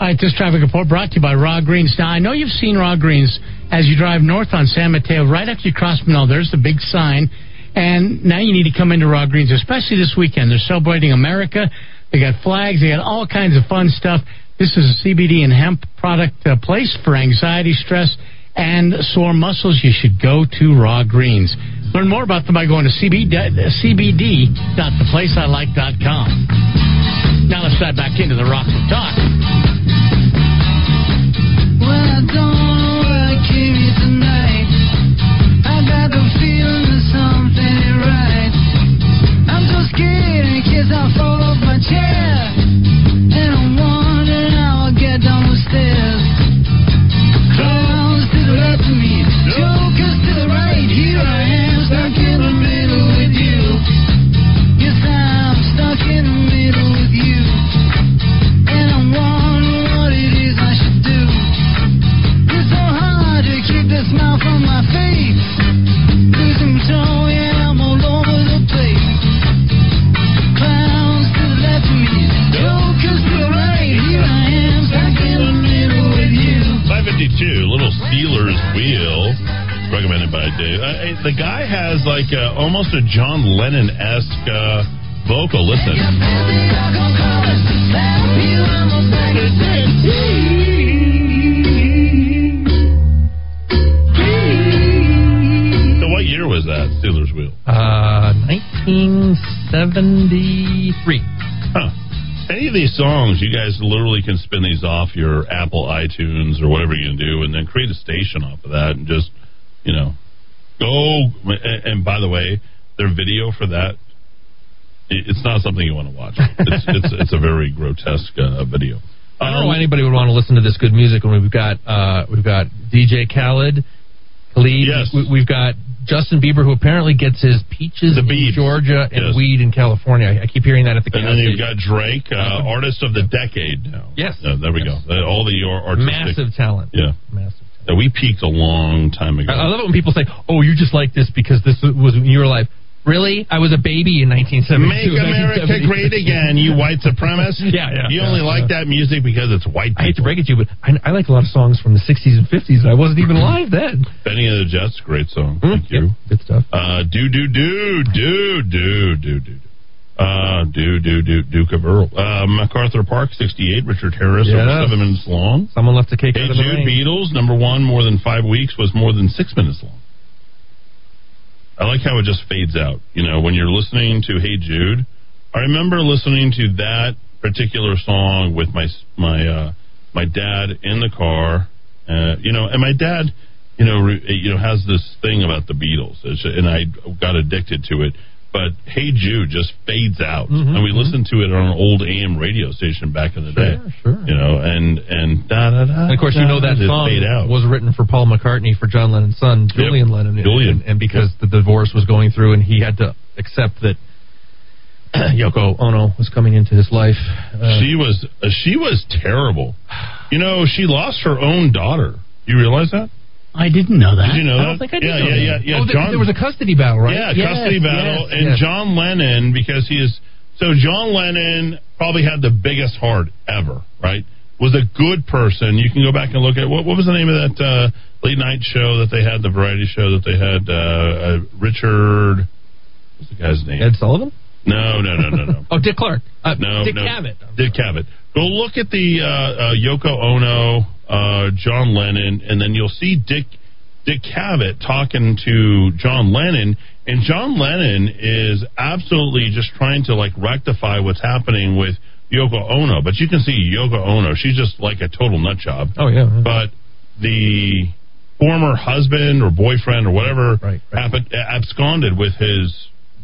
Speaker 4: All right, this traffic report brought to you by Raw Greens. Now, I know you've seen Raw Greens as you drive north on San Mateo. Right after you cross Menaul, there's the big sign. And now you need to come into Raw Greens, especially this weekend. They're celebrating America. They got flags. They got all kinds of fun stuff. This is a CBD and hemp product uh, place for anxiety, stress, and sore muscles. You should go to Raw Greens. Learn more about them by going to CBD, cbd.theplaceilike.com. Now let's dive back into the Rock of Talk.
Speaker 9: Case I fall off my chair.
Speaker 2: 52, little Stealers Wheel, recommended by Dave. Uh, the guy has like uh, almost a John Lennon esque uh, vocal. Listen. So, what year was that Stealers Wheel?
Speaker 3: Uh, 1973.
Speaker 2: Huh. Any of these songs, you guys literally can spin these off your Apple iTunes or whatever you can do, and then create a station off of that, and just you know go. And, and by the way, their video for that. It's not something you want to watch. It's it's, it's a very grotesque uh, video.
Speaker 3: I don't know why anybody would want to listen to this good music when we've got uh, we've got DJ Khaled, Khalid.
Speaker 2: Yes.
Speaker 3: We, we've got Justin Bieber, who apparently gets his peaches in Georgia and
Speaker 2: Yes.
Speaker 3: weed in California. I, keep hearing that at the
Speaker 2: And then you've got Drake, uh, artist of the decade now.
Speaker 3: Yes.
Speaker 2: Uh, there we go. Uh, all the ar- artistic.
Speaker 3: massive talent.
Speaker 2: Yeah.
Speaker 3: Massive.
Speaker 2: Yeah, we peaked a long time ago.
Speaker 3: I, I love it when people say, "Oh, you just like this because this was when you were alive." Really? I was a baby in 1972.
Speaker 2: Make America great again, you white supremacist.
Speaker 3: Yeah, yeah,
Speaker 2: You
Speaker 3: yeah,
Speaker 2: only like that music because it's white
Speaker 3: I hate to break it to you, but I, I like a lot of songs from the 60s and 50s, and I wasn't even alive then.
Speaker 2: Bennie and the Jets, great song. Thank you.
Speaker 3: Good stuff.
Speaker 2: Uh, do do do do do do do. Uh, do do do Duke of Earl. Uh, MacArthur Park, sixty-eight. Richard Harris, over seven minutes long.
Speaker 3: Someone left a cake
Speaker 2: Hey
Speaker 3: out of the
Speaker 2: Jude. Beatles, number one, more than five weeks was more than six minutes long. I like how it just fades out. You know, when you're listening to Hey Jude, I remember listening to that particular song with my my uh, my dad in the car. Uh, you know, and my dad, you know, re, you know, has this thing about the Beatles, It's- and I got addicted to it. But Hey Jude just fades out,
Speaker 3: Mm-hmm,
Speaker 2: and we listened to it on an old AM radio station back in the day.
Speaker 3: sure.
Speaker 2: You know, and and da da da.
Speaker 3: And of course, you know that song
Speaker 2: out.
Speaker 3: was written for Paul McCartney for John Lennon's son, Julian Lennon.
Speaker 2: Julian.
Speaker 3: And, and because the divorce was going through and he had to accept that Yoko Ono was coming into his life. Uh,
Speaker 2: she was uh, she was terrible. You know, she lost her own daughter. You realize that?
Speaker 4: I didn't know that.
Speaker 2: Did you know
Speaker 3: I
Speaker 2: that?
Speaker 3: don't think I did
Speaker 2: yeah,
Speaker 3: know
Speaker 2: yeah,
Speaker 3: that.
Speaker 2: yeah, yeah.
Speaker 3: Oh, there,
Speaker 2: John,
Speaker 3: there was a custody battle, right?
Speaker 2: Yeah,
Speaker 3: Yes,
Speaker 2: custody battle,
Speaker 3: yes,
Speaker 2: and
Speaker 3: yes.
Speaker 2: John Lennon because he is so John Lennon probably had the biggest heart ever. Right? Was a good person. You can go back and look at what what was the name of that uh, late night show that they had, the variety show that they had. Uh, uh, Richard, what's the guy's name?
Speaker 3: Ed Sullivan?
Speaker 2: No, no, no, no, no.
Speaker 3: Oh, Dick Clark. Uh,
Speaker 2: No,
Speaker 3: Dick
Speaker 2: no.
Speaker 3: Cavett.
Speaker 2: Dick Cavett. Go look at the uh, uh, Yoko Ono, uh, John Lennon, and then you'll see Dick Dick Cavett talking to John Lennon, and John Lennon is absolutely just trying to like rectify what's happening with Yoko Ono. But you can see Yoko Ono; she's just like a total nut job.
Speaker 3: Oh, yeah. yeah.
Speaker 2: But the former husband or boyfriend or whatever
Speaker 3: Right, right.
Speaker 2: happened absconded with his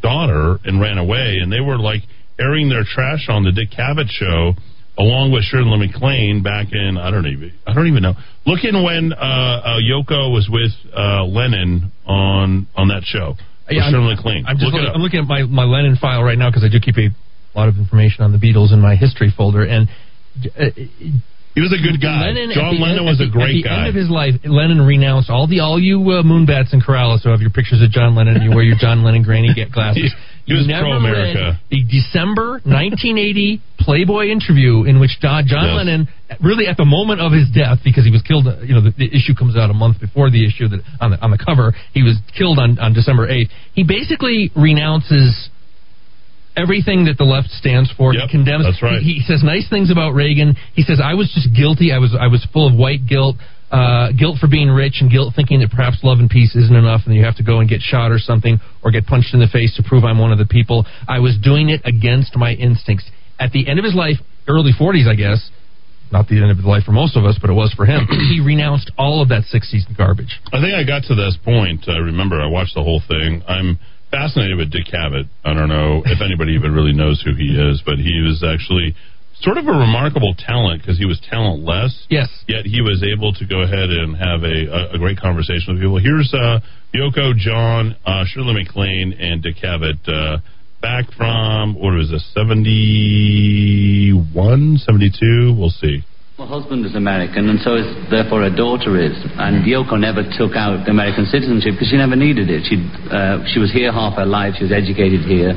Speaker 2: daughter and ran away, and they were like airing their trash on the Dick Cavett show along with Shirley MacLaine back in I don't even I don't even know. Looking when uh, uh, Yoko was with uh, Lennon on on that show.
Speaker 3: Yeah, I'm-
Speaker 2: Shirley MacLaine.
Speaker 3: I'm just
Speaker 2: Look
Speaker 3: looking. I'm looking at my, my Lennon file right now because I do keep a lot of information on the Beatles in my history folder. And uh,
Speaker 2: he was a good guy.
Speaker 3: Lennon,
Speaker 2: John Lennon
Speaker 3: end-
Speaker 2: was a great
Speaker 3: at the
Speaker 2: guy.
Speaker 3: end of his life, Lennon renounced all the all you uh, moonbats and Corrales who have your pictures of John Lennon and you wear your John Lennon granny get glasses.
Speaker 2: He was
Speaker 3: You never
Speaker 2: pro-America.
Speaker 3: read The December 1980 Playboy interview in which John, John
Speaker 2: Yes.
Speaker 3: Lennon, really at the moment of his death, because he was killed. uh, You know, the, the issue comes out a month before the issue that on the on the cover. He was killed on on December 8th. He basically renounces everything that the left stands for. he condemns.
Speaker 2: that's right.
Speaker 3: He, he says nice things about Reagan. He says I was just guilty. I was I was full of white guilt. Uh, guilt for being rich and guilt thinking that perhaps love and peace isn't enough and you have to go and get shot or something or get punched in the face to prove I'm one of the people. I was doing it against my instincts. At the end of his life, early 40s, I guess, not the end of his life for most of us, but it was for him, he renounced all of that 60s garbage.
Speaker 2: I think I got to this point. I remember I watched the whole thing. I'm fascinated with Dick Cavett. I don't know if anybody even really knows who he is, but he was actually sort of a remarkable talent because he was talentless.
Speaker 3: Yes.
Speaker 2: Yet he was able to go ahead and have a, a, a great conversation with people. Here's uh, Yoko, John, uh, Shirley MacLaine, and Dick Cavett. Uh, back from, what was this, 71, 72? We'll see.
Speaker 37: My husband is American, and so is therefore her daughter is. And Yoko never took out American citizenship because she never needed it. She uh, she was here half her life. She was educated here,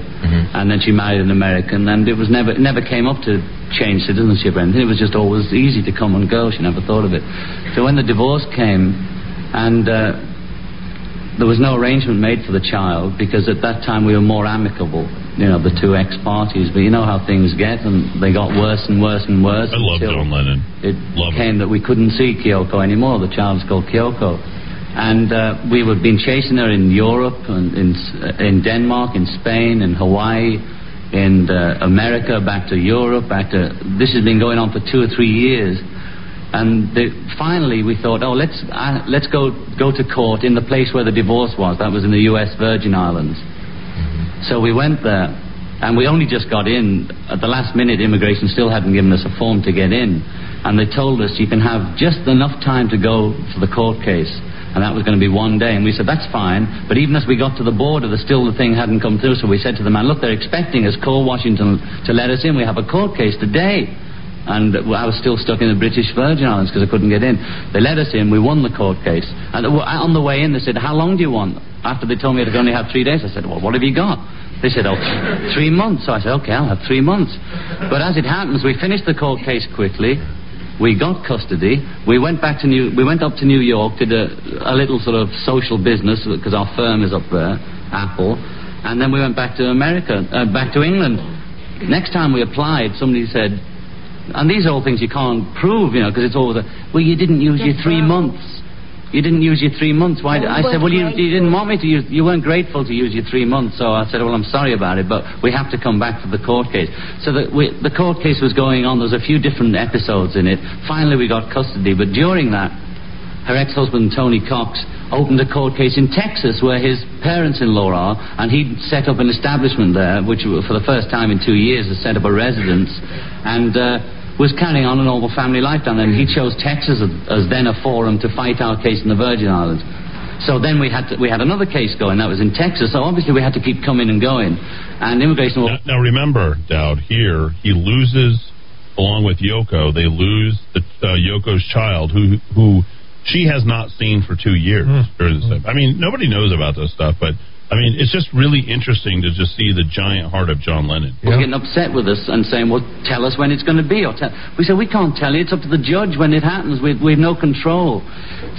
Speaker 37: and then she married an American. And it was never it never came up to change citizenship or anything. It was just always easy to come and go. She never thought of it. So when the divorce came, and uh, there was no arrangement made for the child because at that time we were more amicable. You know, the two ex parties. But you know how things get, and they got worse and worse and worse.
Speaker 2: I love John Lennon.
Speaker 37: it
Speaker 2: Love
Speaker 37: came that we couldn't see Kyoko anymore. The child's called Kyoko. And uh, we had been chasing her in Europe, and in, in Denmark, in Spain, in Hawaii, in uh, America, back to Europe, back to. This has been going on for two or three years. And the, finally, we thought, oh, let's uh, let's go go to court in the place where the divorce was. That was in the U.S. Virgin Islands. So we went there, and we only just got in. At the last minute, immigration still hadn't given us a form to get in. And they told us you can have just enough time to go for the court case. And that was going to be one day. And we said, that's fine. But even as we got to the border, the still the thing hadn't come through. So we said to the man, look, they're expecting us, call Washington to let us in. We have a court case today. And uh, I was still stuck in the British Virgin Islands because I couldn't get in. They let us in. We won the court case. And uh, on the way in, they said, how long do you want? After they told me I could only have three days, I said, well, what have you got? They said, oh, three months. So I said, okay, I'll have three months. But as it happens, we finished the court case quickly. We got custody. We went back to New. We went up to New York, did a, a little sort of social business because our firm is up there, Apple, and then we went back to America, uh, back to England. Next time we applied, somebody said, and these are all things you can't prove, you know, because it's always a, well, you didn't use your three months. You didn't use your three months. Why?
Speaker 38: Well,
Speaker 37: I said, well, you, you didn't want me to use. You weren't grateful to use your three months. So I said, well, I'm sorry about it, but we have to come back for the court case. So the, we, the court case was going on. There's a few different episodes in it. Finally, we got custody, but during that, her ex-husband Tony Cox opened a court case in Texas where his parents-in-law are, and he set up an establishment there, which for the first time in two years has set up a residence, and. Uh, was carrying on a normal family life down there, and he chose Texas as, as then a forum to fight our case in the Virgin Islands. So then we had to, we had another case going that was in Texas. So obviously we had to keep coming and going, and immigration. Will,
Speaker 2: Now remember, Dowd, here he loses along with Yoko. They lose the uh, Yoko's child, who who she has not seen for two years. during this time. I mean, nobody knows about this stuff, but I mean, it's just really interesting to just see the giant heart of John Lennon.
Speaker 37: were getting upset with us and saying, "Well, tell us when it's going to be." Or tell, we said, "We can't tell you. It's up to the judge when it happens. We we have no control."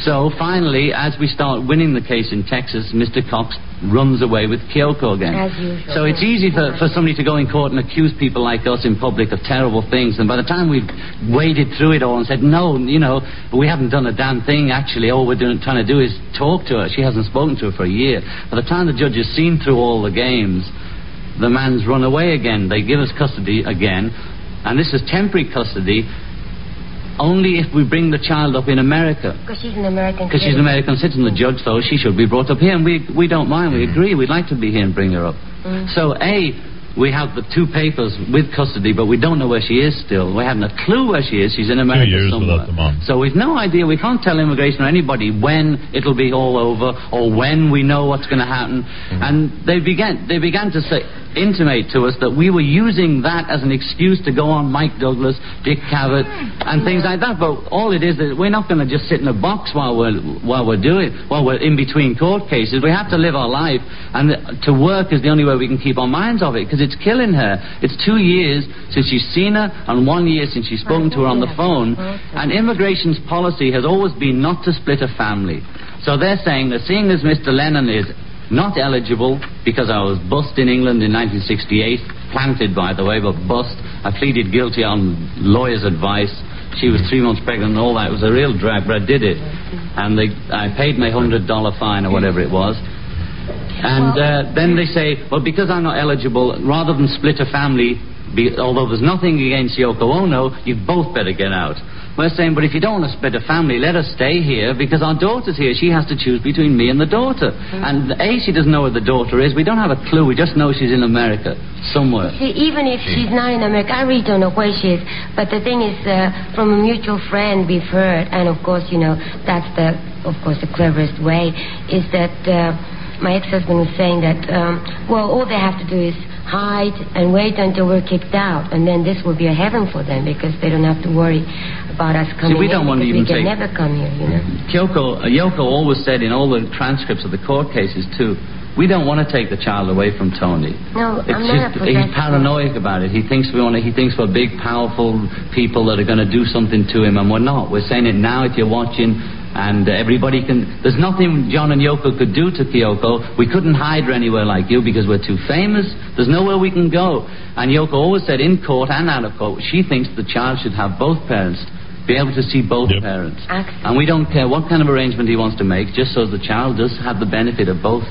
Speaker 37: So finally, as we start winning the case in Texas, Mr. Cox runs away with Kyoko again.
Speaker 38: As usual.
Speaker 37: So it's easy for, for somebody to go in court and accuse people like us in public of terrible things. And by the time we've waded through it all and said, no, you know, we haven't done a damn thing actually, all we're doing, trying to do is talk to her. She hasn't spoken to her for a year. By the time the judge has seen through all the games, the man's run away again. They give us custody again. And this is temporary custody. only if we bring the child up in America.
Speaker 38: Because she's an American.
Speaker 37: Because she's an American citizen. The judge thought she should be brought up here, and we, we don't mind. We agree. We'd like to be here and bring her up.
Speaker 38: Mm.
Speaker 37: So, A, we have the two papers with custody, but we don't know where she is still. We haven't a clue where she is. She's in America
Speaker 2: years
Speaker 37: somewhere.
Speaker 2: without the mom.
Speaker 37: So we've no idea. We can't tell immigration or anybody when it'll be all over or when we know what's going to happen.
Speaker 2: Mm-hmm.
Speaker 37: And they began they began to say intimate to us that we were using that as an excuse to go on Mike Douglas, Dick Cavett, and things like that. But all it is that we're not going to just sit in a box while we're while we're doing while we're in between court cases. We have to live our life, and to work is the only way we can keep our minds off it because it's killing her. It's two years since she's seen her, and one year since she's spoken to her on the phone. And immigration's policy has always been not to split a family. So they're saying that seeing as Mr. Lennon is not eligible because I was bust in England in 1968, planted by the way, but bust. I pleaded guilty on lawyer's advice. She was three months pregnant and all that. It was a real drag, but I did it. And they, I paid my $100 fine or whatever it was. And uh, then they say, well, because I'm not eligible, rather than split a family, be, although there's nothing against Yoko Ono, you both better get out. We're saying, but if you don't want to split a family, let us stay here because our daughter's here. She has to choose between me and the daughter. And A, she doesn't know where the daughter is. We don't have a clue. We just know she's in America somewhere.
Speaker 38: See, even if she's not in America, I really don't know where she is. But the thing is, uh, from a mutual friend we've heard, and of course, you know, that's the, of course, the cleverest way, is that uh, my ex-husband was saying that, um, well, all they have to do is hide and wait until we're kicked out, and then this will be a heaven for them because they don't have to worry about us coming
Speaker 37: we don't want to even
Speaker 38: we can
Speaker 37: take-
Speaker 38: never come here, you know.
Speaker 37: Kyoko, uh, Yoko always said in all the transcripts of the court cases, too, we don't want to take the child away from Tony.
Speaker 38: No,
Speaker 37: It's
Speaker 38: I'm not
Speaker 37: just he's paranoid about it. He thinks we want to, he thinks we're big, powerful people that are going to do something to him, and we're not. We're saying it now if you're watching, and everybody can. There's nothing John and Yoko could do to Kyoko. We couldn't hide her anywhere like you because we're too famous. There's nowhere we can go. And Yoko always said in court and out of court, she thinks the child should have both parents. Be able to see both parents. And we don't care what kind of arrangement he wants to make, just so the child does have the benefit of both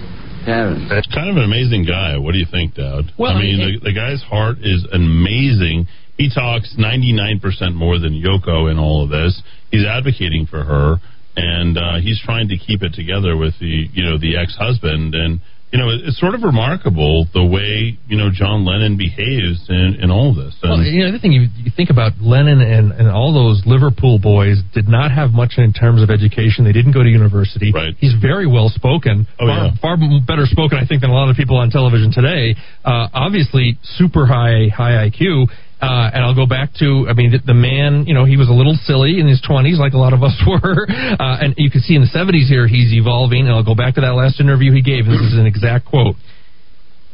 Speaker 37: parents.
Speaker 2: That's kind of an amazing guy. What do you think, Dowd?
Speaker 37: Well,
Speaker 2: I mean,
Speaker 37: it-
Speaker 2: the, the guy's heart is amazing. He talks 99% more than Yoko in all of this. He's advocating for her, and uh, he's trying to keep it together with the, you know, the ex-husband. And you know, it's sort of remarkable the way you know John Lennon behaves in, in all this. And,
Speaker 3: Well, you know, the thing you, you think about Lennon and, and all those Liverpool boys did not have much in terms of education. They didn't go to university. Right. He's very well spoken.
Speaker 2: Oh,
Speaker 3: far,
Speaker 2: yeah.
Speaker 3: far better spoken, I think, than a lot of people on television today. Uh, obviously, super high high IQ. Uh, and I'll go back to, I mean, the, the man, you know, he was a little silly in his 20s, like a lot of us were. Uh, and you can see in the 70s here, he's evolving. And I'll go back to that last interview he gave. This is an exact quote.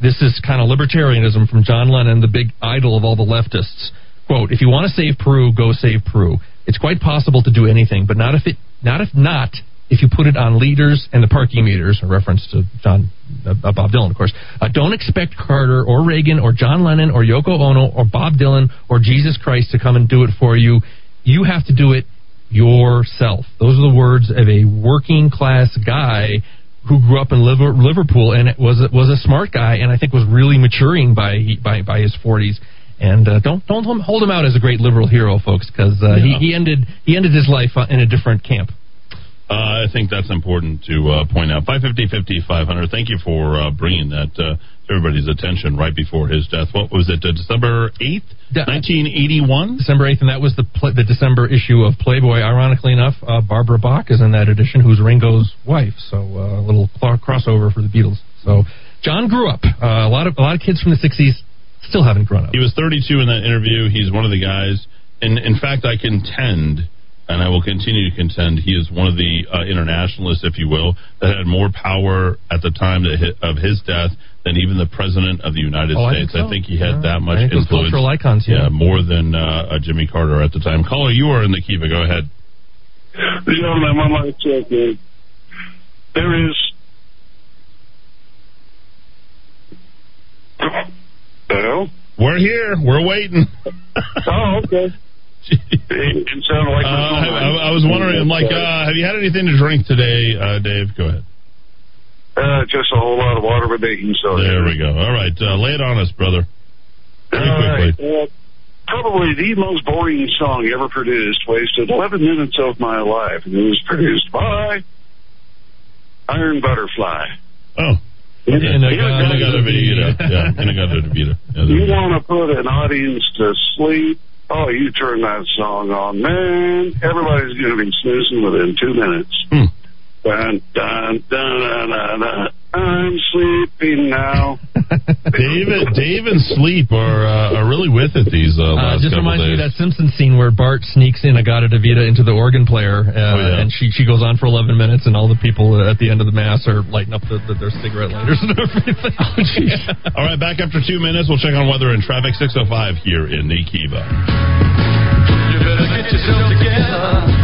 Speaker 3: This is kind of libertarianism from John Lennon, the big idol of all the leftists. Quote, if you want to save Peru, go save Peru. It's quite possible to do anything, but not if it not if not if you put it on leaders and the parking meters, a reference to John uh, Bob Dylan, of course. Uh, don't expect Carter or Reagan or John Lennon or Yoko Ono or Bob Dylan or Jesus Christ to come and do it for you. You have to do it yourself. Those are the words of a working class guy who grew up in Liverpool and was was a smart guy and I think was really maturing by by by his 40s. And uh, don't don't hold him out as a great liberal hero, folks, because uh, he, he ended he ended his life uh, in a different camp.
Speaker 2: Uh, I think that's important to uh, point out. 550 500. Thank you for uh, bringing that uh, to everybody's attention right before his death. What was it, uh, December 8th, 1981?
Speaker 3: December 8th, and that was the pl- the December issue of Playboy. Ironically enough, uh, Barbara Bach is in that edition, who's Ringo's wife. So uh, a little crossover for the Beatles. So John grew up. Uh, a lot of a lot of kids from the 60s still haven't grown up.
Speaker 2: He was 32 in that interview. He's one of the guys. And in fact, I contend, and I will continue to contend, he is one of the uh, internationalists, if you will, that had more power at the time that hi- of his death than even the president of the United
Speaker 3: Oh, I think
Speaker 2: States.
Speaker 3: so.
Speaker 2: he had
Speaker 3: Yeah.
Speaker 2: that much
Speaker 3: I think
Speaker 2: influence.
Speaker 3: cultural icons, yeah.
Speaker 2: more than uh, uh, Jimmy Carter at the time. Caller, you are in the Kiva. Go ahead.
Speaker 27: Gentlemen, my mind says uh, there is. Hello?
Speaker 2: We're here. We're waiting.
Speaker 27: oh, okay. It, it sounded like
Speaker 2: Uh, I, I- was wondering, like, uh, have you had anything to drink today, uh, Dave? Go ahead.
Speaker 27: uh, just a whole lot of water with baking soda.
Speaker 2: There we go. All right, uh, lay it on us, brother. Very quickly.
Speaker 27: Uh, probably the most boring song ever produced wasted 11 minutes of my life. And it was produced by Iron Butterfly.
Speaker 2: Oh.
Speaker 27: In-A-Gadda-Da-Vida.
Speaker 2: Yeah, In-A-Gadda-Da-Vida. Yeah,
Speaker 27: You want to put an audience to sleep? Oh, you turn that song on, man. Everybody's going to be snoozing within two minutes.
Speaker 2: Hmm.
Speaker 27: Dun, dun, dun, dun, dun, dun. I'm sleeping now.
Speaker 2: Dave, Dave and Sleep are uh, are really with it these uh,
Speaker 3: Uh, just
Speaker 2: couple
Speaker 3: reminds me of that Simpsons scene where Bart sneaks in A-Gadda-Da-Vida into the organ player, uh,
Speaker 2: Oh, yeah.
Speaker 3: and she she goes on for 11 minutes, and all the people at the end of the mass are lighting up the, the, their cigarette lighters and everything. Oh,
Speaker 2: All right, back after two minutes. We'll check on weather and traffic 605 here in Nikiva.
Speaker 39: You better get yourself together.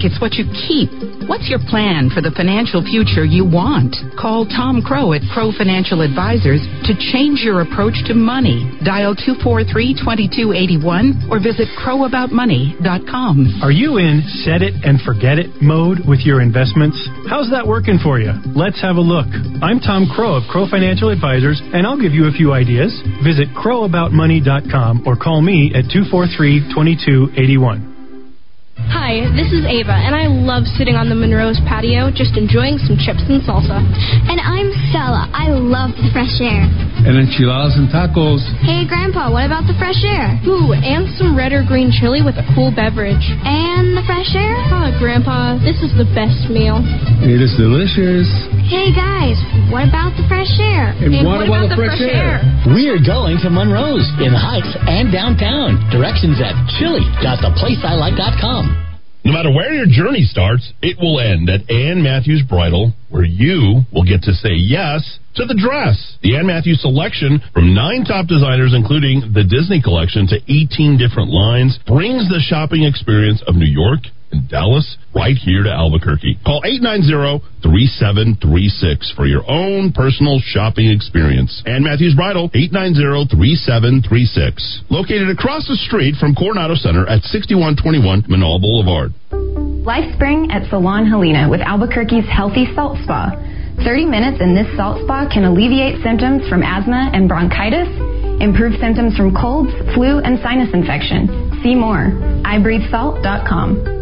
Speaker 19: it's what you keep. What's your plan for the financial future you want? Call Tom Crow at Crow Financial Advisors to change your approach to money. Dial 243-2281 or visit crowaboutmoney.com.
Speaker 40: Are you in set it and forget it mode with your investments? How's that working for you? Let's have a look. I'm Tom Crow of Crow Financial Advisors, and I'll give you a few ideas. Visit crowaboutmoney.com or call me at 243 2281.
Speaker 41: Hi, this is Ava, and I love sitting on the Monroe's patio just enjoying some chips and salsa.
Speaker 42: And I'm Stella. I love the fresh air.
Speaker 8: And enchiladas and tacos.
Speaker 42: Hey, Grandpa, what about the fresh air?
Speaker 41: Ooh, and some red or green chili with a cool beverage.
Speaker 42: And the fresh air?
Speaker 41: Ah, Grandpa, this is the best meal.
Speaker 8: It is delicious.
Speaker 42: Hey, guys, what about the fresh air?
Speaker 8: And what about the fresh air?
Speaker 4: We are going to Monroe's in the Heights and downtown. Directions at chili.theplaceilike.com.
Speaker 2: No matter where your journey starts, it will end at Ann Matthews Bridal, where you will get to say yes to the dress. The Ann Matthews selection from nine top designers, including the Disney collection to 18 different lines, brings the shopping experience of New York and Dallas right here to Albuquerque. Call 890-3736 for your own personal shopping experience. Ann Matthews Bridal, 890-3736. Located across the street from Coronado Center at 6121 Menaul Boulevard.
Speaker 43: Life Spring at Salon Helena with Albuquerque's Healthy Salt Spa. 30 minutes in this salt spa can alleviate symptoms from asthma and bronchitis, improve symptoms from colds, flu, and sinus infection. See more. iBreatheSalt.com.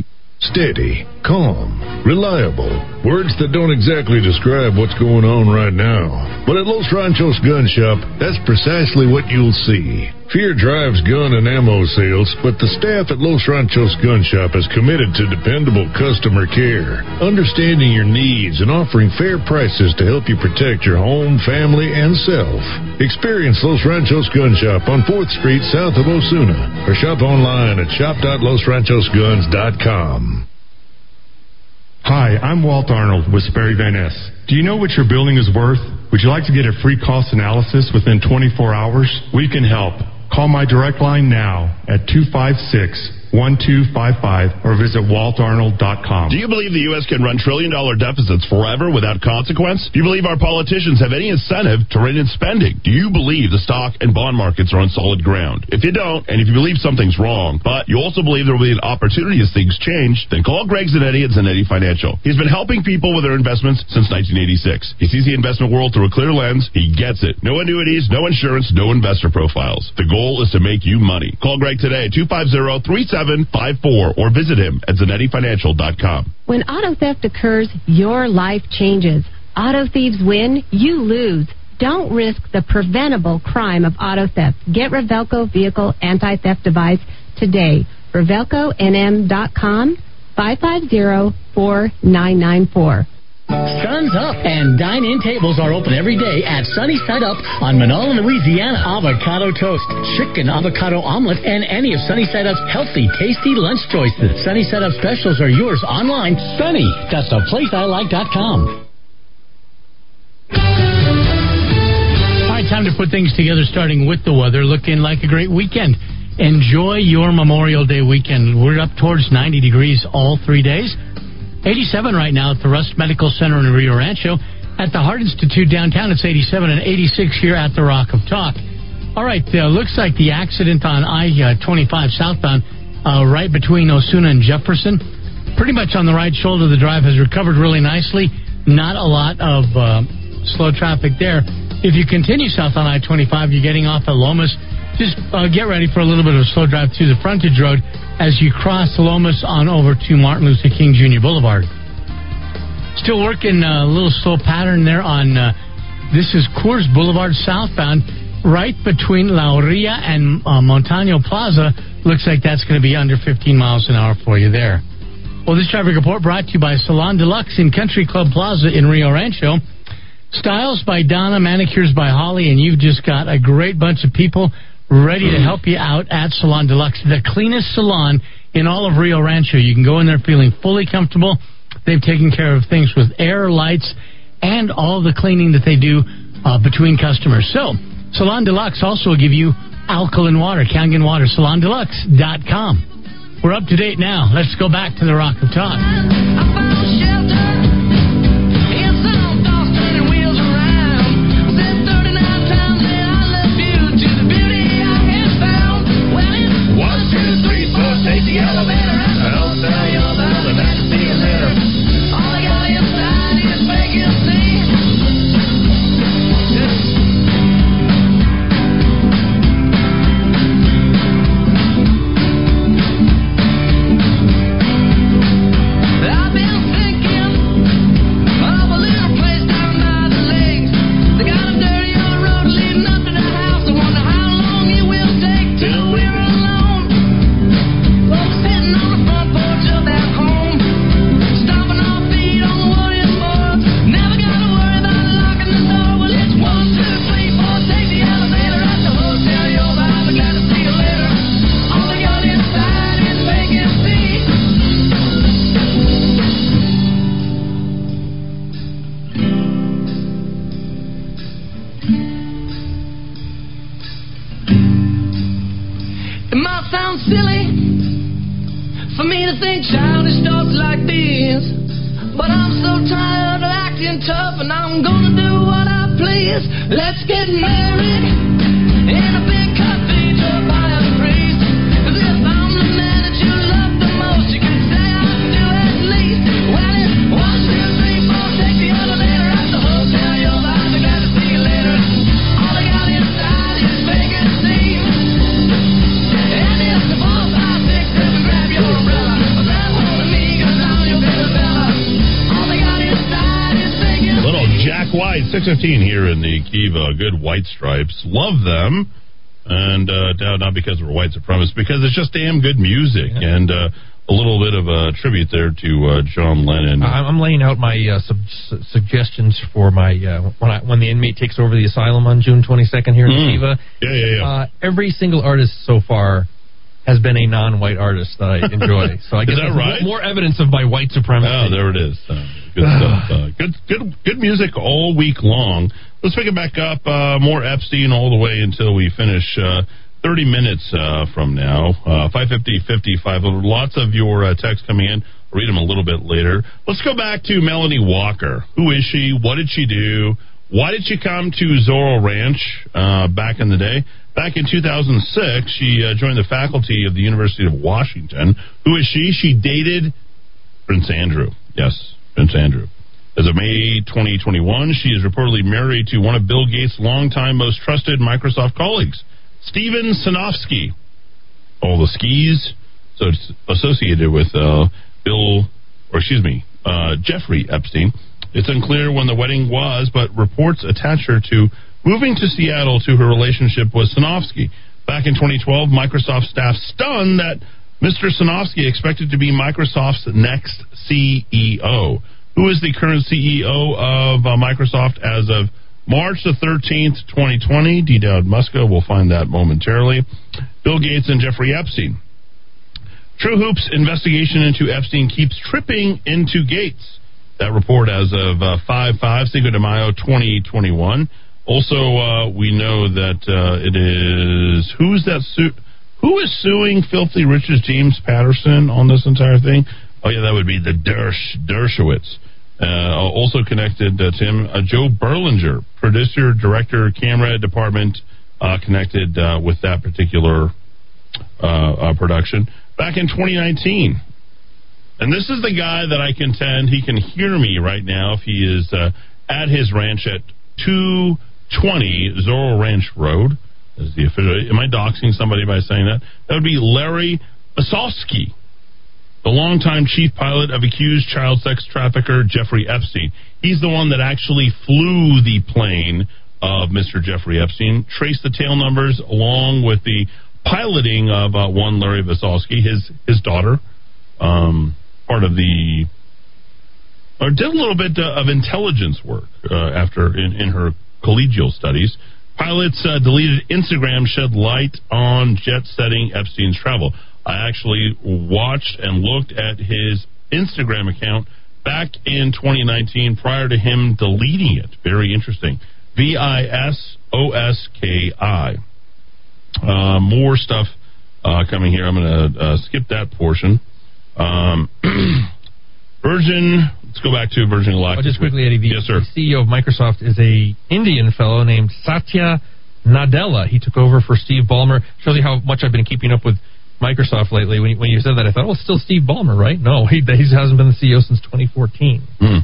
Speaker 44: Steady, calm, reliable. Words that don't exactly describe what's going on right now. But at Los Ranchos Gun Shop, that's precisely what you'll see. Fear drives gun and ammo sales, but the staff at Los Ranchos Gun Shop is committed to dependable customer care, understanding your needs and offering fair prices to help you protect your home, family, and self. Experience Los Ranchos Gun Shop on 4th Street south of Osuna or shop online at shop.losranchosguns.com.
Speaker 45: Hi, I'm Walt Arnold with Sperry Van Ness. Do you know what your building is worth? Would you like to get a free cost analysis within 24 hours? We can help. Call my direct line now at 256 1255 or visit waltarnold.com.
Speaker 2: Do you believe the U.S. can run trillion dollar deficits forever without consequence? Do you believe our politicians have any incentive to rein in spending? Do you believe the stock and bond markets are on solid ground? If you don't, and if you believe something's wrong, but you also believe there will be an opportunity as things change, then call Greg Zanetti at Zanetti Financial. He's been helping people with their investments since 1986. He sees the investment world through a clear lens. He gets it. No annuities, no insurance, no investor profiles. The goal is to make you money. Call Greg today, at 250 3754 or visit him at ZanettiFinancial.com.
Speaker 42: When auto theft occurs, your life changes. Auto thieves win, you lose. Don't risk the preventable crime of auto theft. Get Revelco Vehicle Anti Theft Device today. RevelcoNM.com 550 4994.
Speaker 4: Sun's up and dine in tables are open every day at Sunny Side Up on Manola, Louisiana. Avocado toast, chicken avocado omelet, and any of Sunny Side Up's healthy, tasty lunch choices. Sunny Side Up specials are yours online. Sunny, that's the place I like.com. All right, time to put things together, starting with the weather. Looking like a great weekend. Enjoy your Memorial Day weekend. We're up towards 90 degrees all three days. 87 right now at the Rust Medical Center in Rio Rancho. At the Heart Institute downtown, it's 87 and 86 here at the Rock of Talk. All right, uh, looks like the accident on I 25 southbound, uh, right between Osuna and Jefferson, pretty much on the right shoulder of the drive, has recovered really nicely. Not a lot of uh, slow traffic there. If you continue south on I 25, you're getting off at Lomas. Just uh, get ready for a little bit of a slow drive through the frontage road as you cross Lomas on over to Martin Luther King Jr. Boulevard. Still working a little slow pattern there on uh, this is Coors Boulevard southbound, right between La Orilla and uh, Montano Plaza. Looks like that's going to be under 15 miles an hour for you there. Well, this traffic report brought to you by Salon Deluxe in Country Club Plaza in Rio Rancho. Styles by Donna, Manicures by Holly, and you've just got a great bunch of people ready to help you out at Salon Deluxe, the cleanest salon in all of Rio Rancho. You can go in there feeling fully comfortable. They've taken care of things with air, lights, and all the cleaning that they do uh, between customers. So, Salon Deluxe also will give you alkaline water, Kangen water, salondeluxe.com. We're up to date now. Let's go back to the Rock of Talk.
Speaker 9: Let's get married
Speaker 2: 615 here in the Kiva. Good white stripes. Love them. And uh, not because we're white supremacists, because it's just damn good music. And uh, a little bit of a tribute there to uh, John Lennon.
Speaker 3: I'm laying out my uh, sub- su- suggestions for my uh, when I, when the inmate takes over the asylum on June 22nd here in
Speaker 2: Mm.
Speaker 3: Kiva.
Speaker 2: Yeah, yeah, yeah.
Speaker 3: Uh, every single artist so far has been a non-white artist that I enjoy. So I guess
Speaker 2: that right?
Speaker 3: more evidence of my white supremacy.
Speaker 2: Oh, there it is. Good stuff. Uh, good, good, good music all week long. Let's pick it back up. Uh, more Epstein all the way until we finish. Uh, 30 minutes uh, from now, uh, 550 55. Lots of your uh, texts coming in. I'll read them a little bit later. Let's go back to Melanie Walker. Who is she? What did she do? Why did she come to Zorro Ranch uh, back in the day? Back in 2006, she uh, joined the faculty of the University of Washington. Who is she? She dated Prince Andrew. Yes, Prince Andrew. As of May 2021, she is reportedly married to one of Bill Gates' longtime most trusted Microsoft colleagues, Steven Sinofsky. All the skis, so it's associated with uh, Bill, or excuse me, uh, Jeffrey Epstein. It's unclear when the wedding was, but reports attach her to moving to Seattle to her relationship with Sinofsky. Back in 2012, Microsoft staff stunned that Mr. Sinofsky expected to be Microsoft's next CEO. Who is the current CEO of uh, Microsoft as of March the 13th, 2020? D. Dowd Muska We'll find that momentarily. Bill Gates and Jeffrey Epstein. True Hoops investigation into Epstein keeps tripping into Gates. That report as of uh, 5 5, Cinco de Mayo 2021. Also, uh, we know that uh, it is. Who is that suit? Who is suing Filthy Rich's James Patterson on this entire thing? Oh, yeah, that would be the Dersh, Dershowitz. Uh, also connected uh, to him, uh, Joe Berlinger, producer, director, camera department, uh, connected uh, with that particular uh, production back in 2019. And this is the guy that I contend he can hear me right now if he is at his ranch at 220 Zorro Ranch Road. Is the official? Am I doxing somebody by saying that? That would be Larry Visoski, the longtime chief pilot of accused child sex trafficker Jeffrey Epstein. He's the one that actually flew the plane of Mr. Jeffrey Epstein, traced the tail numbers along with the piloting of uh, one Larry Visoski, his his daughter, um, part of the, or did a little bit uh, of intelligence work uh, after in, in her collegial studies. Pilots uh, deleted Instagram shed light on jet setting Epstein's travel. I actually watched and looked at his Instagram account back in 2019 prior to him deleting it. Very interesting. V I S O S K I. Uh, more stuff uh, coming here. I'm going to uh, skip that portion. Um, Virgin. Let's go back to Virgin Galactic.
Speaker 3: Oh, just quickly, Eddie. The,
Speaker 2: yes, sir.
Speaker 3: the CEO of Microsoft is a Indian fellow named Satya Nadella. He took over for Steve Ballmer. Shows you how much I've been keeping up with Microsoft lately. When you, when you said that, I thought, oh, it's still Steve Ballmer, right? No, he, he hasn't been the CEO since 2014.
Speaker 2: Hmm.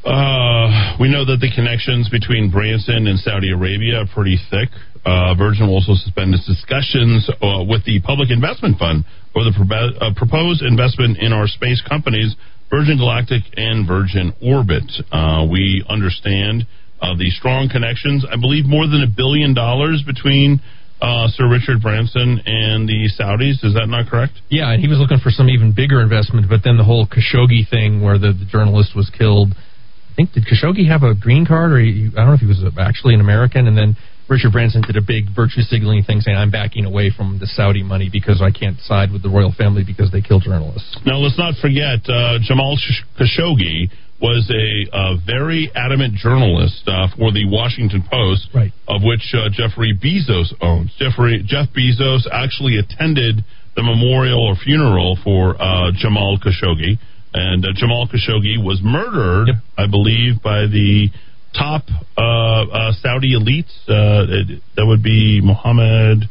Speaker 2: Uh, we know that the connections between Branson and Saudi Arabia are pretty thick. Uh, Virgin will also suspend its discussions uh, with the Public Investment Fund over the prob- uh, proposed investment in our space companies, Virgin Galactic and Virgin Orbit. Uh, we understand uh, the strong connections. I believe more than a billion dollars between uh, Sir Richard Branson and the Saudis. Is that not correct?
Speaker 3: Yeah, and he was looking for some even bigger investment, but then the whole Khashoggi thing where the, the journalist was killed. I think, did Khashoggi have a green card, or he, I don't know if he was actually an American, and then Richard Branson did a big virtue signaling thing saying, I'm backing away from the Saudi money because I can't side with the royal family because they kill journalists.
Speaker 2: Now, let's not forget uh, Jamal Khashoggi was a uh, very adamant journalist uh, for the Washington Post,
Speaker 3: right.
Speaker 2: of which uh, Jeffrey Bezos owns. Jeffrey Jeff Bezos actually attended the memorial or funeral for uh, Jamal Khashoggi. And uh, Jamal Khashoggi was murdered, I believe, by the top uh, uh, Saudi elites. Uh, that would be Mohammed.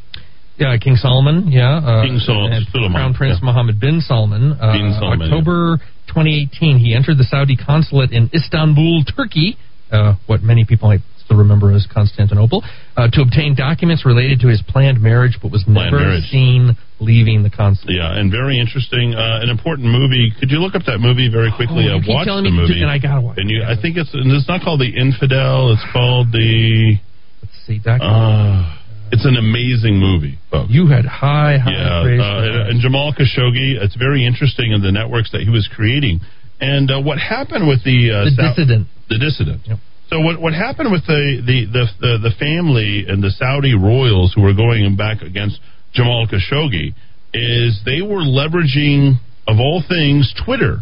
Speaker 3: Yeah, King Solomon, yeah. Uh,
Speaker 2: King Sol-
Speaker 3: and
Speaker 2: Suleiman,
Speaker 3: Crown Prince
Speaker 2: yeah.
Speaker 3: Mohammed bin Salman. Uh,
Speaker 2: Bin Salman,
Speaker 3: October 2018, he entered the Saudi consulate in Istanbul, Turkey, uh, what many people might still remember as Constantinople, uh, to obtain documents related to his planned marriage, but was
Speaker 2: Planned
Speaker 3: never
Speaker 2: marriage.
Speaker 3: seen leaving the consulate.
Speaker 2: Yeah, and very interesting, uh, an important movie. Could you look up that movie very quickly?
Speaker 3: Oh,
Speaker 2: I've watched the movie,
Speaker 3: and I gotta watch
Speaker 2: And you, I think it's and it's not called the Infidel. It's called the.
Speaker 3: Let's see.
Speaker 2: Uh, it's an amazing movie, folks.
Speaker 3: You had high, high
Speaker 2: yeah,
Speaker 3: praise.
Speaker 2: uh, and, Jamal Khashoggi. It's very interesting in the networks that he was creating, and uh, what happened with the uh,
Speaker 3: the dissident.
Speaker 2: the dissident. So what what happened with the the, the the the family and the Saudi royals who were going back against Jamal Khashoggi is they were leveraging of all things Twitter,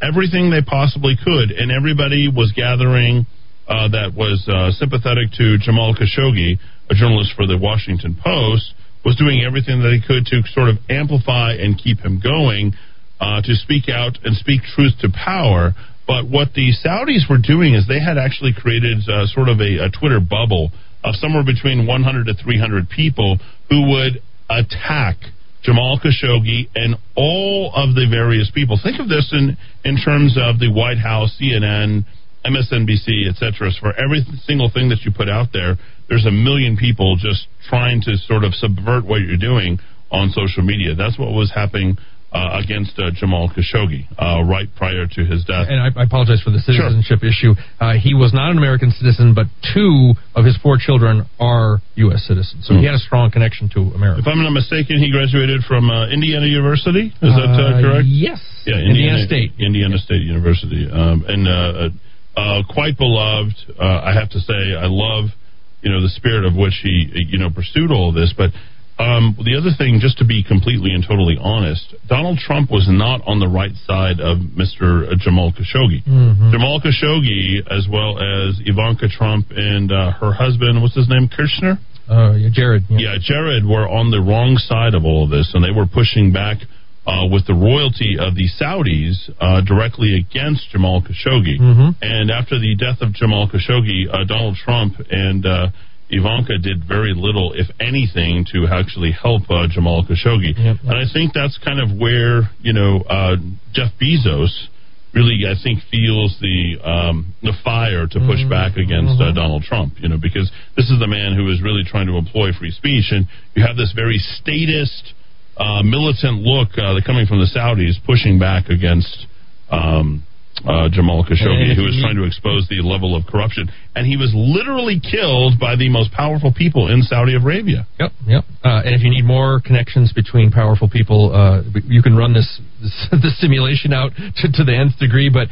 Speaker 2: everything they possibly could, and everybody was gathering uh, that was uh, sympathetic to Jamal Khashoggi, a journalist for the Washington Post, was doing everything that he could to sort of amplify and keep him going, uh, to speak out and speak truth to power. But what the Saudis were doing is they had actually created uh, sort of a, a Twitter bubble of somewhere between 100 to 300 people who would attack Jamal Khashoggi and all of the various people. Think of this in, in terms of the White House, CNN, MSNBC, etc. For every single thing that you put out there, there's a million people just trying to sort of subvert what you're doing on social media. That's what was happening uh, against uh, Jamal Khashoggi uh, right prior to his death.
Speaker 3: and I, I apologize for the citizenship issue. Uh, he was not an American citizen, but two of his four children are U.S. citizens. So he had a strong connection to America.
Speaker 2: If I'm not mistaken, he graduated from uh, Indiana University. Is that uh, correct?
Speaker 3: yes.
Speaker 2: Yeah,
Speaker 3: Indiana State.
Speaker 2: Indiana State University, um, and uh, uh, quite beloved. Uh, I have to say, I love you know the spirit of which he you know pursued all of this. But um, the other thing, just to be completely and totally honest, Donald Trump was not on the right side of Mr. Jamal Khashoggi.
Speaker 3: Mhm.
Speaker 2: Jamal Khashoggi, as well as Ivanka Trump and uh, her husband, what's his name, Kirshner?
Speaker 3: Uh, Jared.
Speaker 2: Yeah. Jared were on the wrong side of all of this, and they were pushing back uh, with the royalty of the Saudis uh, directly against Jamal Khashoggi.
Speaker 3: Mhm.
Speaker 2: And after the death of Jamal Khashoggi, uh, Donald Trump and uh, Ivanka did very little, if anything, to actually help uh, Jamal Khashoggi. And I think that's kind of where you know uh, Jeff Bezos really, I think, feels the um, the fire to push back against uh, Donald Trump. You know, because this is the man who is really trying to employ free speech, and you have this very statist, uh, militant look uh, coming from the Saudis pushing back against. Um, uh, Jamal Khashoggi,
Speaker 3: if
Speaker 2: who was trying to expose the level of corruption, and he was literally killed by the most powerful people in Saudi Arabia.
Speaker 3: Yep, yep. Uh, and if you need more connections between powerful people, uh, you can run this, this the simulation out to, to the nth degree. But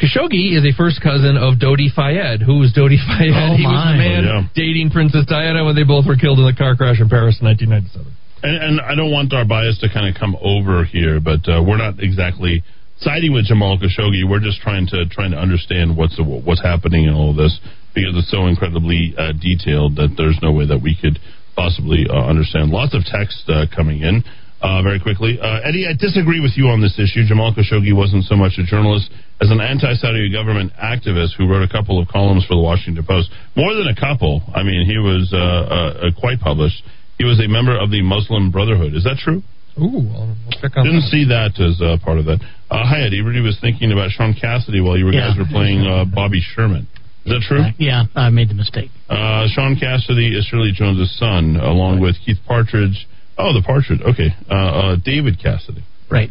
Speaker 3: Khashoggi is a first cousin of Dodi Fayed. Who was Dodi Fayed?
Speaker 4: Oh,
Speaker 3: he was the man
Speaker 2: Oh, yeah.
Speaker 3: dating Princess Diana when they both were killed in the car crash in Paris in 1997.
Speaker 2: And, and I don't want our bias to kind of come over here, but uh, we're not exactly siding with Jamal Khashoggi. We're just trying to trying to understand what's what's happening in all of this because it's so incredibly uh, detailed that there's no way that we could possibly uh, understand. Lots of text uh, coming in. Uh, very quickly, uh, Eddie, I disagree with you on this issue. Jamal Khashoggi wasn't so much a journalist as an anti-Saudi government activist who wrote a couple of columns for the Washington Post. More than a couple. I mean, he was uh, quite published. He was a member of the Muslim Brotherhood. Is that true?
Speaker 3: Ooh, I'll, I'll check on
Speaker 2: Didn't
Speaker 3: that.
Speaker 2: see that as uh, part of that. Uh, hi, Eddie. Everybody was thinking about Shaun Cassidy while you were
Speaker 4: Yeah.
Speaker 2: guys were playing uh, Bobby Sherman. Is that true?
Speaker 4: Yeah, I made the mistake.
Speaker 2: Uh, Shaun Cassidy is Shirley Jones' son, along with Keith Partridge. Oh, the Partridge. Okay. Uh, uh, David Cassidy.
Speaker 4: Right.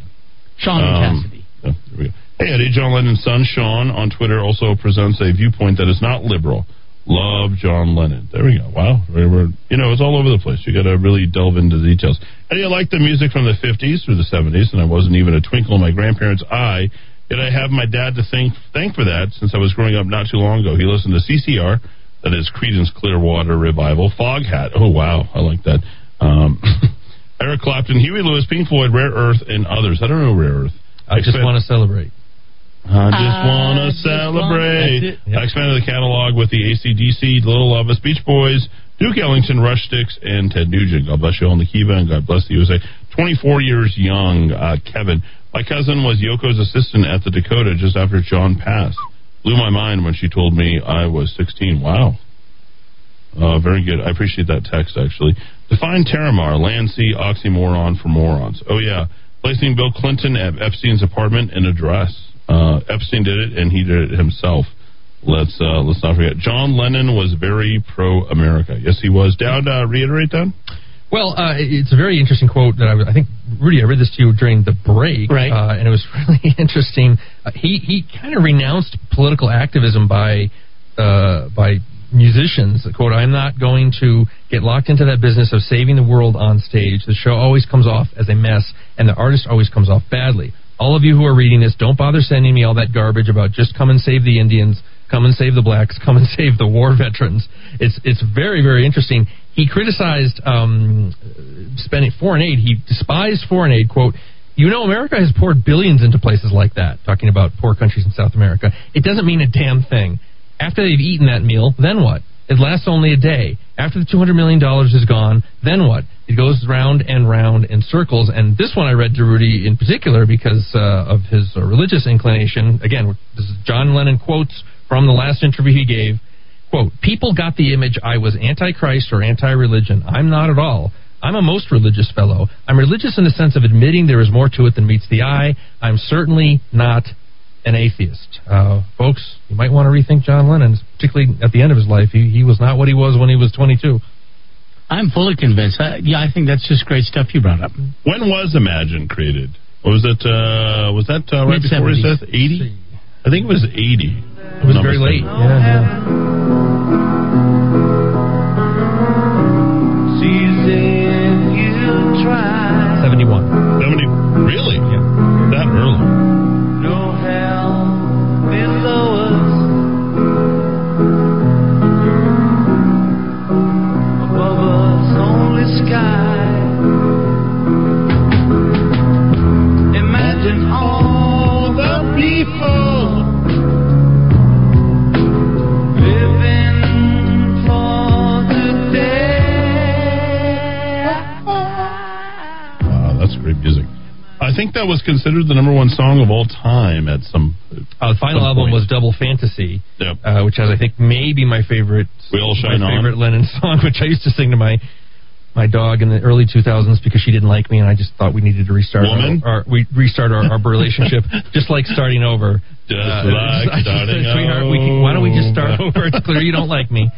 Speaker 4: Sean
Speaker 2: Um,
Speaker 4: Cassidy.
Speaker 2: oh, there we go. Hey, Eddie. John Lennon's son, Sean, on Twitter also presents a viewpoint that is not liberal. Love John Lennon. There we go. Wow. We're, we're- you know, it's all over the place. You got to really delve into the details. Eddie, I like the music from the 50s through the 70s, and I wasn't even a twinkle in my grandparents' eye. Yet I have my dad to thank, thank for that since I was growing up not too long ago. He listened to CCR, that is Creedence Clearwater Revival, Foghat. Oh, wow. I like that. Um, Eric Clapton, Huey Lewis, Pink Floyd, Rare Earth, and others. I don't know Rare Earth.
Speaker 3: I just want to celebrate.
Speaker 2: I just want to celebrate.
Speaker 3: Yep.
Speaker 2: I expanded the catalog with the ACDC, Little Elvis, Beach Boys, Duke Ellington, Rush Styx, and Ted Nugent. God bless you all in the Kiva, and God bless the USA. 24 years young, uh, Kevin. My cousin was Yoko's assistant at the Dakota just after John passed. Blew my mind when she told me I was 16. Wow. Uh, very good. I appreciate that text, actually. Define Terramar, land sea oxymoron for morons. Oh, yeah. Placing Bill Clinton at Epstein's apartment and address. Uh, Epstein did it, and he did it himself. Let's uh, let's not forget. John Lennon was very pro-America. Yes, he was. Dowd, uh, reiterate that.
Speaker 3: Well, uh, it's a very interesting quote that I, I think Rudy. I read this to you during the break,
Speaker 4: Right.
Speaker 3: Uh, and it was really interesting. Uh, he he kind of renounced political activism by uh, by musicians. Quote: I'm not going to get locked into that business of saving the world on stage. The show always comes off as a mess, and the artist always comes off badly. All of you who are reading this, don't bother sending me all that garbage about just come and save the Indians, come and save the blacks, come and save the war veterans. It's it's very very interesting. He criticized um, spending foreign aid. He despised foreign aid. Quote. You know, America has poured billions into places like that, talking about poor countries in South America. It doesn't mean a damn thing. After they've eaten that meal, then what? It lasts only a day. After the $200 million is gone, then what? It goes round and round in circles. And this one I read to Rudy in particular because uh, of his uh, religious inclination. Again, this is John Lennon quotes from the last interview he gave. Quote, people got the image I was anti-Christ or anti-religion. I'm not at all. I'm a most religious fellow. I'm religious in the sense of admitting there is more to it than meets the eye. I'm certainly not an atheist. Uh, folks, you might want to rethink John Lennon, particularly at the end of his life. He, he was not what he was when he was 22.
Speaker 4: I'm fully convinced. I, yeah, I think that's just great stuff you brought up.
Speaker 2: When was Imagine created? Was it uh, was that uh, right before his
Speaker 4: Mid-seventies.
Speaker 2: death? Eighty? I think it was eighty.
Speaker 3: It was very late. Yeah, yeah. Seventy-one.
Speaker 2: Seventy. Really? Yeah. That early?
Speaker 9: No hell below
Speaker 2: was considered the number one song of all time at some.
Speaker 3: Uh, the final
Speaker 2: some
Speaker 3: album
Speaker 2: point.
Speaker 3: was Double Fantasy,
Speaker 2: Yep.
Speaker 3: uh, which has, I think, maybe my favorite.
Speaker 2: We All Shine
Speaker 3: my
Speaker 2: On.
Speaker 3: favorite Lennon song, which I used to sing to my my dog in the early 2000s because she didn't like me, and I just thought we needed to restart
Speaker 2: Woman?
Speaker 3: our, our we restart our, our relationship, just like starting over.
Speaker 2: Just
Speaker 3: Uh,
Speaker 2: like
Speaker 3: I just said,
Speaker 2: starting
Speaker 3: "Sweetheart, we can, why don't we just start
Speaker 2: over."
Speaker 3: over? It's clear you don't like me.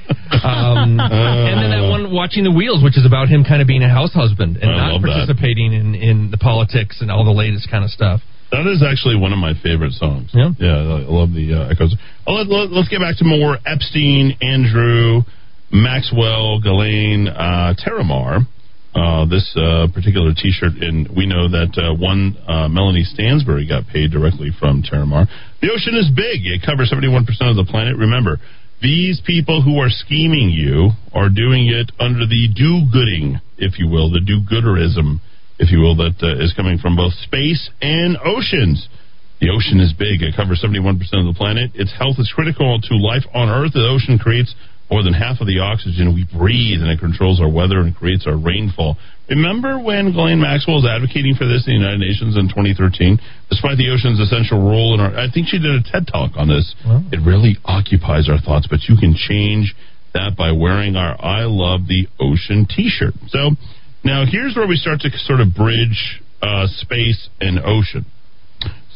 Speaker 3: Um,
Speaker 2: Uh.
Speaker 3: and then that one, watching the wheels, which is about him kind of being a house husband and
Speaker 2: I
Speaker 3: not
Speaker 2: that.
Speaker 3: participating in in the politics and all the latest kind of stuff.
Speaker 2: That is actually one of my favorite songs.
Speaker 3: Yeah,
Speaker 2: yeah, I love the uh, echoes. Oh, let, let, let's get back to more Epstein, Andrew, Maxwell, Ghislaine, uh, Terramar. Uh, this uh, particular T-shirt, and we know that uh, one uh, Melanie Stansbury got paid directly from Terramar. The ocean is big; it covers seventy-one percent of the planet. Remember, these people who are scheming you are doing it under the do-gooding, if you will, the do-gooderism, if you will, that uh, is coming from both space and oceans. The ocean is big. It covers 71% of the planet. Its health is critical to life on Earth. The ocean creates more than half of the oxygen we breathe, and it controls our weather and creates our rainfall. Remember when Ghislaine Maxwell was advocating for this in the United Nations in 2013? Despite the ocean's essential role in our... I think she did a TED Talk on this. It really occupies our thoughts, but you can change that by wearing our I Love the Ocean t-shirt. So now here's where we start to sort of bridge uh, space and ocean.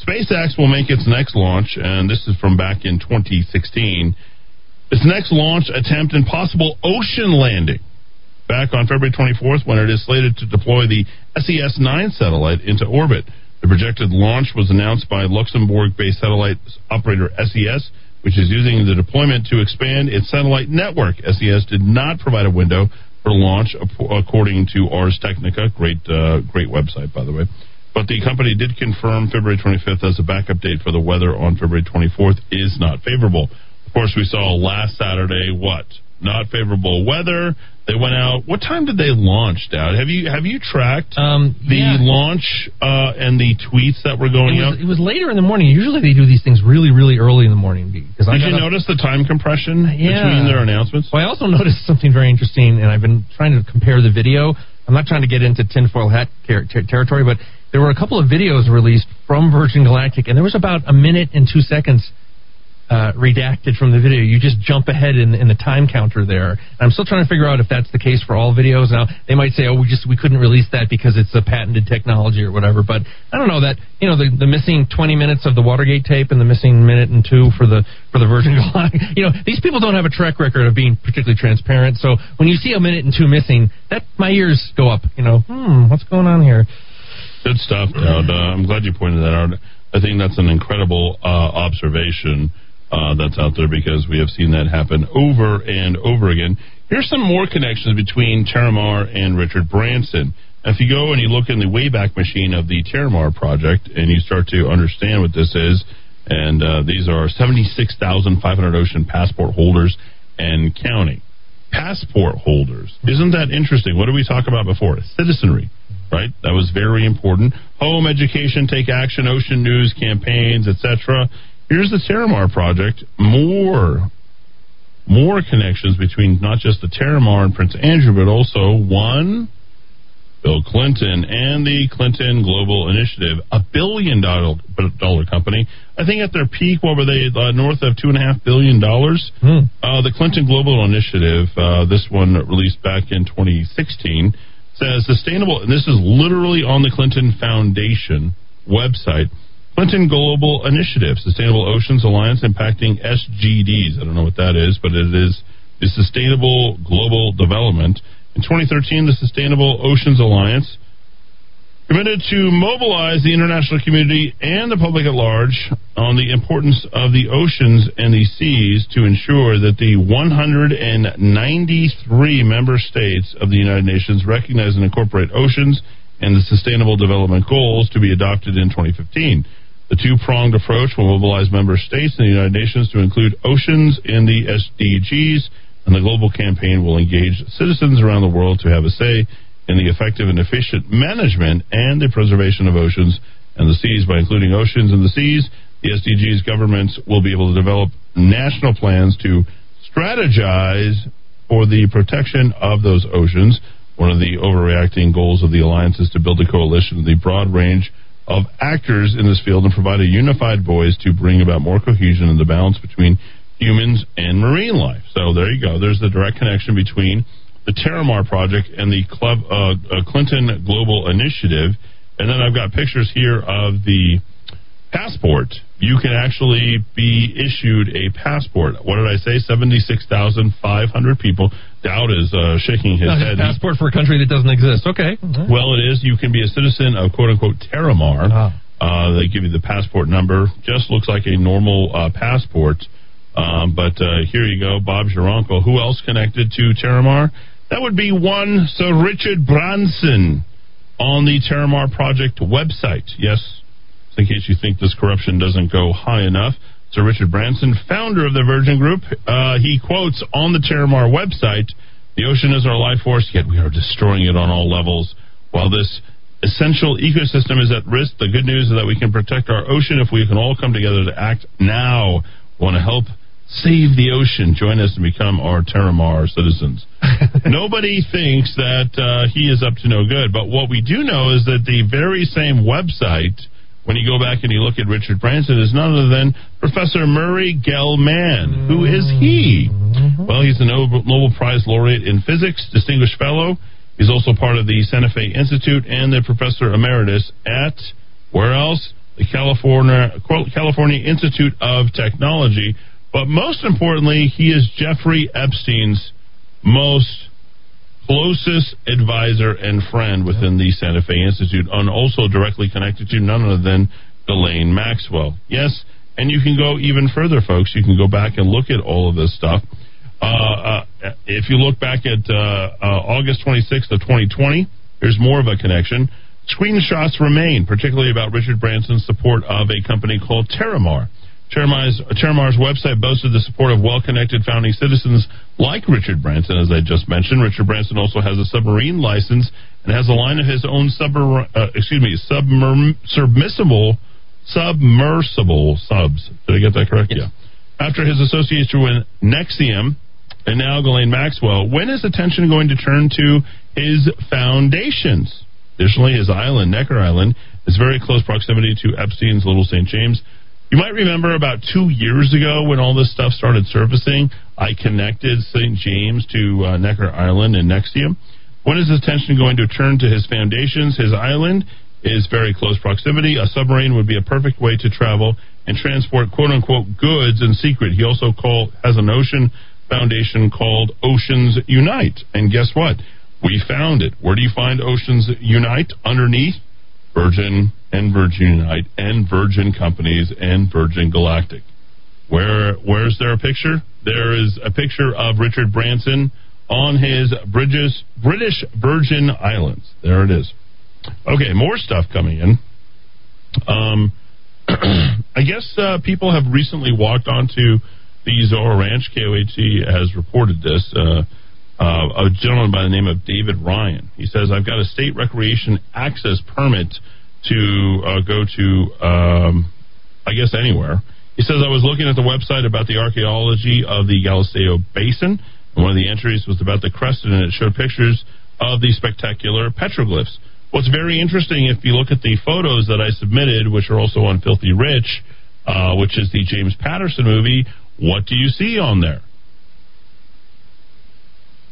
Speaker 2: SpaceX will make its next launch, and this is from back in 2016. Its next launch attempt and possible ocean landing back on February 24th when it is slated to deploy the SES 9 satellite into orbit. The projected launch was announced by Luxembourg based satellite operator SES, which is using the deployment to expand its satellite network. SES did not provide a window for launch, according to Ars Technica. Great, uh, great website, by the way. But the company did confirm February 25th as a backup date for the weather on February 24th is not favorable. Of course, we saw last Saturday what? Not favorable weather. They went out. What time did they launch, Dad? Have you have you tracked
Speaker 3: Um,
Speaker 2: the
Speaker 3: yeah.
Speaker 2: launch uh, and the tweets that were going
Speaker 3: it
Speaker 2: out?
Speaker 3: it was later in the morning. Usually they do these things really, really early in the morning. Because I
Speaker 2: Did you
Speaker 3: up-
Speaker 2: notice the time compression
Speaker 3: Yeah.
Speaker 2: between their announcements?
Speaker 3: Well, I also noticed something very interesting, and I've been trying to compare the video. I'm not trying to get into tinfoil hat ter- ter- territory, but there were a couple of videos released from Virgin Galactic, and there was about a minute and two seconds uh, redacted from the video. You just jump ahead in, in the time counter there. And I'm still trying to figure out if that's the case for all videos. Now they might say, "Oh, we just we couldn't release that because it's a patented technology or whatever." But I don't know that you know the, the missing 20 minutes of the Watergate tape and the missing minute and two for the for the Virgin Galactic. You know, these people don't have a track record of being particularly transparent. So when you see a minute and two missing, that my ears go up. You know, hmm, what's going on here?
Speaker 2: Good stuff. Uh, I'm glad you pointed that out. I think that's an incredible uh, observation uh, that's out there because we have seen that happen over and over again. Here's some more connections between Terramar and Richard Branson. If you go and you look in the Wayback Machine of the Terramar project and you start to understand what this is, and uh, these are 76,500 ocean passport holders and counting. Passport holders. Isn't that interesting? What did we talk about before? Citizenry right? That was very important. Home education, take action, ocean news campaigns, etc. Here's the Terramar project. More, more connections between not just the Terramar and Prince Andrew, but also one, Bill Clinton and the Clinton Global Initiative, a billion dollar, dollar company. I think at their peak, what were they? Uh, north of two and a half billion dollars.
Speaker 3: Hmm.
Speaker 2: Uh, the Clinton Global Initiative, uh, this one released back in 2016 says sustainable, and this is literally on the Clinton Foundation website. Clinton Global Initiative, Sustainable Oceans Alliance impacting SGDs. I don't know what that is, but it is the Sustainable Global Development. In 2013, the Sustainable Oceans Alliance committed to mobilize the international community and the public at large on the importance of the oceans and the seas to ensure that the 193 member states of the United Nations recognize and incorporate oceans and the Sustainable Development Goals to be adopted in 2015. The two pronged approach will mobilize member states in the United Nations to include oceans in the SDGs, and the global campaign will engage citizens around the world to have a say in the effective and efficient management and the preservation of oceans and the seas. By including oceans and the seas, the SDGs governments will be able to develop national plans to strategize for the protection of those oceans. One of the overreacting goals of the alliance is to build a coalition of the broad range of actors in this field and provide a unified voice to bring about more cohesion and the balance between humans and marine life. So there you go. There's the direct connection between the Terramar project and the Club, uh, uh, Clinton Global Initiative. And then I've got pictures here of the passport. You can actually be issued a passport. What did I say? 76,500 people. Dowd is uh, shaking his
Speaker 3: No,
Speaker 2: head.
Speaker 3: passport for a country that doesn't exist. Okay.
Speaker 2: Well, it is. You can be a citizen of quote unquote Terramar. Uh, they give you the passport number. Just looks like a normal uh, passport. Um, but uh, here you go. Bob's your uncle. Who else connected to Terramar? That would be one Sir Richard Branson on the Terramar Project website. Yes, in case you think this corruption doesn't go high enough. Sir Richard Branson, founder of the Virgin Group, uh, he quotes on the Terramar website, the ocean is our life force, yet we are destroying it on all levels. While this essential ecosystem is at risk, the good news is that we can protect our ocean if we can all come together to act now. Want to help save the ocean? Join us and become our Terramar citizens. Nobody thinks that uh, he is up to no good, but what we do know is that the very same website, when you go back and you look at Richard Branson, is none other than Professor Murray Gell-Mann. Who is he? Mm-hmm. Well, he's a Nobel, Nobel Prize laureate in physics, distinguished fellow. He's also part of the Santa Fe Institute and the professor emeritus at where else? The California California Institute of Technology. But most importantly, he is Jeffrey Epstein's most closest advisor and friend within the Santa Fe Institute, and also directly connected to none other than Ghislaine Maxwell. Yes, and you can go even further, folks. You can go back and look at all of this stuff. Uh, uh, if you look back at uh, uh August 26th of 2020, there's more of a connection. Screenshots remain, particularly about Richard Branson's support of a company called Terramar. Terramar's, Terramar's website boasted the support of well-connected founding citizens like Richard Branson, as I just mentioned. Richard Branson also has a submarine license and has a line of his own submar- uh, excuse me, submer- submersible submersible subs. Did I get that correct? Yeah. After his association with NXIVM, and now Ghislaine Maxwell. When is attention going to turn to his foundations? Additionally, his island, Necker Island, is very close proximity to Epstein's Little St. James. You might remember about two years ago when all this stuff started surfacing, I connected St. James to uh, Necker Island and NXIVM. When is his attention going to turn to his foundations? His island is very close proximity. A submarine would be a perfect way to travel and transport quote unquote goods in secret. He also call, has an ocean foundation called Oceans Unite. And guess what? We found it. Where do you find Oceans Unite? Underneath Virgin and Virgin Unite and Virgin Companies and Virgin Galactic. Where where's there a picture? There is a picture of Richard Branson on his British British Virgin Islands. There it is. Okay, more stuff coming in. Um, I guess uh, people have recently walked onto the Zorro Ranch. KOAT has reported this. Uh, uh, a gentleman by the name of David Ryan. He says, I've got a state recreation access permit to uh, go to, um, I guess, anywhere. He says, I was looking at the website about the archaeology of the Galisteo Basin, and one of the entries was about the Creston, and it showed pictures of the spectacular petroglyphs. What's very interesting, if you look at the photos that I submitted, which are also on Filthy Rich, uh, which is the James Patterson movie, what do you see on there?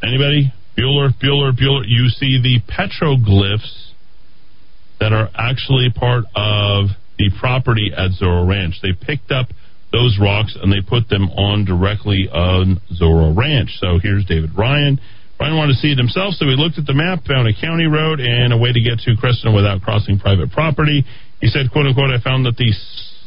Speaker 2: Anybody? Bueller, Bueller, Bueller. You see the petroglyphs that are actually part of the property at Zorro Ranch. They picked up those rocks and they put them on directly on Zorro Ranch. So here's David Ryan. Ryan wanted to see it himself, so he looked at the map, found a county road and a way to get to Creston without crossing private property. He said, quote unquote, I found that the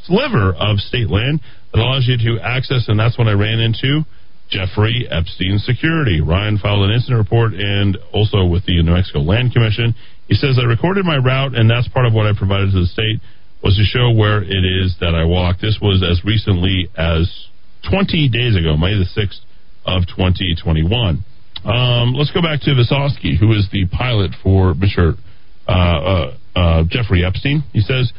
Speaker 2: sliver of state land that allows you to access, and that's when I ran into Jeffrey Epstein Security. Ryan filed an incident report and also with the New Mexico Land Commission. He says, I recorded my route, and that's part of what I provided to the state, was to show where it is that I walked. This was as recently as 20 days ago, May the 6th of 2021. Um, let's go back to Visoski, who is the pilot for Mr. Uh, uh, uh, Jeffrey Epstein. He says,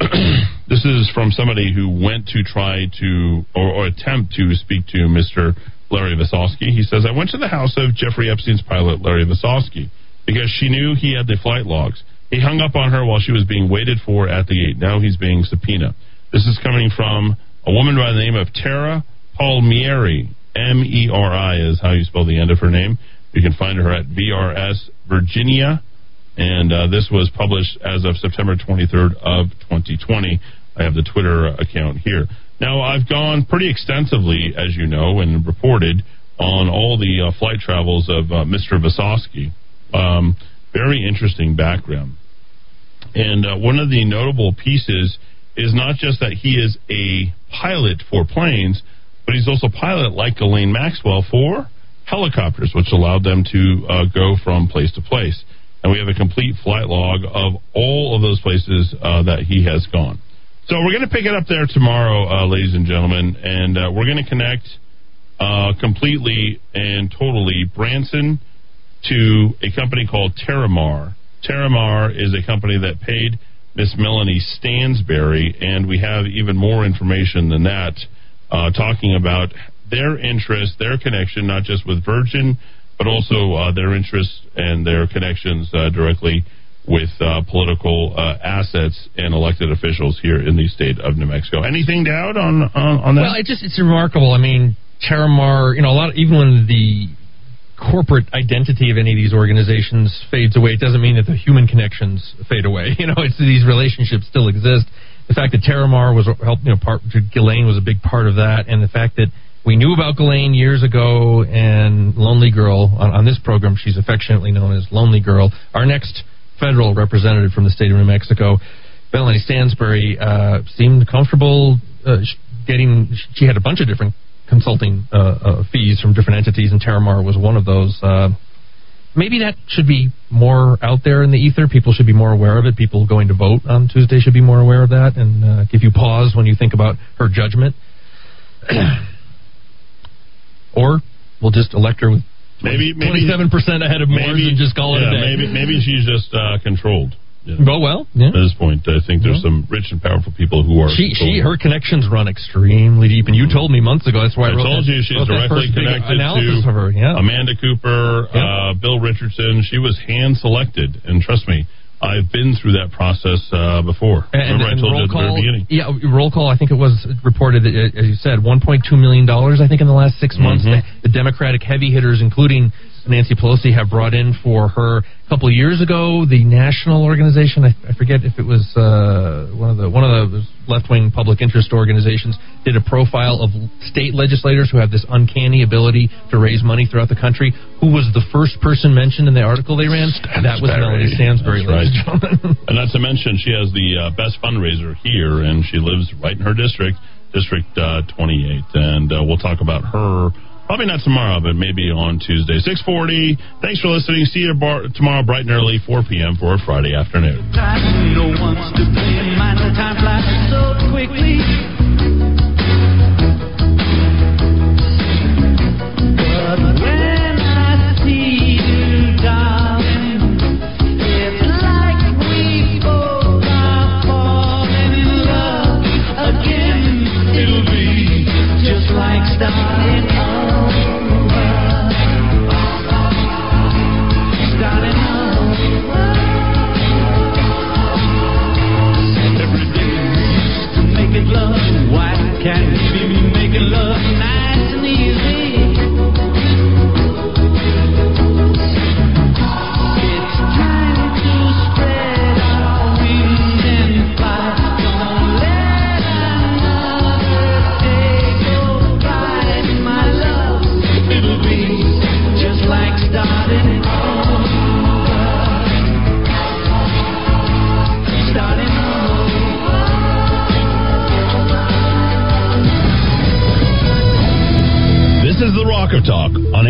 Speaker 2: this is from somebody who went to try to or, or attempt to speak to Mr. Larry Visoski. He says, I went to the house of Jeffrey Epstein's pilot, Larry Visoski, because she knew he had the flight logs. He hung up on her while she was being waited for at the gate. Now he's being subpoenaed. This is coming from a woman by the name of Tara Palmieri. M E R I is how you spell the end of her name. You can find her at VRS Virginia and uh, this was published as of September 23rd of 2020. I have the Twitter account here. Now, I've gone pretty extensively, as you know, and reported on all the uh, flight travels of uh, Mr. Visoski. Um, very interesting background. And uh, one of the notable pieces is not just that he is a pilot for planes, but he's also a pilot like Ghislaine Maxwell for helicopters, which allowed them to uh, go from place to place and we have a complete flight log of all of those places uh, that he has gone. So we're going to pick it up there tomorrow, uh, ladies and gentlemen, and uh, we're going to connect uh, completely and totally Branson to a company called Terramar. Terramar is a company that paid Miss Melanie Stansbury, and we have even more information than that, uh, talking about their interest, their connection, not just with Virgin but also uh, their interests and their connections uh, directly with uh, political uh, assets and elected officials here in the state of New Mexico. Anything to add on on, on that?
Speaker 3: Well, it just it's remarkable. I mean, Terramar, you know, a lot. Of, even when the corporate identity of any of these organizations fades away, it doesn't mean that the human connections fade away. You know, it's these relationships still exist. The fact that Terramar was helped, you know, part Ghislaine was a big part of that, and the fact that we knew about Ghislaine years ago and Lonely Girl. On, on, this program, she's affectionately known as Lonely Girl. Our next federal representative from the state of New Mexico, Melanie Stansbury, uh, seemed comfortable uh, getting. She had a bunch of different consulting uh, uh fees from different entities, and Terramar was one of those. Uh, maybe that should be more out there in the ether. People should be more aware of it. People going to vote on Tuesday should be more aware of that and uh, give you pause when you think about her judgment. Or we'll just elect her with
Speaker 2: maybe
Speaker 3: twenty seven percent ahead of Moores
Speaker 2: maybe,
Speaker 3: and just call it
Speaker 2: yeah,
Speaker 3: a day.
Speaker 2: Maybe maybe she's just uh, controlled.
Speaker 3: Oh well, yeah.
Speaker 9: At this point, I think there's some rich and powerful people who are.
Speaker 3: She, she, her connections run extremely deep, and you told me months ago. That's why I,
Speaker 9: I
Speaker 3: wrote
Speaker 9: told
Speaker 3: that,
Speaker 9: you she's directly connected to
Speaker 3: of her. Yeah.
Speaker 9: Amanda Cooper, uh, Bill Richardson. She was hand selected, and trust me, I've been through that process uh, before.
Speaker 3: And,
Speaker 9: Remember, I told you at the
Speaker 3: call,
Speaker 9: very beginning.
Speaker 3: Yeah, roll call. I think it was reported, that, uh, as you said, 1.2 million dollars. I think in the last 6 months,
Speaker 9: Mhm.
Speaker 3: the, the Democratic heavy hitters, including Nancy Pelosi, have brought in for her couple of years ago. The national organization, I, I forget if it was uh, one of the one of the left wing public interest organizations, did a profile of state legislators who have this uncanny ability to raise money throughout the country. Who was the first person mentioned in the article they ran? That was Melanie Stansbury. And.
Speaker 9: And not to mention, she has the uh, best fundraiser here, and she lives right in her district, District uh, 28. And uh, we'll talk about her probably not tomorrow, but maybe on Tuesday. 640. Thanks for listening. See you bar- tomorrow bright and early, 4 p.m. for a Friday afternoon.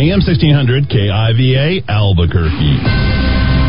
Speaker 9: AM 1600 KIVA Albuquerque.